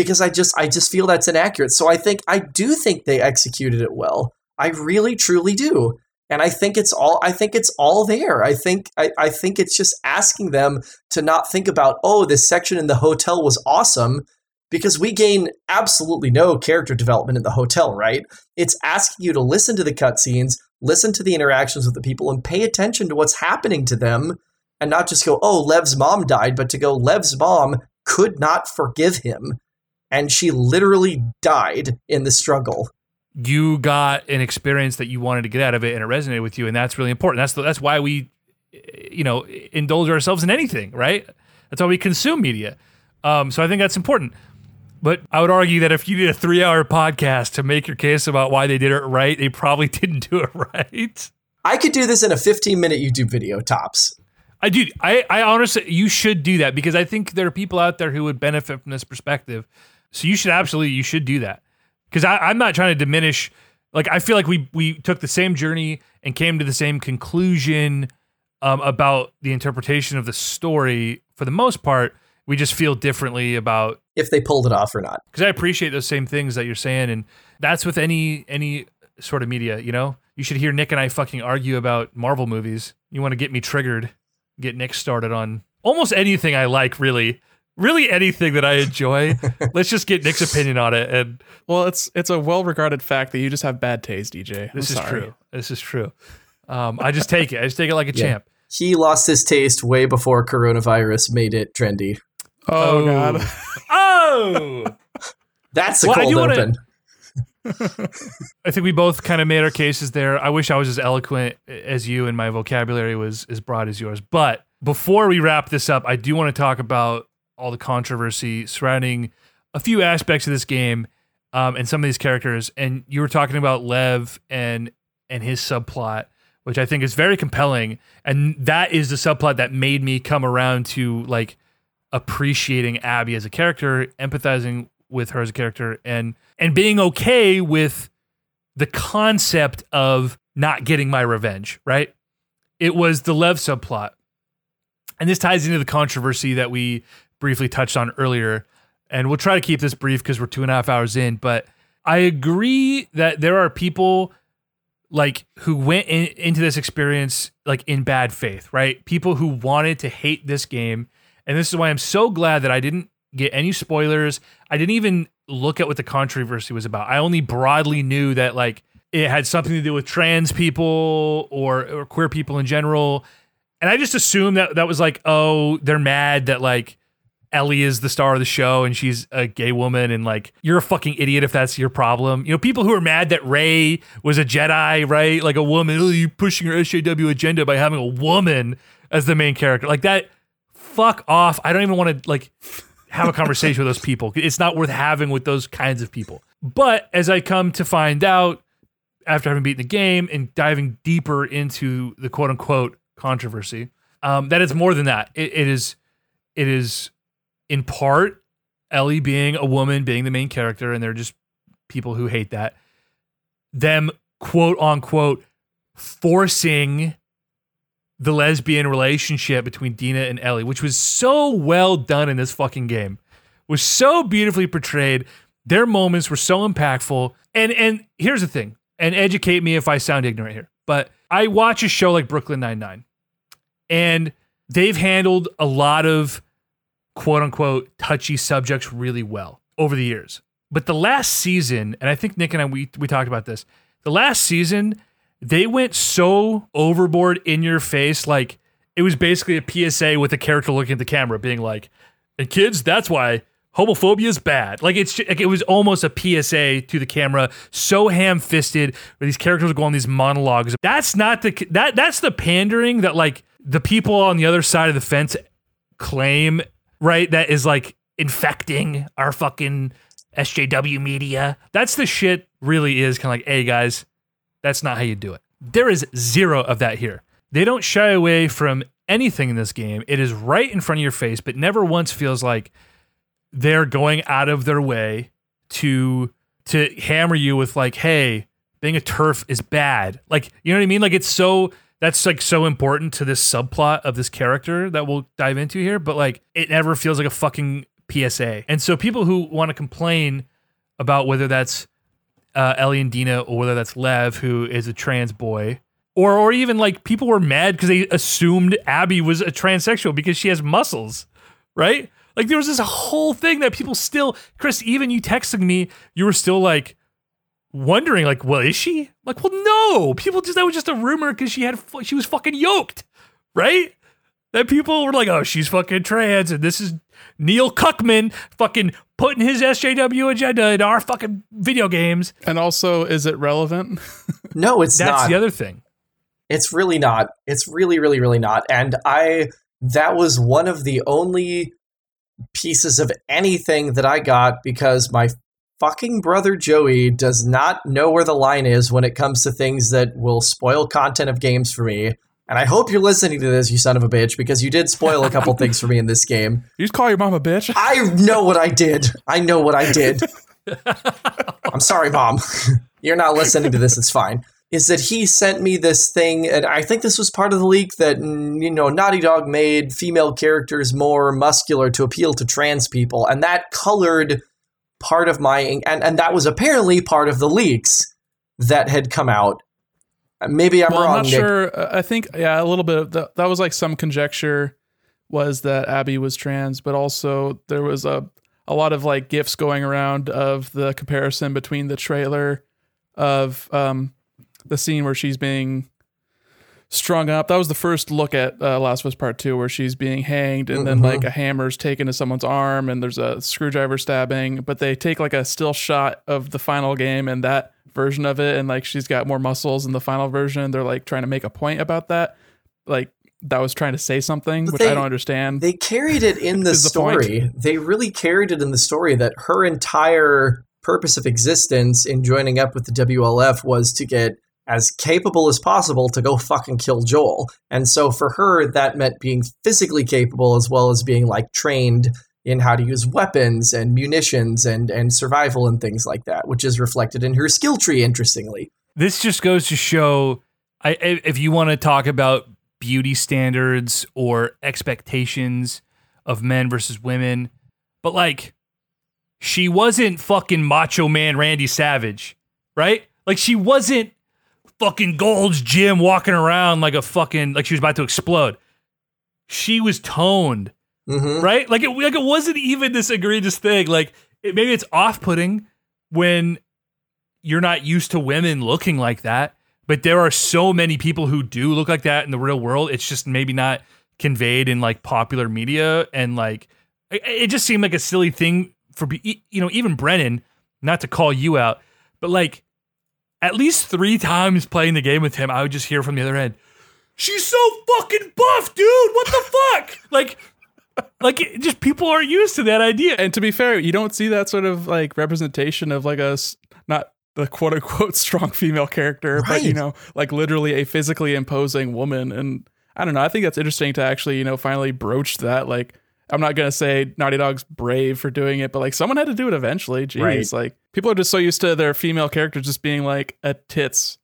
because I just I just feel that's inaccurate. So I think I do think they executed it well. I really truly do. And I think it's all I think it's all there. I think I, I think it's just asking them to not think about, oh, this section in the hotel was awesome, because we gain absolutely no character development in the hotel, right? It's asking you to listen to the cutscenes, listen to the interactions with the people, and pay attention to what's happening to them, and not just go, oh, Lev's mom died, but to go, Lev's mom could not forgive him, and she literally died in the struggle. You got an experience that you wanted to get out of it and it resonated with you and that's really important. That's the, that's why we you know indulge ourselves in anything right? That's why we consume media. Um, so i think that's important. But i would argue that if you did a three hour podcast to make your case about why they did it right they probably didn't do it right. I could do this in a 15 minute youtube video tops. I do. I, I honestly, you should do that because I think there are people out there who would benefit from this perspective. So you should absolutely, you should do that because I'm not trying to diminish. Like I feel like we we took the same journey and came to the same conclusion um, about the interpretation of the story. For the most part, we just feel differently about if they pulled it off or not. Because I appreciate those same things that you're saying, and that's with any any sort of media. You know, you should hear Nick and I fucking argue about Marvel movies. You want to get me triggered, get Nick started on almost anything I like, really really anything that I enjoy. Let's just get Nick's opinion on it. And well, it's it's a well regarded fact that you just have bad taste, DJ. This I'm is sorry. true. This is true. Um, I just take it. I just take it like a yeah. champ. He lost his taste way before coronavirus made it trendy. Oh, oh. god. oh. That's a well, cold open. I think we both kind of made our cases there. I wish I was as eloquent as you and my vocabulary was as broad as yours. But before we wrap this up, I do want to talk about all the controversy surrounding a few aspects of this game um, and some of these characters. And you were talking about Lev and and his subplot, which I think is very compelling. And that is the subplot that made me come around to like appreciating Abby as a character, empathizing with her as a character, and and being okay with the concept of not getting my revenge. Right? It was the Lev subplot. And this ties into the controversy that we briefly touched on earlier. And we'll try to keep this brief because we're two and a half hours in. But I agree that there are people like who went in, into this experience like in bad faith, right? People who wanted to hate this game. And this is why I'm so glad that I didn't get any spoilers. I didn't even look at what the controversy was about. I only broadly knew that like it had something to do with trans people or, or queer people in general. And I just assumed that that was like, oh, they're mad that like Ellie is the star of the show and she's a gay woman and like you're a fucking idiot if that's your problem. You know, people who are mad that Rey was a Jedi, right? Like a woman, oh, you pushing your SJW agenda by having a woman as the main character. Like that fuck off. I don't even want to like have a conversation with those people. It's not worth having with those kinds of people. But as I come to find out after having beaten the game and diving deeper into the quote unquote controversy, um, that it's more than that. it, it is it is in part Ellie being a woman, being the main character, and they're just people who hate that. Them quote unquote forcing the lesbian relationship between Dina and Ellie, which was so well done in this fucking game, was so beautifully portrayed. Their moments were so impactful. And and here's the thing, and educate me if I sound ignorant here, but I watch a show like Brooklyn Nine Nine, and they've handled a lot of quote unquote touchy subjects really well over the years. But the last season, and I think Nick and I we we talked about this. The last season, they went so overboard in your face, like it was basically a PSA with a character looking at the camera, being like, "And kids, that's why homophobia is bad." Like it's like it was almost a PSA to the camera, so ham-fisted, where these characters go on these monologues. That's not the that that's the pandering that like the people on the other side of the fence claim, right? That is like infecting our fucking SJW media. That's the shit really is kind of like, hey guys, that's not how you do it. There is zero of that here. They don't shy away from anything in this game. It is right in front of your face, but never once feels like they're going out of their way to to hammer you with like, hey, being a TERF is bad. Like, you know what I mean? Like it's so that's like so important to this subplot of this character that we'll dive into here, but like it never feels like a fucking PSA. And so people who want to complain about whether that's uh, Ellie and Dina or whether that's Lev, who is a trans boy, or or even like people were mad because they assumed Abby was a transsexual because she has muscles, right? Like there was this whole thing that people still, Chris, even you texting me, you were still like wondering, like, well, is she? Like, well, no, people just that was just a rumor because she had she was fucking yoked, right? That people were like, oh, she's fucking trans, and this is Neil Cuckman fucking putting his SJW agenda in our fucking video games. And also, is it relevant? No, it's That's not. the other thing. It's really not. It's really, really, really not. And I, that was one of the only pieces of anything that I got because my fucking brother Joey does not know where the line is when it comes to things that will spoil content of games for me. And I hope you're listening to this, you son of a bitch, because you did spoil a couple things for me in this game. you just call your mom a bitch. I know what I did. I know what I did. I'm sorry, mom. You're not listening to this. It's fine. Is that he sent me this thing, and I think this was part of the leak that mm, you know Naughty Dog made female characters more muscular to appeal to trans people, and that colored part of my and and that was apparently part of the leaks that had come out. Maybe I'm well, wrong. I'm not Nick. sure. Uh, I think yeah, a little bit. Of the, that was like some conjecture was that Abby was trans, but also there was a a lot of like gifs going around of the comparison between the trailer of um the scene where she's being strung up. That was the first look at uh, Last of Us Part Two, where she's being hanged, and then Mhm. like a hammer's taken to someone's arm, and there's a screwdriver stabbing. But they take like a still shot of the final game and that version of it, and like she's got more muscles in the final version. They're like trying to make a point about that, like that was trying to say something, But which they- I don't understand. They carried it in the Is the story. They really carried it in the story that her entire purpose of existence in joining up with the WLF was to get as capable as possible to go fucking kill Joel. And so for her, that meant being physically capable as well as being like trained in how to use weapons and munitions and, and survival and things like that, which is reflected in her skill tree, interestingly. This just goes to show I, if you want to talk about beauty standards or expectations of men versus women, but like she wasn't fucking macho man Randy Savage, right? Like she wasn't fucking Gold's Gym walking around like a fucking like she was about to explode. She was toned hmm right? Like it like it wasn't even this egregious thing. Like it, maybe it's off putting when you're not used to women looking like that. But there are so many people who do look like that in the real world. It's just maybe not conveyed in like popular media, and like it, it just seemed like a silly thing for you know even Brennan. Not to call you out, but like at least three times playing the game with him, I would just hear from the other end. She's so fucking buff, dude. What the fuck? Like, like it, just people aren't used to that idea. and to be fair, you don't see that sort of like representation of like a not the quote unquote strong female character, but you know, like literally a physically imposing woman. And I don't know. I think that's interesting to actually, you know, finally broach that. Like, I'm not gonna say Naughty Dog's brave for doing it, but like someone had to do it eventually. Jeez, Right. like people are just so used to their female characters just being like a tits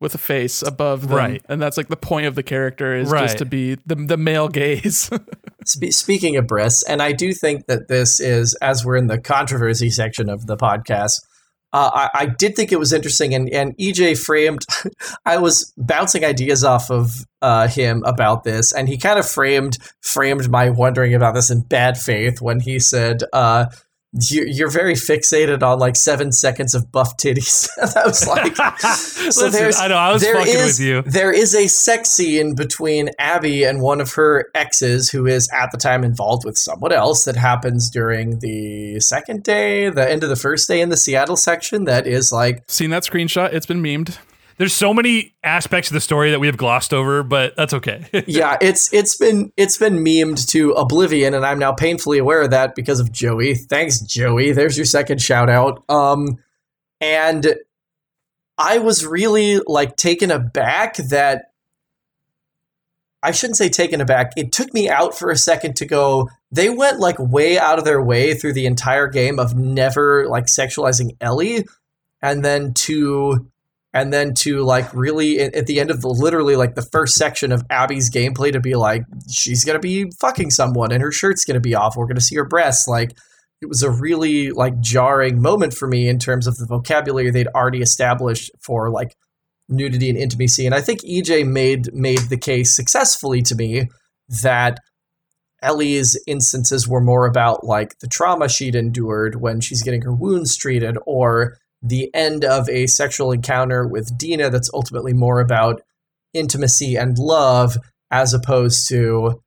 with a face above them, Right. and that's like the point of the character is Right. just to be the the male gaze. Spe- speaking of Briss, and I do think that this is, as we're in the controversy section of the podcast, uh, I, I did think it was interesting, and, and EJ framed. I was bouncing ideas off of uh, him about this, and he kind of framed framed my wondering about this in bad faith when he said, uh, "You're very fixated on like seven seconds of buff titties." I was like, so Listen, I know I was fucking is- with you. There is a sex scene between Abby and one of her exes, who is at the time involved with someone else, that happens during the second day, the end of the first day in the Seattle section. That is like, Seen that screenshot? It's been memed. There's so many aspects of the story that we have glossed over, but that's okay. yeah, it's it's been it's been memed to oblivion, and I'm now painfully aware of that because of Joey. Thanks, Joey. There's your second shout out. Um, and I was really like taken aback that I shouldn't say taken aback. It took me out for a second to go. They went like way out of their way through the entire game of never like sexualizing Ellie, and then to and then to like really at the end of the literally like the first section of Abby's gameplay to be like she's gonna be fucking someone and her shirt's gonna be off. We're gonna see her breasts. Like it was a really like jarring moment for me in terms of the vocabulary they'd already established for like nudity and intimacy. And I think EJ made made the case successfully to me that Ellie's instances were more about like the trauma she'd endured when she's getting her wounds treated, or the end of a sexual encounter with Dina that's ultimately more about intimacy and love, as opposed to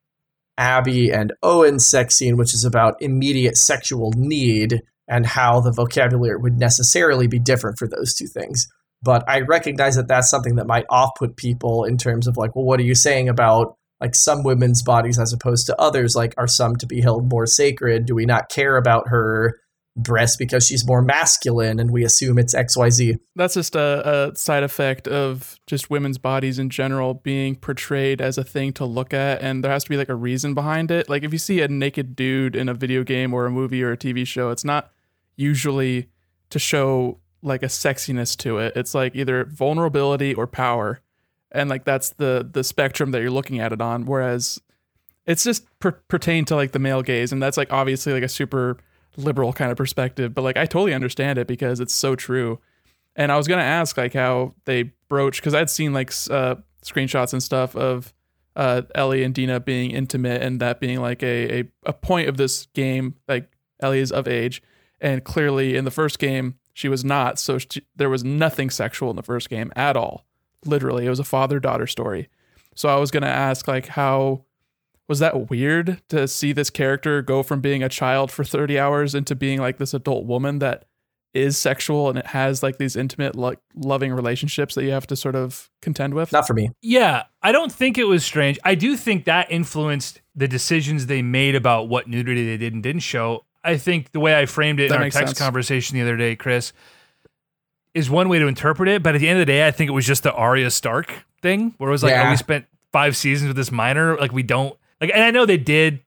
Abby and Owen's sex scene, which is about immediate sexual need and how the vocabulary would necessarily be different for those two things. But I recognize that that's something that might off put people in terms of like, well, what are you saying about like some women's bodies as opposed to others? Like, are some to be held more sacred? Do we not care about her breasts because she's more masculine and we assume it's XYZ? That's just a, a side effect of just women's bodies in general being portrayed as a thing to look at. And there has to be like a reason behind it. Like, if you see a naked dude in a video game or a movie or a TV show, it's not usually to show like a sexiness to it. It's like either vulnerability or power. And like that's the the spectrum that you're looking at it on whereas it's just per- pertain to like the male gaze and that's like obviously like a super liberal kind of perspective, but like I totally understand it because it's so true. And I was to ask like how they broach cuz I'd seen like uh screenshots and stuff of uh, Ellie and Dina being intimate and that being like a, a, a point of this game. Like Ellie is of age, and clearly in the first game she was not. So she, there was nothing sexual in the first game at all. Literally, it was a father daughter story. So I was gonna ask, like, how was that weird to see this character go from being a child for 30 hours into being like this adult woman that is sexual and it has like these intimate like loving relationships that you have to sort of contend with Not for me. Yeah, I don't think it was strange. I do think that influenced the decisions they made about what nudity they did and didn't show. I think the way I framed it That in our text sense. conversation the other day, Chris, is one way to interpret it. But at the end of the day, I think it was just the Arya Stark thing, where it was like, Yeah. oh, we spent five seasons with this minor, like we don't like. And I know they did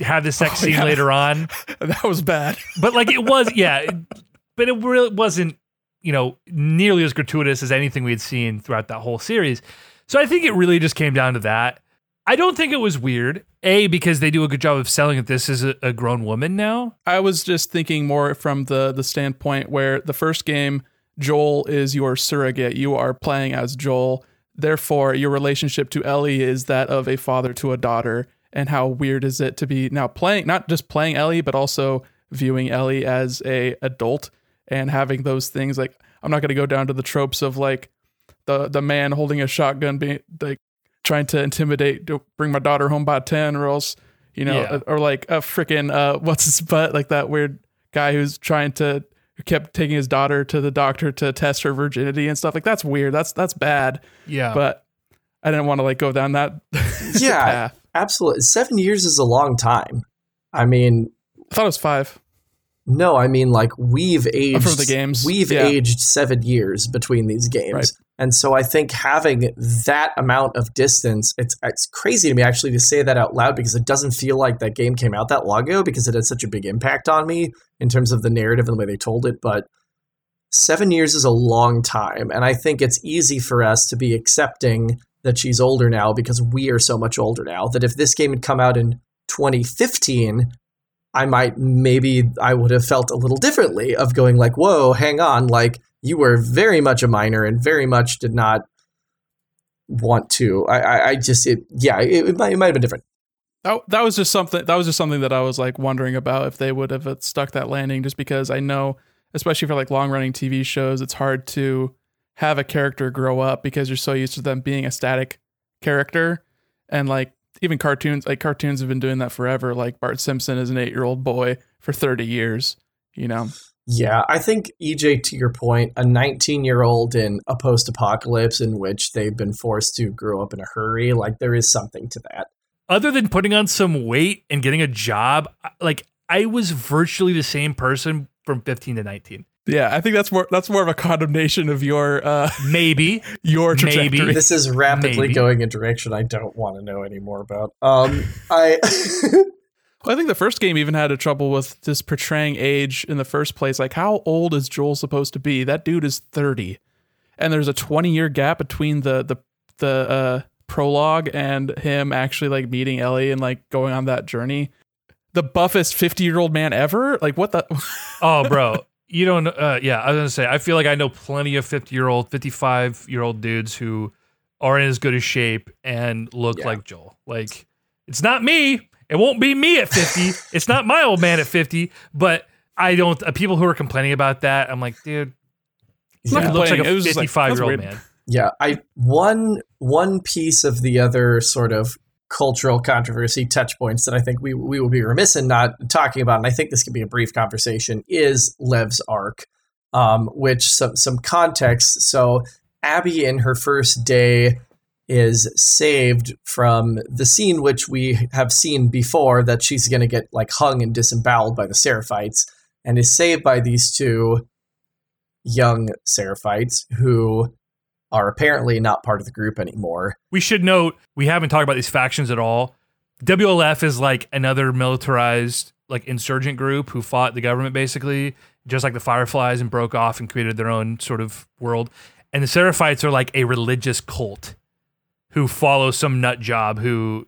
have the sex Oh, scene yeah. later on, that was bad but like it was, yeah, but it really wasn't, you know, nearly as gratuitous as anything we had seen throughout that whole series. So I think it really just came down to that. I don't think it was weird. A because they do a good job of selling that this is a, a grown woman now. I was just thinking more from the the standpoint where the first game Joel is your surrogate. You are playing as Joel. Therefore, your relationship to Ellie is that of a father to a daughter. And how weird is it to be now playing not just playing Ellie, but also viewing Ellie as a adult and having those things like I'm not going to go down to the tropes of like the the man holding a shotgun being like trying to intimidate to bring my daughter home by 10 or else you know Yeah. or like a freaking uh what's his butt like that weird guy who's trying to who kept taking his daughter to the doctor to test her virginity and stuff like that's weird that's that's bad Yeah, but i didn't want to like go down that Yeah. path Absolutely. Seven years is a long time. I mean, i thought it was five no, I mean like we've aged from the games, We've yeah. aged seven years between these games. Right. And so I think having that amount of distance, it's it's crazy to me actually to say that out loud because it doesn't feel like that game came out that long ago because it had such a big impact on me in terms of the narrative and the way they told it. But seven years is a long time. And I think it's easy for us to be accepting that she's older now because we are so much older now. That if this game had come out in 2015, I might maybe I would have felt a little differently of going like, whoa, hang on, like you were very much a minor and very much did not want to. I, I, I just it yeah, it, it might it might have been different. that, that was just something that was just something that i was like wondering about if they would have uh, stuck that landing just because i know especially for like long running tv shows it's hard to have a character grow up because you're so used to them being a static character and like even cartoons like cartoons have been doing that forever like bart simpson is an eight year old boy for 30 years you know Yeah, I think EJ, to your point, a 19 year old in a post apocalypse in which they've been forced to grow up in a hurry, like there is something to that. Other than putting on some weight and getting a job, like I was virtually the same person from 15 to 19. Yeah, I think that's more that's more of a condemnation of your uh Maybe. your Maybe. trajectory. This is rapidly Maybe. going a direction I don't want to know any more about. Um, I Well, I think the first game even had a trouble with this portraying age in the first place. Like, how old is Joel supposed to be? That dude is thirty, and there's a twenty year gap between the the the uh, prologue and him actually like meeting Ellie and like going on that journey. The buffest fifty year old man ever. Like, what the? Oh, bro. You don't, uh, yeah, I was going to say, I feel like I know plenty of 50 year old, 55 year old dudes who are in as good a shape and look Yeah. like Joel. Like, it's not me. It won't be me at 50. it's not my old man at 50, but I don't, uh, people who are complaining about that, I'm like, dude, It's not he looks like a was just like, 55 year old man. Yeah, I one one piece of the other sort of cultural controversy touch points that I think we we will be remiss in not talking about, and I think this could be a brief conversation, is Lev's arc, um, which some some context. So Abby in her first day is saved from the scene which we have seen before that she's going to get like hung and disemboweled by the Seraphites, and is saved by these two young Seraphites who are apparently not part of the group anymore. We should note we haven't talked about these factions at all. WLF is like another militarized, like insurgent group who fought the government basically, just like the Fireflies, and broke off and created their own sort of world. And the Seraphites are like a religious cult who follow some nut job who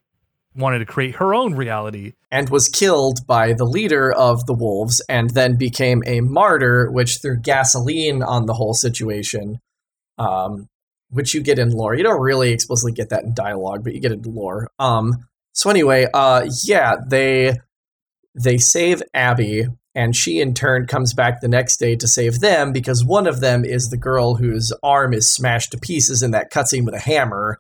wanted to create her own reality. And was killed by the leader of the wolves and then became a martyr, which threw gasoline on the whole situation, um, which you get in lore. You don't really explicitly get that in dialogue, but you get it in lore. Um, so anyway, uh, yeah, they they save Abby, and she in turn comes back the next day to save them because one of them is the girl whose arm is smashed to pieces in that cutscene with a hammer,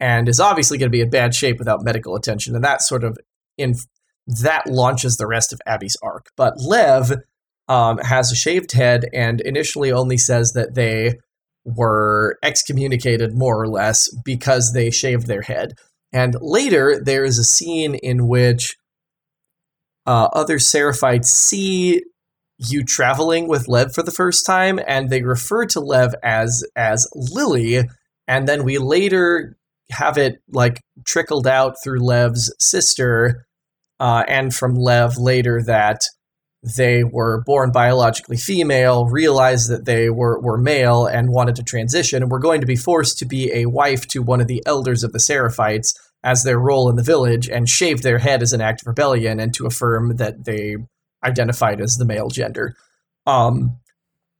and is obviously going to be in bad shape without medical attention, and that sort of in that launches the rest of Abby's arc. But Lev um, has a shaved head and initially only says that they were excommunicated more or less because they shaved their head. And later, there is a scene in which uh, other Seraphites see you traveling with Lev for the first time, and they refer to Lev as as Lily. And then we later have it like trickled out through Lev's sister, uh, and from Lev later that they were born biologically female, realized that they were, were male, and wanted to transition, and were going to be forced to be a wife to one of the elders of the Seraphites as their role in the village, and shaved their head as an act of rebellion and to affirm that they identified as the male gender. Um,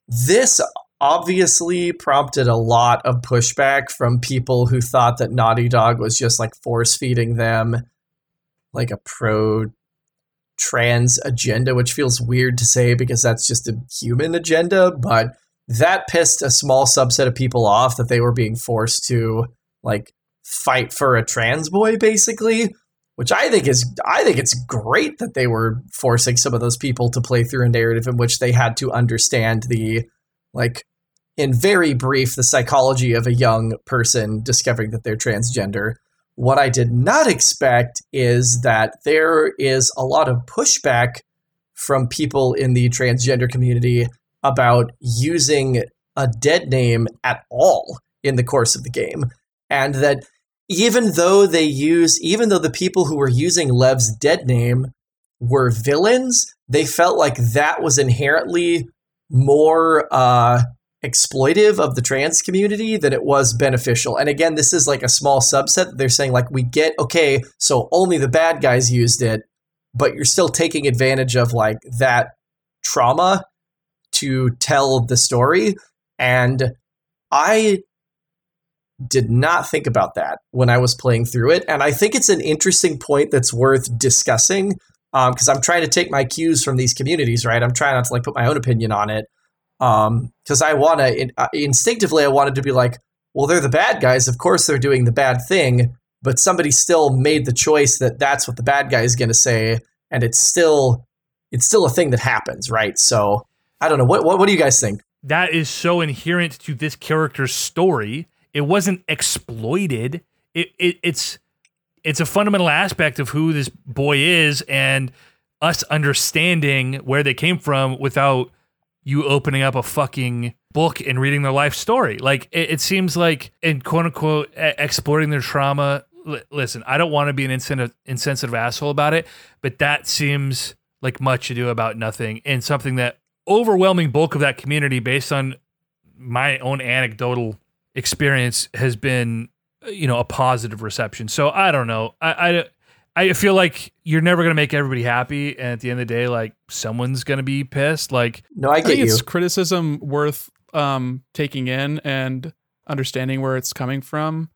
this obviously prompted a lot of pushback from people who thought that Naughty Dog was just like force feeding them like a pro trans agenda, which feels weird to say because that's just a human agenda, but that pissed a small subset of people off that they were being forced to like fight for a trans boy basically, which I think is I think it's great that they were forcing some of those people to play through a narrative in which they had to understand the like in very brief the psychology of a young person discovering that they're transgender. What I did not expect is that there is a lot of pushback from people in the transgender community about using a dead name at all in the course of the game. And that even though they use, even though the people who were using Lev's dead name were villains, they felt like that was inherently more uh, exploitive of the trans community than it was beneficial. And again, this is like a small subset. They're saying like we get okay, so only the bad guys used it, but you're still taking advantage of like that trauma to tell the story. And I did not think about that when I was playing through it. And I think it's an interesting point that's worth discussing um, because I'm trying to take my cues from these communities, right? I'm trying not to like put my own opinion on it because I want to uh, instinctively I wanted to be like, well, they're the bad guys. Of course, they're doing the bad thing, but somebody still made the choice that that's what the bad guy is going to say, and it's still it's still a thing that happens, right? So I don't know. What, what what do you guys think? that is so inherent to this character's story. It wasn't exploited. It, it it's it's a fundamental aspect of who this boy is and us understanding where they came from without you opening up a fucking book and reading their life story. Like it, it seems like in quote unquote e- exploiting their trauma. L- listen, I don't want to be an insensitive, insensitive asshole about it, but that seems like much ado about nothing and something that overwhelming bulk of that community based on my own anecdotal experience has been uh, you know a positive reception so i don't know i i, I feel like you're never going to make everybody happy and at the end of the day like someone's going to be pissed like No, I I get think you. it's criticism worth um, taking in and understanding where it's coming from.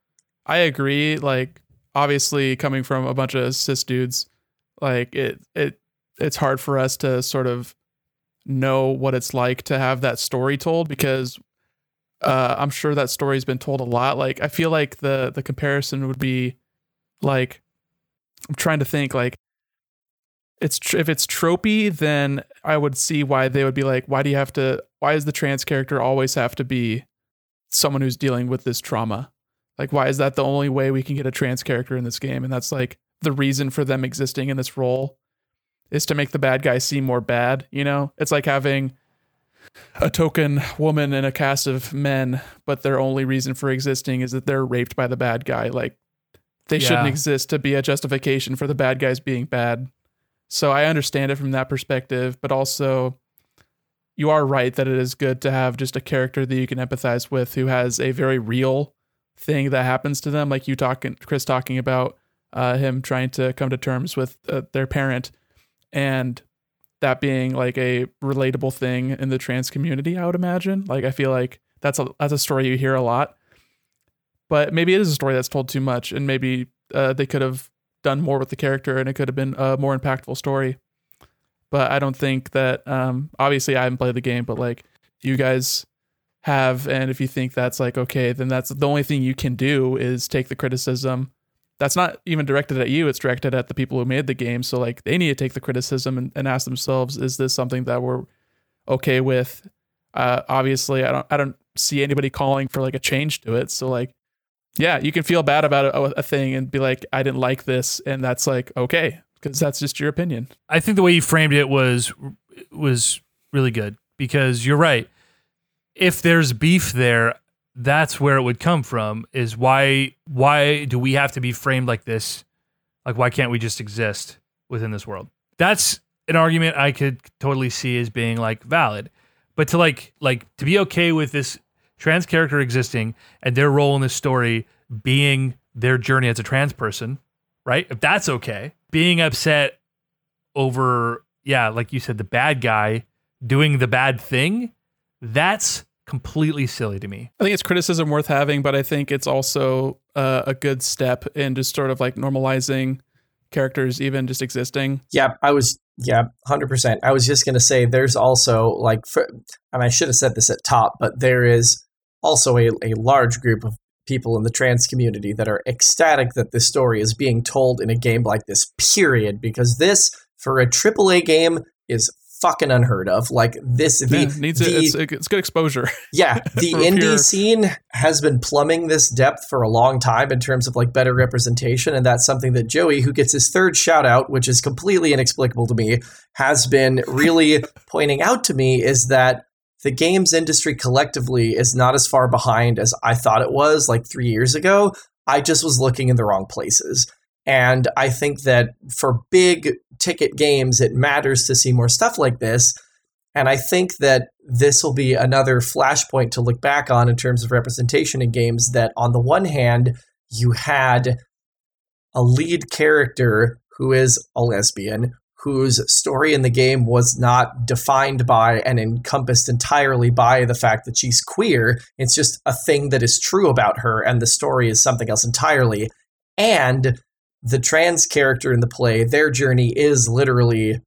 I agree. Like, obviously, coming from a bunch of cis dudes, like it, it, it's hard for us to sort of know what it's like to have that story told because uh, I'm sure that story's been told a lot. Like, I feel like the the comparison would be like, I'm trying to think like it's tr- if it's tropey, then I would see why they would be like, why do you have to? Why does the trans character always have to be someone who's dealing with this trauma? Like, why is that the only way we can get a trans character in this game? And that's like the reason for them existing in this role is to make the bad guy seem more bad. You know, it's like having a token woman in a cast of men, but their only reason for existing is that they're raped by the bad guy. Like, they shouldn't exist to be a justification for the bad guys being bad. So I understand it from that perspective, but also you are right that it is good to have just a character that you can empathize with who has a very real thing that happens to them, like you talking, Chris talking about uh, him trying to come to terms with uh, their parent, and that being like a relatable thing in the trans community. I would imagine. Like I feel like that's a that's a story you hear a lot, but maybe it is a story that's told too much, and maybe uh, they could have done more with the character and it could have been a more impactful story. But I don't think that um obviously I haven't played the game, but like you guys have and if you think that's like okay, then that's the only thing you can do is take the criticism. That's not even directed at you, it's directed at the people who made the game. So like they need to take the criticism and, and ask themselves, is this something that we're okay with? Uh obviously I don't I don't see anybody calling for like a change to it. So like yeah, you can feel bad about a, a thing and be like, I didn't like this, and that's like okay because that's just your opinion. I think the way you framed it was was really good because you're right. If there's beef there, that's where it would come from. Is why why do we have to be framed like this? Like why can't we just exist within this world? That's an argument I could totally see as being like valid. But to like like to be okay with this trans character existing and their role in this story being their journey as a trans person, right? If that's okay, being upset over, yeah, like you said, the bad guy doing the bad thing, that's completely silly to me. I think it's criticism worth having, but I think it's also uh, a good step in just sort of like normalizing characters even just existing. Yeah, I was. Yeah, hundred percent. I was just gonna say, there's also like, for, I mean, I should have said this at top, but there is also a, a large group of people in the trans community that are ecstatic that this story is being told in a game like this. Period, because this for a AAA game is fucking unheard of. Like this, the, Yeah, needs the, it. It's, it's good exposure. yeah, the indie pure- scene has been plumbing this depth for a long time in terms of like better representation, and that's something that Joey, who gets his third shout out, which is completely inexplicable to me, has been really pointing out to me is that the games industry collectively is not as far behind as I thought it was like three years ago. I just was looking in the wrong places. And I think that for big ticket games, it matters to see more stuff like this. And I think that this will be another flashpoint to look back on in terms of representation in games. That on the one hand, you had a lead character who is a lesbian, whose story in the game was not defined by and encompassed entirely by the fact that she's queer. It's just a thing that is true about her, and the story is something else entirely. And the trans character in the play, their journey is literally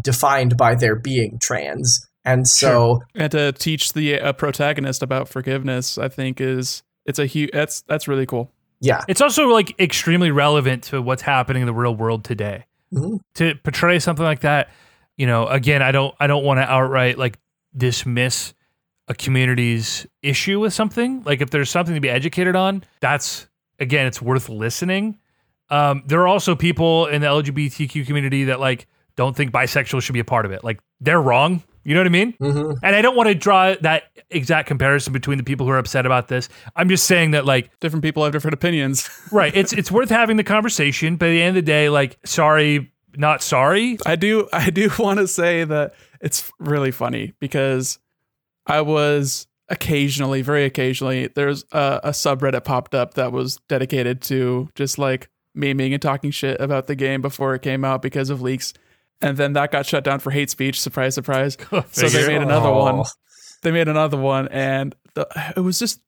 defined by their being trans. And so, and to teach the uh, protagonist about forgiveness, I think is it's a huge. That's that's really cool. yeah. It's also like extremely relevant to what's happening in the real world today. To portray something like that, you know, again, I don't I don't want to outright like dismiss a community's issue with something. Like if there's something to be educated on, that's again, it's worth listening. Um, there are also people in the LGBTQ community that like don't think bisexual should be a part of it. Like they're wrong. You know what I mean? hmm And I don't want to draw that exact comparison between the people who are upset about this. I'm just saying that like Different people have different opinions. right, it's it's worth having the conversation, but at the end of the day, like sorry, not sorry. I do I do want to say that it's really funny because I was occasionally, very occasionally, there's a, a subreddit popped up that was dedicated to just like memeing and talking shit about the game before it came out because of leaks. And then that got shut down for hate speech. Surprise, surprise. so they made another one. Oh. They made another one, and the, it was just,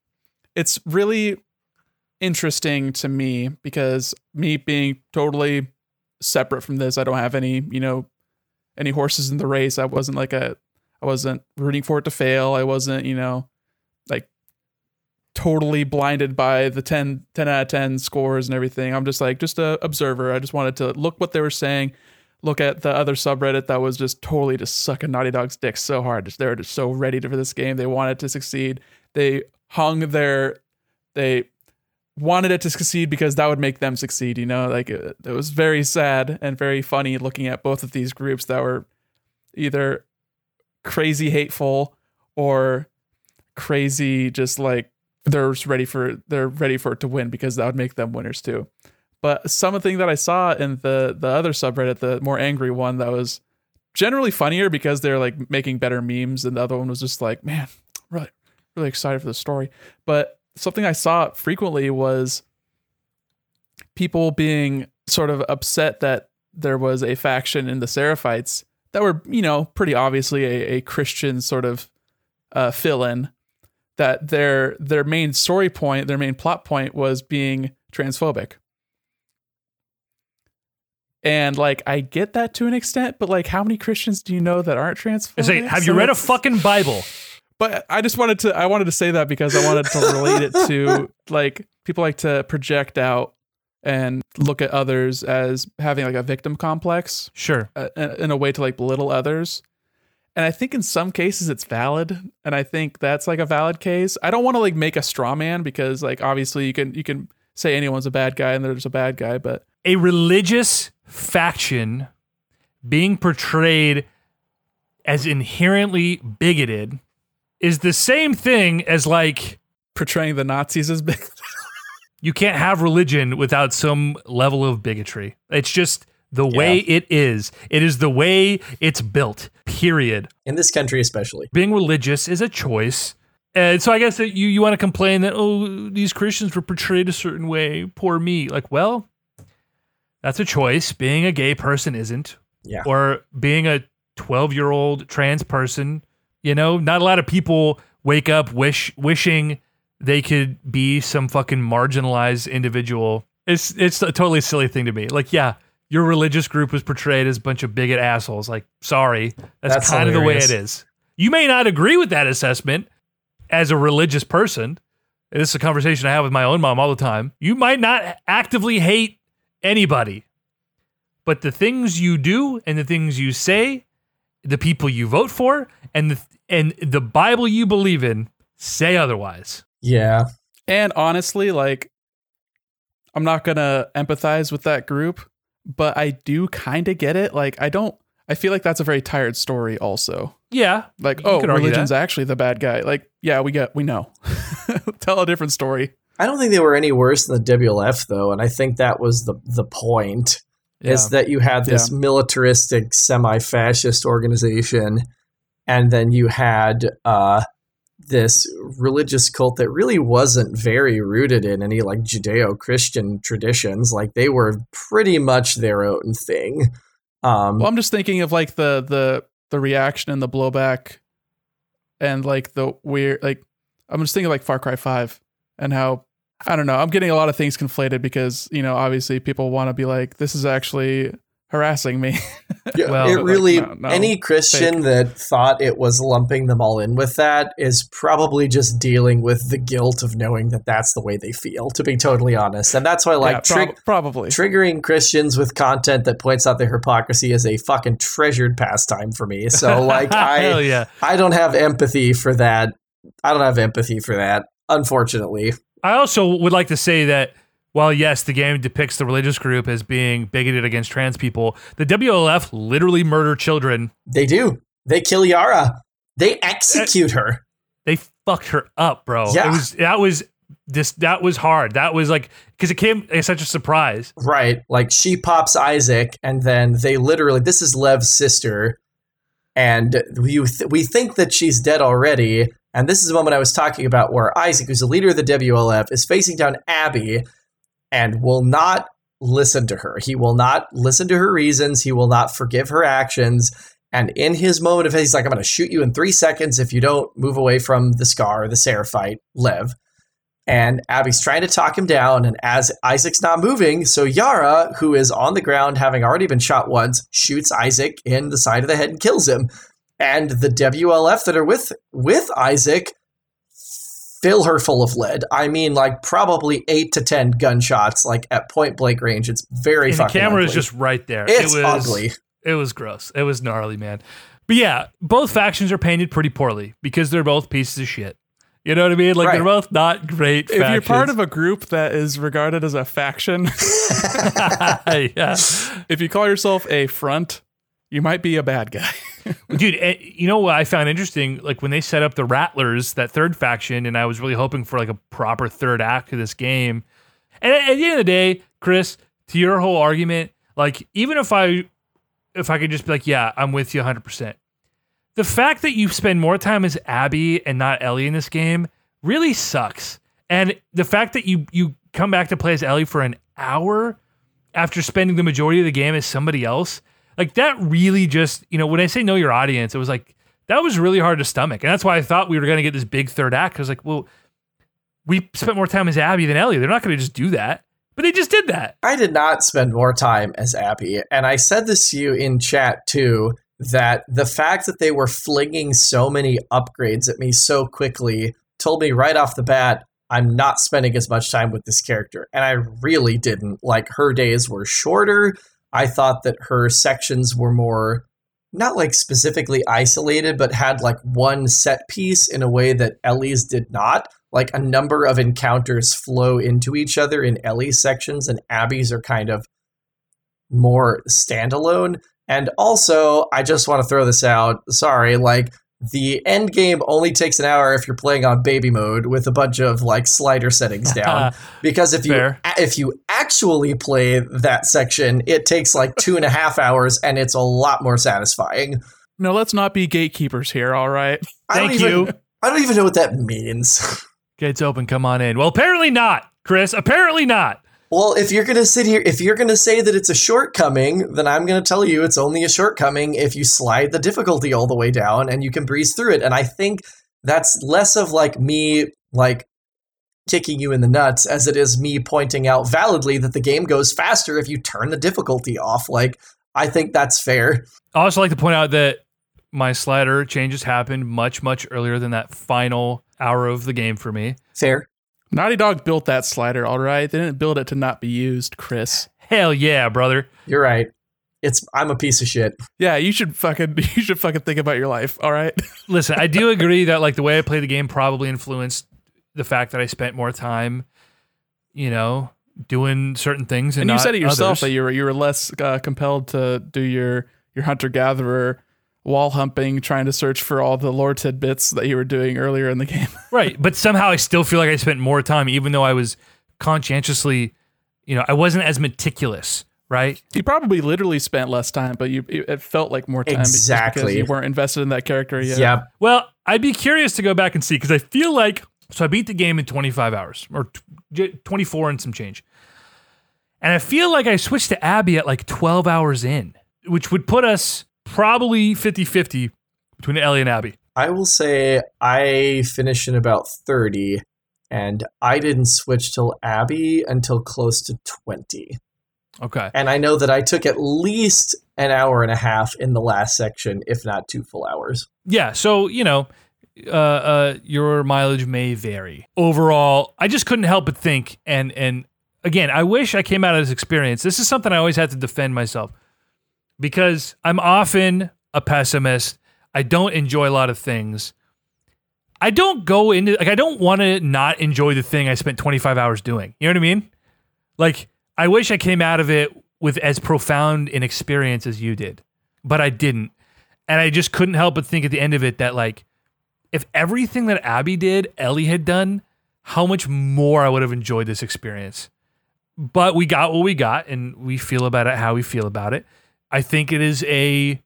it's really interesting to me because me being totally separate from this, I don't have any, you know, any horses in the race. I wasn't like a, I wasn't rooting for it to fail. I wasn't, you know, like totally blinded by the 10, 10 out of 10 scores and everything. I'm just like, just a observer. I just wanted to look what they were saying, look at the other subreddit that was just totally just sucking Naughty Dog's dick so hard. Just, they were just so ready for this game. They wanted to succeed. They hung their, they wanted it to succeed because that would make them succeed. You know, like it, it was very sad and very funny looking at both of these groups that were either crazy hateful or crazy just like they're ready for they're ready for it to win because that would make them winners too. But something that I saw in the the other subreddit, the more angry one, that was generally funnier because they're like making better memes, and the other one was just like, man, really, really excited for the story. But something I saw frequently was people being sort of upset that there was a faction in the Seraphites that were, you know, pretty obviously a, a Christian sort of uh, fill in. That their their main story point, their main plot point was being transphobic. And like I get that to an extent, but like how many Christians do you know that aren't transphobic? Say, have you So read a fucking Bible? but I just wanted to I wanted to say that because I wanted to relate it to like people like to project out and look at others as having like a victim complex Sure. uh, in a way to like belittle others. And I think in some cases it's valid, and I think that's like a valid case. I don't want to like make a straw man because like obviously you can you can say anyone's a bad guy and there's a bad guy, but A religious faction being portrayed as inherently bigoted is the same thing as like portraying the Nazis as big. you can't have religion without some level of bigotry. It's just the way it is. It is the way it's built. Period. in this country especially. Being religious is a choice. And so I guess that you you want to complain that oh these Christians were portrayed a certain way, poor me. Like, well, that's a choice. Being a gay person isn't. Yeah. Or being a 12-year-old trans person, you know, not a lot of people wake up wish wishing they could be some fucking marginalized individual. It's it's a totally silly thing to me. Like, yeah, your religious group was portrayed as a bunch of bigot assholes. Like, sorry, that's, That's kind of the way it is. You may not agree with that assessment as a religious person. And this is a conversation I have with my own mom all the time. You might not actively hate anybody, but the things you do and the things you say, the people you vote for, and the and the Bible you believe in say otherwise. Yeah. And honestly, like, I'm not gonna empathize with that group, but I do kind of get it. Like, I don't. I feel like that's a very tired story. Also, Yeah, like, oh, could religion's that. actually the bad guy. Like, yeah, we get, we know. Tell a different story. I don't think they were any worse than the WLF though, and I think that was the the point. Is that you had this militaristic semi-fascist organization and then you had uh this religious cult that really wasn't very rooted in any like Judeo-Christian traditions like they were pretty much their own thing. Um Well, I'm just thinking of like the the the reaction and the blowback, and like the weird like I'm just thinking like Far Cry Five and how I don't know. I'm getting a lot of things conflated because you know obviously people want to be like this is actually harassing me. Yeah, Well, it like, really no, no, any Christian that thought it was lumping them all in with that is probably just dealing with the guilt of knowing that that's the way they feel. To be totally honest, and that's why like yeah, tri- prob- probably. triggering Christians with content that points out their hypocrisy is a fucking treasured pastime for me. So like I yeah. I don't have empathy for that. I don't have empathy for that. Unfortunately, I also would like to say that while yes, the game depicts the religious group as being bigoted against trans people, the WLF literally murder children. they do. They kill Yara. They execute her. They fucked her up, bro. Yeah. It was that was this that was hard. That was like because it came as such a surprise. Right. Like she pops Isaac, and then they literally, this is Lev's sister, and we, th- we think that she's dead already. And this is the moment I was talking about where Isaac, who's the leader of the WLF, is facing down Abby and will not listen to her. He will not listen to her reasons. He will not forgive her actions. And in his moment of he's like, I'm going to shoot you in three seconds if you don't move away from the Scar, the Seraphite, Lev and Abby's trying to talk him down. And as Isaac's not moving, so Yara, who is on the ground having already been shot once, shoots Isaac in the side of the head and kills him. And the WLF that are with with Isaac fill her full of lead. I mean, like probably eight to ten gunshots, like at point blank range. It's very And the fucking. camera is just right there. It's it was ugly. It was gross. It was gnarly, man. But yeah, both factions are painted pretty poorly because they're both pieces of shit. You know what I mean? Like they're both not great. if you're part of a group that is regarded as a faction, yeah. if you call yourself a front, you might be a bad guy. dude eh, you know what i found interesting? Like when they set up the rattlers that third faction and i was really hoping for like a proper third act to this game. And at, at the end of the day chris to your whole argument like even if i if i could just be like yeah i'm with you 100% the fact that you spend more time as abby and not ellie in this game really sucks. And the fact that you you come back to play as ellie for an hour after spending the majority of the game as somebody else like that really just you know when i say know your audience it was like that was really hard to stomach and that's why i thought we were going to get this big third act because like well we spent more time as abby than ellie they're not going to just do that but they just did that I did not spend more time as Abby. And I said this to you in chat too that the fact that they were flinging so many upgrades at me so quickly told me right off the bat I'm not spending as much time with this character. And I really didn't. Like her days were shorter. I thought that her sections were more not like specifically isolated, but had like one set piece in a way that Ellie's did not. Like a number of encounters flow into each other in Ellie's sections, and Abby's are kind of more standalone. And also, I just want to throw this out. Sorry, like the end game only takes an hour if you're playing on baby mode with a bunch of like slider settings down. because if you if you actually play that section, it takes like two and a half hours, and it's a lot more satisfying. no, let's not be gatekeepers here, all right? I Thank even- you. I don't even know what that means. gates open come on in well apparently not chris apparently not Well, if you're going to sit here, if you're going to say that it's a shortcoming, then I'm going to tell you it's only a shortcoming if you slide the difficulty all the way down and you can breeze through it. And I think that's less of like me, like, kicking you in the nuts as it is me pointing out validly that the game goes faster if you turn the difficulty off. Like, I think that's fair. i also like to point out that my slider changes happened much much earlier than that final hour of the game for me Fair. Naughty Dog built that slider, all right? They didn't build it to not be used, Chris. hell yeah brother You're right. It's I'm a piece of shit. Yeah, you should fucking you should fucking think about your life, all right? Listen, I do agree that like the way I play the game probably influenced the fact that I spent more time, you know, doing certain things. And, And you not said it yourself others. that you were you were less uh, compelled to do your your hunter gatherer wall humping, trying to search for all the lore tidbits that you were doing earlier in the game. right, but somehow I still feel like I spent more time, even though I was conscientiously, you know, I wasn't as meticulous. Right? you probably literally spent less time, but you it it felt like more time because- because Exactly. you weren't invested in that character yet. Yep. Well, I'd be curious to go back and see because I feel like so I beat the game in 25 hours or 24 and some change. And I feel like I switched to Abby at like 12 hours in, which would put us probably 50-50 between Ellie and Abby. I will say I finished in about 30 and I didn't switch till Abby until close to 20. Okay. And I know that I took at least an hour and a half in the last section, if not two full hours. Yeah. So, you know, uh, uh, your mileage may vary. Overall, I just couldn't help but think, and and again, I wish I came out of this experience. This is something I always had to defend myself because I'm often a pessimist. I don't enjoy a lot of things. I don't go into like I don't want to not enjoy the thing I spent 25 hours doing. You know what I mean? Like I wish I came out of it with as profound an experience as you did, but I didn't. And I just couldn't help but think at the end of it that like if everything that Abby did, Ellie had done, how much more I would have enjoyed this experience. But we got what we got and we feel about it how we feel about it. I think it is a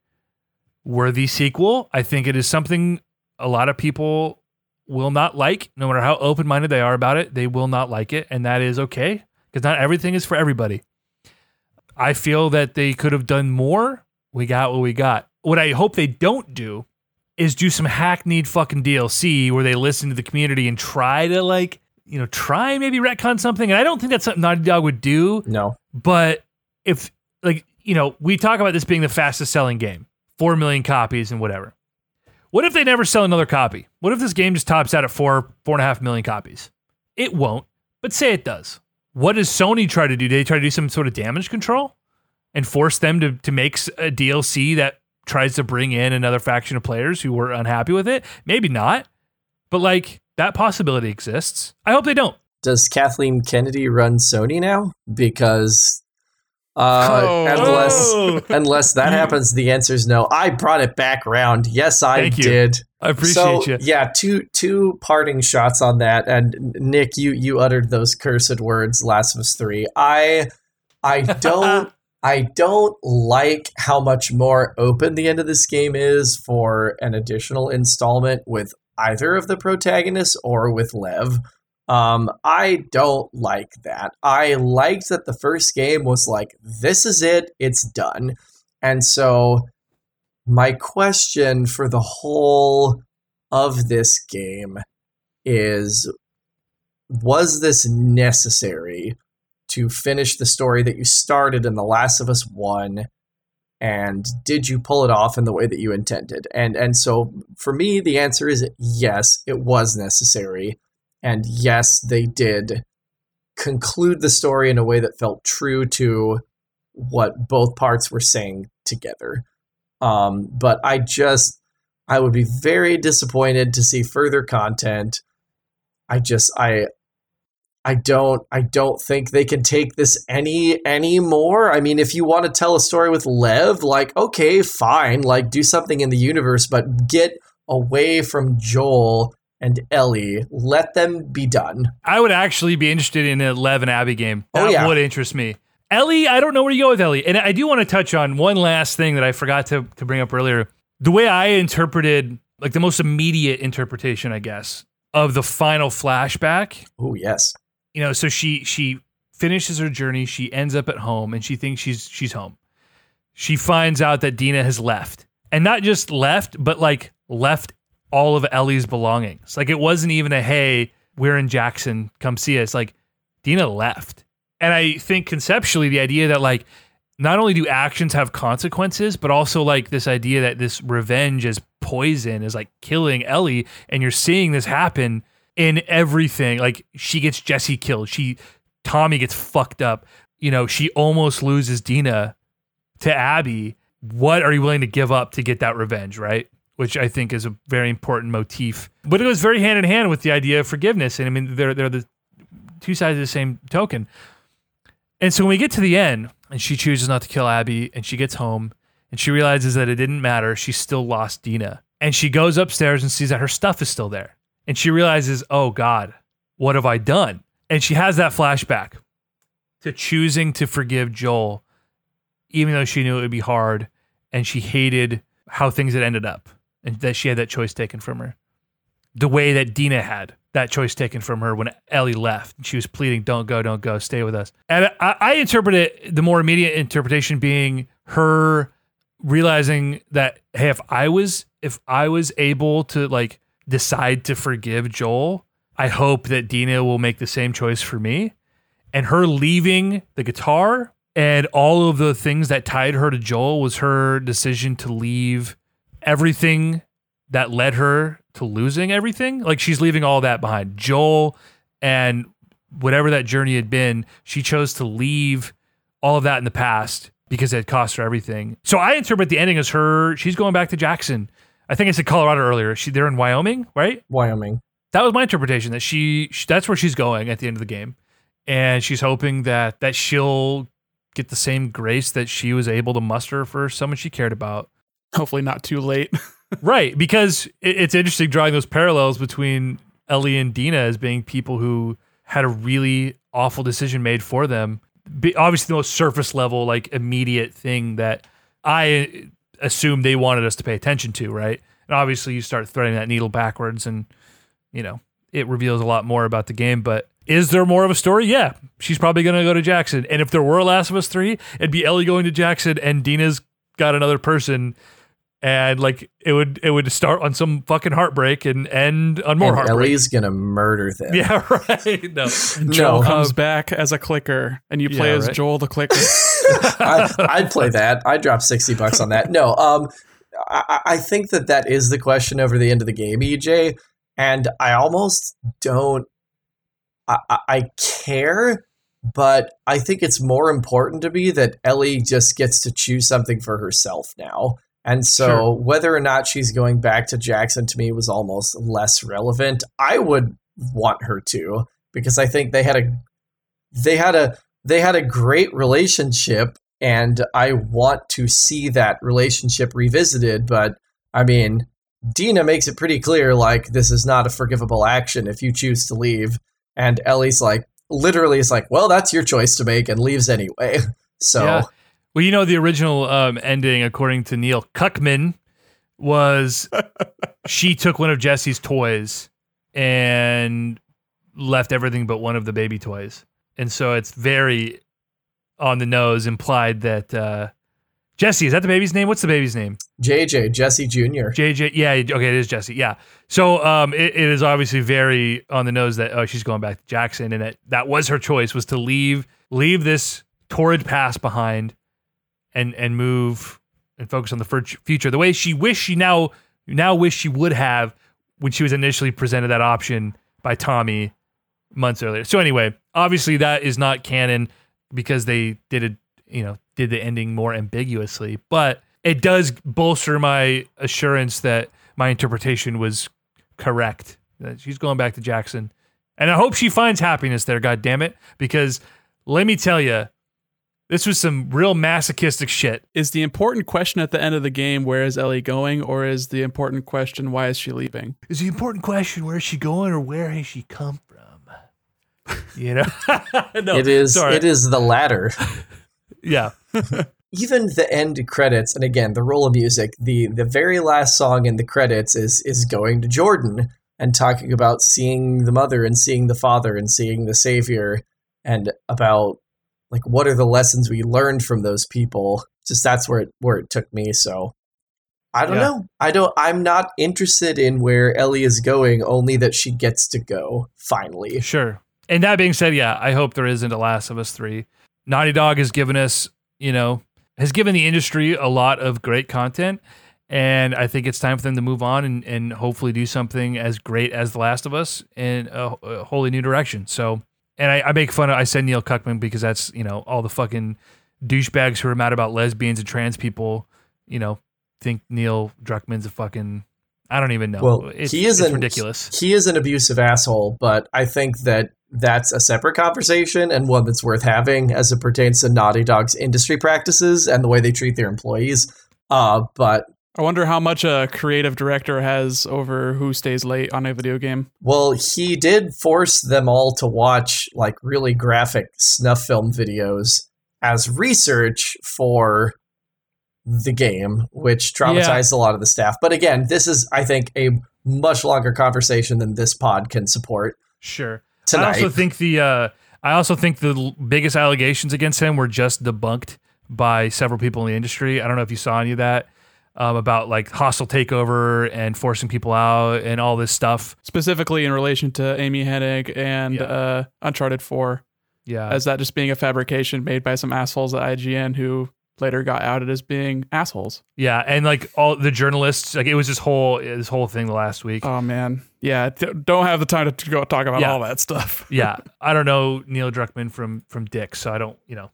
worthy sequel. I think it is something a lot of people will not like, no matter how open minded they are about it. They will not like it. And that is okay because not everything is for everybody. I feel that they could have done more. We got what we got. What I hope they don't do is do some hackneyed fucking DLC where they listen to the community and try to like, you know, try maybe retcon something. And I don't think that's something Naughty Dog would do. No. But if like, you know, we talk about this being the fastest selling game, four million copies and whatever. What if they never sell another copy? What if this game just tops out at four, four and a half million copies? It won't, but say it does. What does Sony try to do? Do they try to do some sort of damage control and force them to, to make a DLC that tries to bring in another faction of players who were unhappy with it? Maybe not, but like that possibility exists. I hope they don't. Does Kathleen Kennedy run Sony now? Because uh, Oh. unless Oh. unless that happens, the answer is no. I brought it back round. Yes, I Thank you. did. I appreciate so, you. Yeah, two two parting shots on that. And Nick, you you uttered those cursed words, Last of Us Three. I I don't I don't like how much more open the end of this game is for an additional installment with either of the protagonists or with Lev. Um, I don't like that. I liked that the first game was like, this is it, it's done. And so my question for the whole of this game is was this necessary to finish the story that you started in The Last of Us 1 and did you pull it off in the way that you intended? And and so for me the answer is yes, it was necessary and yes, they did conclude the story in a way that felt true to what both parts were saying together. Um, but I just, I would be very disappointed to see further content. I just, I, I don't, I don't think they can take this any any more. I mean, if you want to tell a story with Lev, like, okay, fine, like do something in the universe, but get away from Joel and Ellie. Let them be done. I would actually be interested in a Lev and Abby game. Oh, That yeah. would interest me. Ellie, I don't know where you go with Ellie. And I do want to touch on one last thing that I forgot to, to bring up earlier. The way I interpreted, like the most immediate interpretation, I guess, of the final flashback. Oh yes, You know, so she she finishes her journey, she ends up at home, and she thinks she's she's home. She finds out that Dina has left. And not just left, but like left all of Ellie's belongings. Like it wasn't even a hey, we're in Jackson, come see us. Like Dina left. And I think conceptually the idea that like not only do actions have consequences, but also like this idea that this revenge is poison is like killing Ellie, and you're seeing this happen in everything. Like she gets Jesse killed, she Tommy gets fucked up. You know, she almost loses Dina to Abby. What are you willing to give up to get that revenge, right? Which I think is a very important motif. But it goes very hand in hand with the idea of forgiveness. And I mean, they're they're the two sides of the same token. And so when we get to the end, and she chooses not to kill Abby, and she gets home, and she realizes that it didn't matter. She still lost Dina. And she goes upstairs and sees that her stuff is still there. And she realizes, oh God, what have I done? And she has that flashback to choosing to forgive Joel, even though she knew it would be hard. And she hated how things had ended up and that she had that choice taken from her. The way that Dina had that choice taken from her when Ellie left. She was pleading, don't go, don't go, stay with us. And I, I interpret it, the more immediate interpretation being her realizing that, hey, if I was, if I was able to like decide to forgive Joel, I hope that Dina will make the same choice for me. And her leaving the guitar And all of the things that tied her to Joel was her decision to leave everything that led her to losing everything. Like she's leaving all that behind. Joel and whatever that journey had been, she chose to leave all of that in the past because it had cost her everything. So I interpret the ending as her she's going back to Jackson. I think I said Colorado earlier. She they're in Wyoming, right? Wyoming. That was my interpretation that she, she that's where she's going at the end of the game. And she's hoping that that she'll get the same grace that she was able to muster for someone she cared about. Hopefully not too late. right, because it, it's interesting drawing those parallels between Ellie and Dina as being people who had a really awful decision made for them. Be, obviously, the most surface level, like immediate thing that I assume they wanted us to pay attention to, right? And obviously, you start threading that needle backwards, and you know it reveals a lot more about the game. But is there more of a story? Yeah, she's probably going to go to Jackson. And if there were Last of Us three, it'd be Ellie going to Jackson, and Dina's got another person and like it would it would start on some fucking heartbreak and end on more and heartbreak. Ellie's gonna murder them. Yeah, right. No, Joel No. comes Um, back as a clicker, and you play yeah, as right. Joel the clicker. I, I'd play that. I'd drop sixty bucks on that. No, um, I, I think that that is the question over the end of the game, EJ, and I almost don't. I, I, I care, but I think it's more important to me that Ellie just gets to choose something for herself now. And so, Sure. whether or not she's going back to Jackson to me was almost less relevant. I would want her to because I think they had a they had a they had a great relationship and I want to see that relationship revisited but I mean Dina makes it pretty clear like this is not a forgivable action if you choose to leave and Ellie's like literally is like well that's your choice to make and leaves anyway so Yeah. Well, you know, the original um, ending, according to Neil Cuckman, was she took one of Jesse's toys and left everything but one of the baby toys. And so it's very on the nose implied that uh, Jesse, is that the baby's name? What's the baby's name? JJ Jesse Jr. JJ. Yeah. Okay. It is Jesse. Yeah. So um, it, it is obviously very on the nose that oh she's going back to Jackson and that that was her choice was to leave leave this torrid past behind and and move and focus on the future the way she wished she now now wish she would have when she was initially presented that option by Tommy months earlier. So anyway, obviously that is not canon because they did it, you know, did the ending more ambiguously, but it does bolster my assurance that my interpretation was correct. That she's going back to Jackson. And I hope she finds happiness there, god damn it, because let me tell you, this was some real masochistic shit. is the important question at the end of the game where is Ellie going, or is the important question why is she leaving? Is the important question where is she going or where has she come from? You know? no, it is sorry. it is the latter. Yeah. even the end credits and again the roll of music the the very last song in the credits is is going to jordan and talking about seeing the mother and seeing the father and seeing the savior and about like what are the lessons we learned from those people just that's where it where it took me so i don't Yeah. know i don't i'm not interested in where ellie is going only that she gets to go finally Sure. And that being said, yeah, I hope there isn't a Last of Us 3. Naughty Dog has given us, you know, has given the industry a lot of great content. And I think it's time for them to move on and, and hopefully do something as great as The Last of Us in a, a wholly new direction. So, and I, I make fun of, I said Neil Cuckman because that's, you know, all the fucking douchebags who are mad about lesbians and trans people, you know, think Neil Druckmann's a fucking, I don't even know. Well, it's, he it's isn't ridiculous. He is an abusive asshole, but I think that that's a separate conversation and one that's worth having as it pertains to Naughty Dog's industry practices and the way they treat their employees. Uh, but I wonder how much a creative director has over who stays late on a video game. well, he did force them all to watch like really graphic snuff film videos as research for the game, which traumatized a lot of the staff. But again, this is, I think, a much longer conversation than this pod can support Sure. tonight. I also think the uh, I also think the biggest allegations against him were just debunked by several people in the industry. I don't know if you saw any of that um, about like hostile takeover and forcing people out and all this stuff. specifically in relation to Amy Hennig and Yeah. uh, Uncharted 4. Yeah. as that just being a fabrication made by some assholes at IGN who later got outed as being assholes. yeah, and like all the journalists, like it was this whole this whole thing the last week. Oh man, yeah. d- Don't have the time to go talk about Yeah. all that stuff. yeah, I don't know Neil Druckmann from from Dick, so I don't, you know,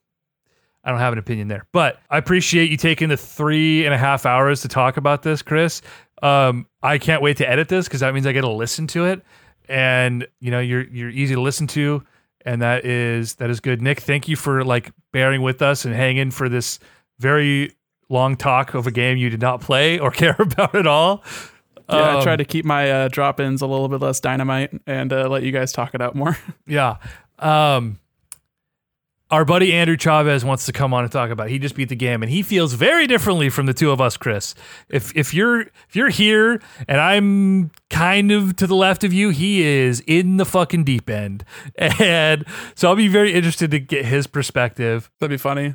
I don't have an opinion there. But I appreciate you taking the three and a half hours to talk about this, Chris. Um, I can't wait to edit this because that means I get to listen to it, and you know, you're you're easy to listen to, and that is that is good. Nick, thank you for like bearing with us and hanging for this very long talk of a game you did not play or care about at all. Yeah, I Um, try to keep my uh, drop ins a little bit less dynamite and uh, let you guys talk it out more. Yeah. Um, our buddy Andrew Chavez wants to come on and talk about. It. He just beat the game, and he feels very differently from the two of us, Chris. If if you're if you're here and I'm kind of to the left of you, he is in the fucking deep end, and so I'll be very interested to get his perspective. That'd be funny.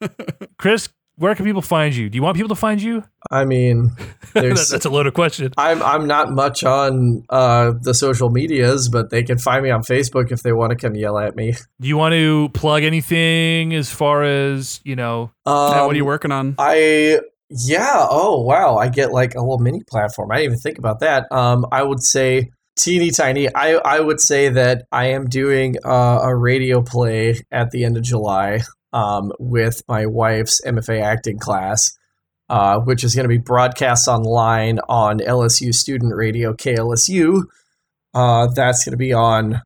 Chris, where can people find you? Do you want people to find you? I mean, That- That's a loaded question. I'm I'm not much on uh, the social medias, but they can find me on Facebook if they want to come yell at me. Do you want to plug anything as far as you know? Um, Matt, what are you working on? I yeah. Oh wow, I get like a little mini platform. I didn't even think about that. Um, I would say teeny tiny. I I would say that I am doing uh, a radio play at the end of July. Um, with my wife's MFA acting class, uh, which is going to be broadcast online on LSU Student Radio KLSU. Uh, that's going to be on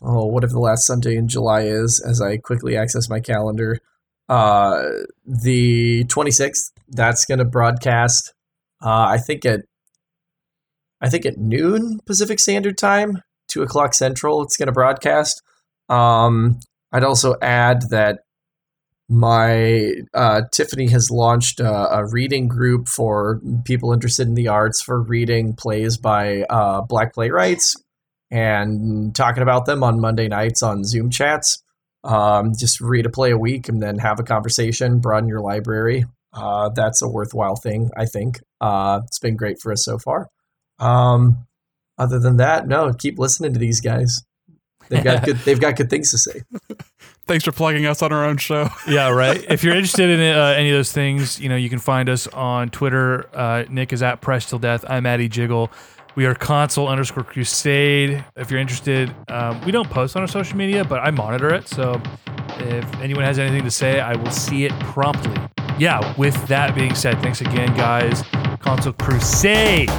oh whatever the last Sunday in July is. As I quickly access my calendar, uh, the 26th that's going to broadcast uh, i think at i think at noon pacific standard time 2 o'clock central it's going to broadcast um, i'd also add that my uh, tiffany has launched a, a reading group for people interested in the arts for reading plays by uh, black playwrights and talking about them on monday nights on zoom chats um, just read a play a week and then have a conversation, broaden your library. Uh, that's a worthwhile thing, I think. Uh, it's been great for us so far. Um, other than that, no, keep listening to these guys. They've got good. They've got good things to say. Thanks for plugging us on our own show. Yeah, right. if you're interested in uh, any of those things, you know, you can find us on Twitter. Uh, Nick is at Press Till Death. I'm at Jiggle. We are console underscore crusade. If you're interested, um, we don't post on our social media, but I monitor it. So if anyone has anything to say, I will see it promptly. Yeah, with that being said, thanks again, guys. Console Crusade.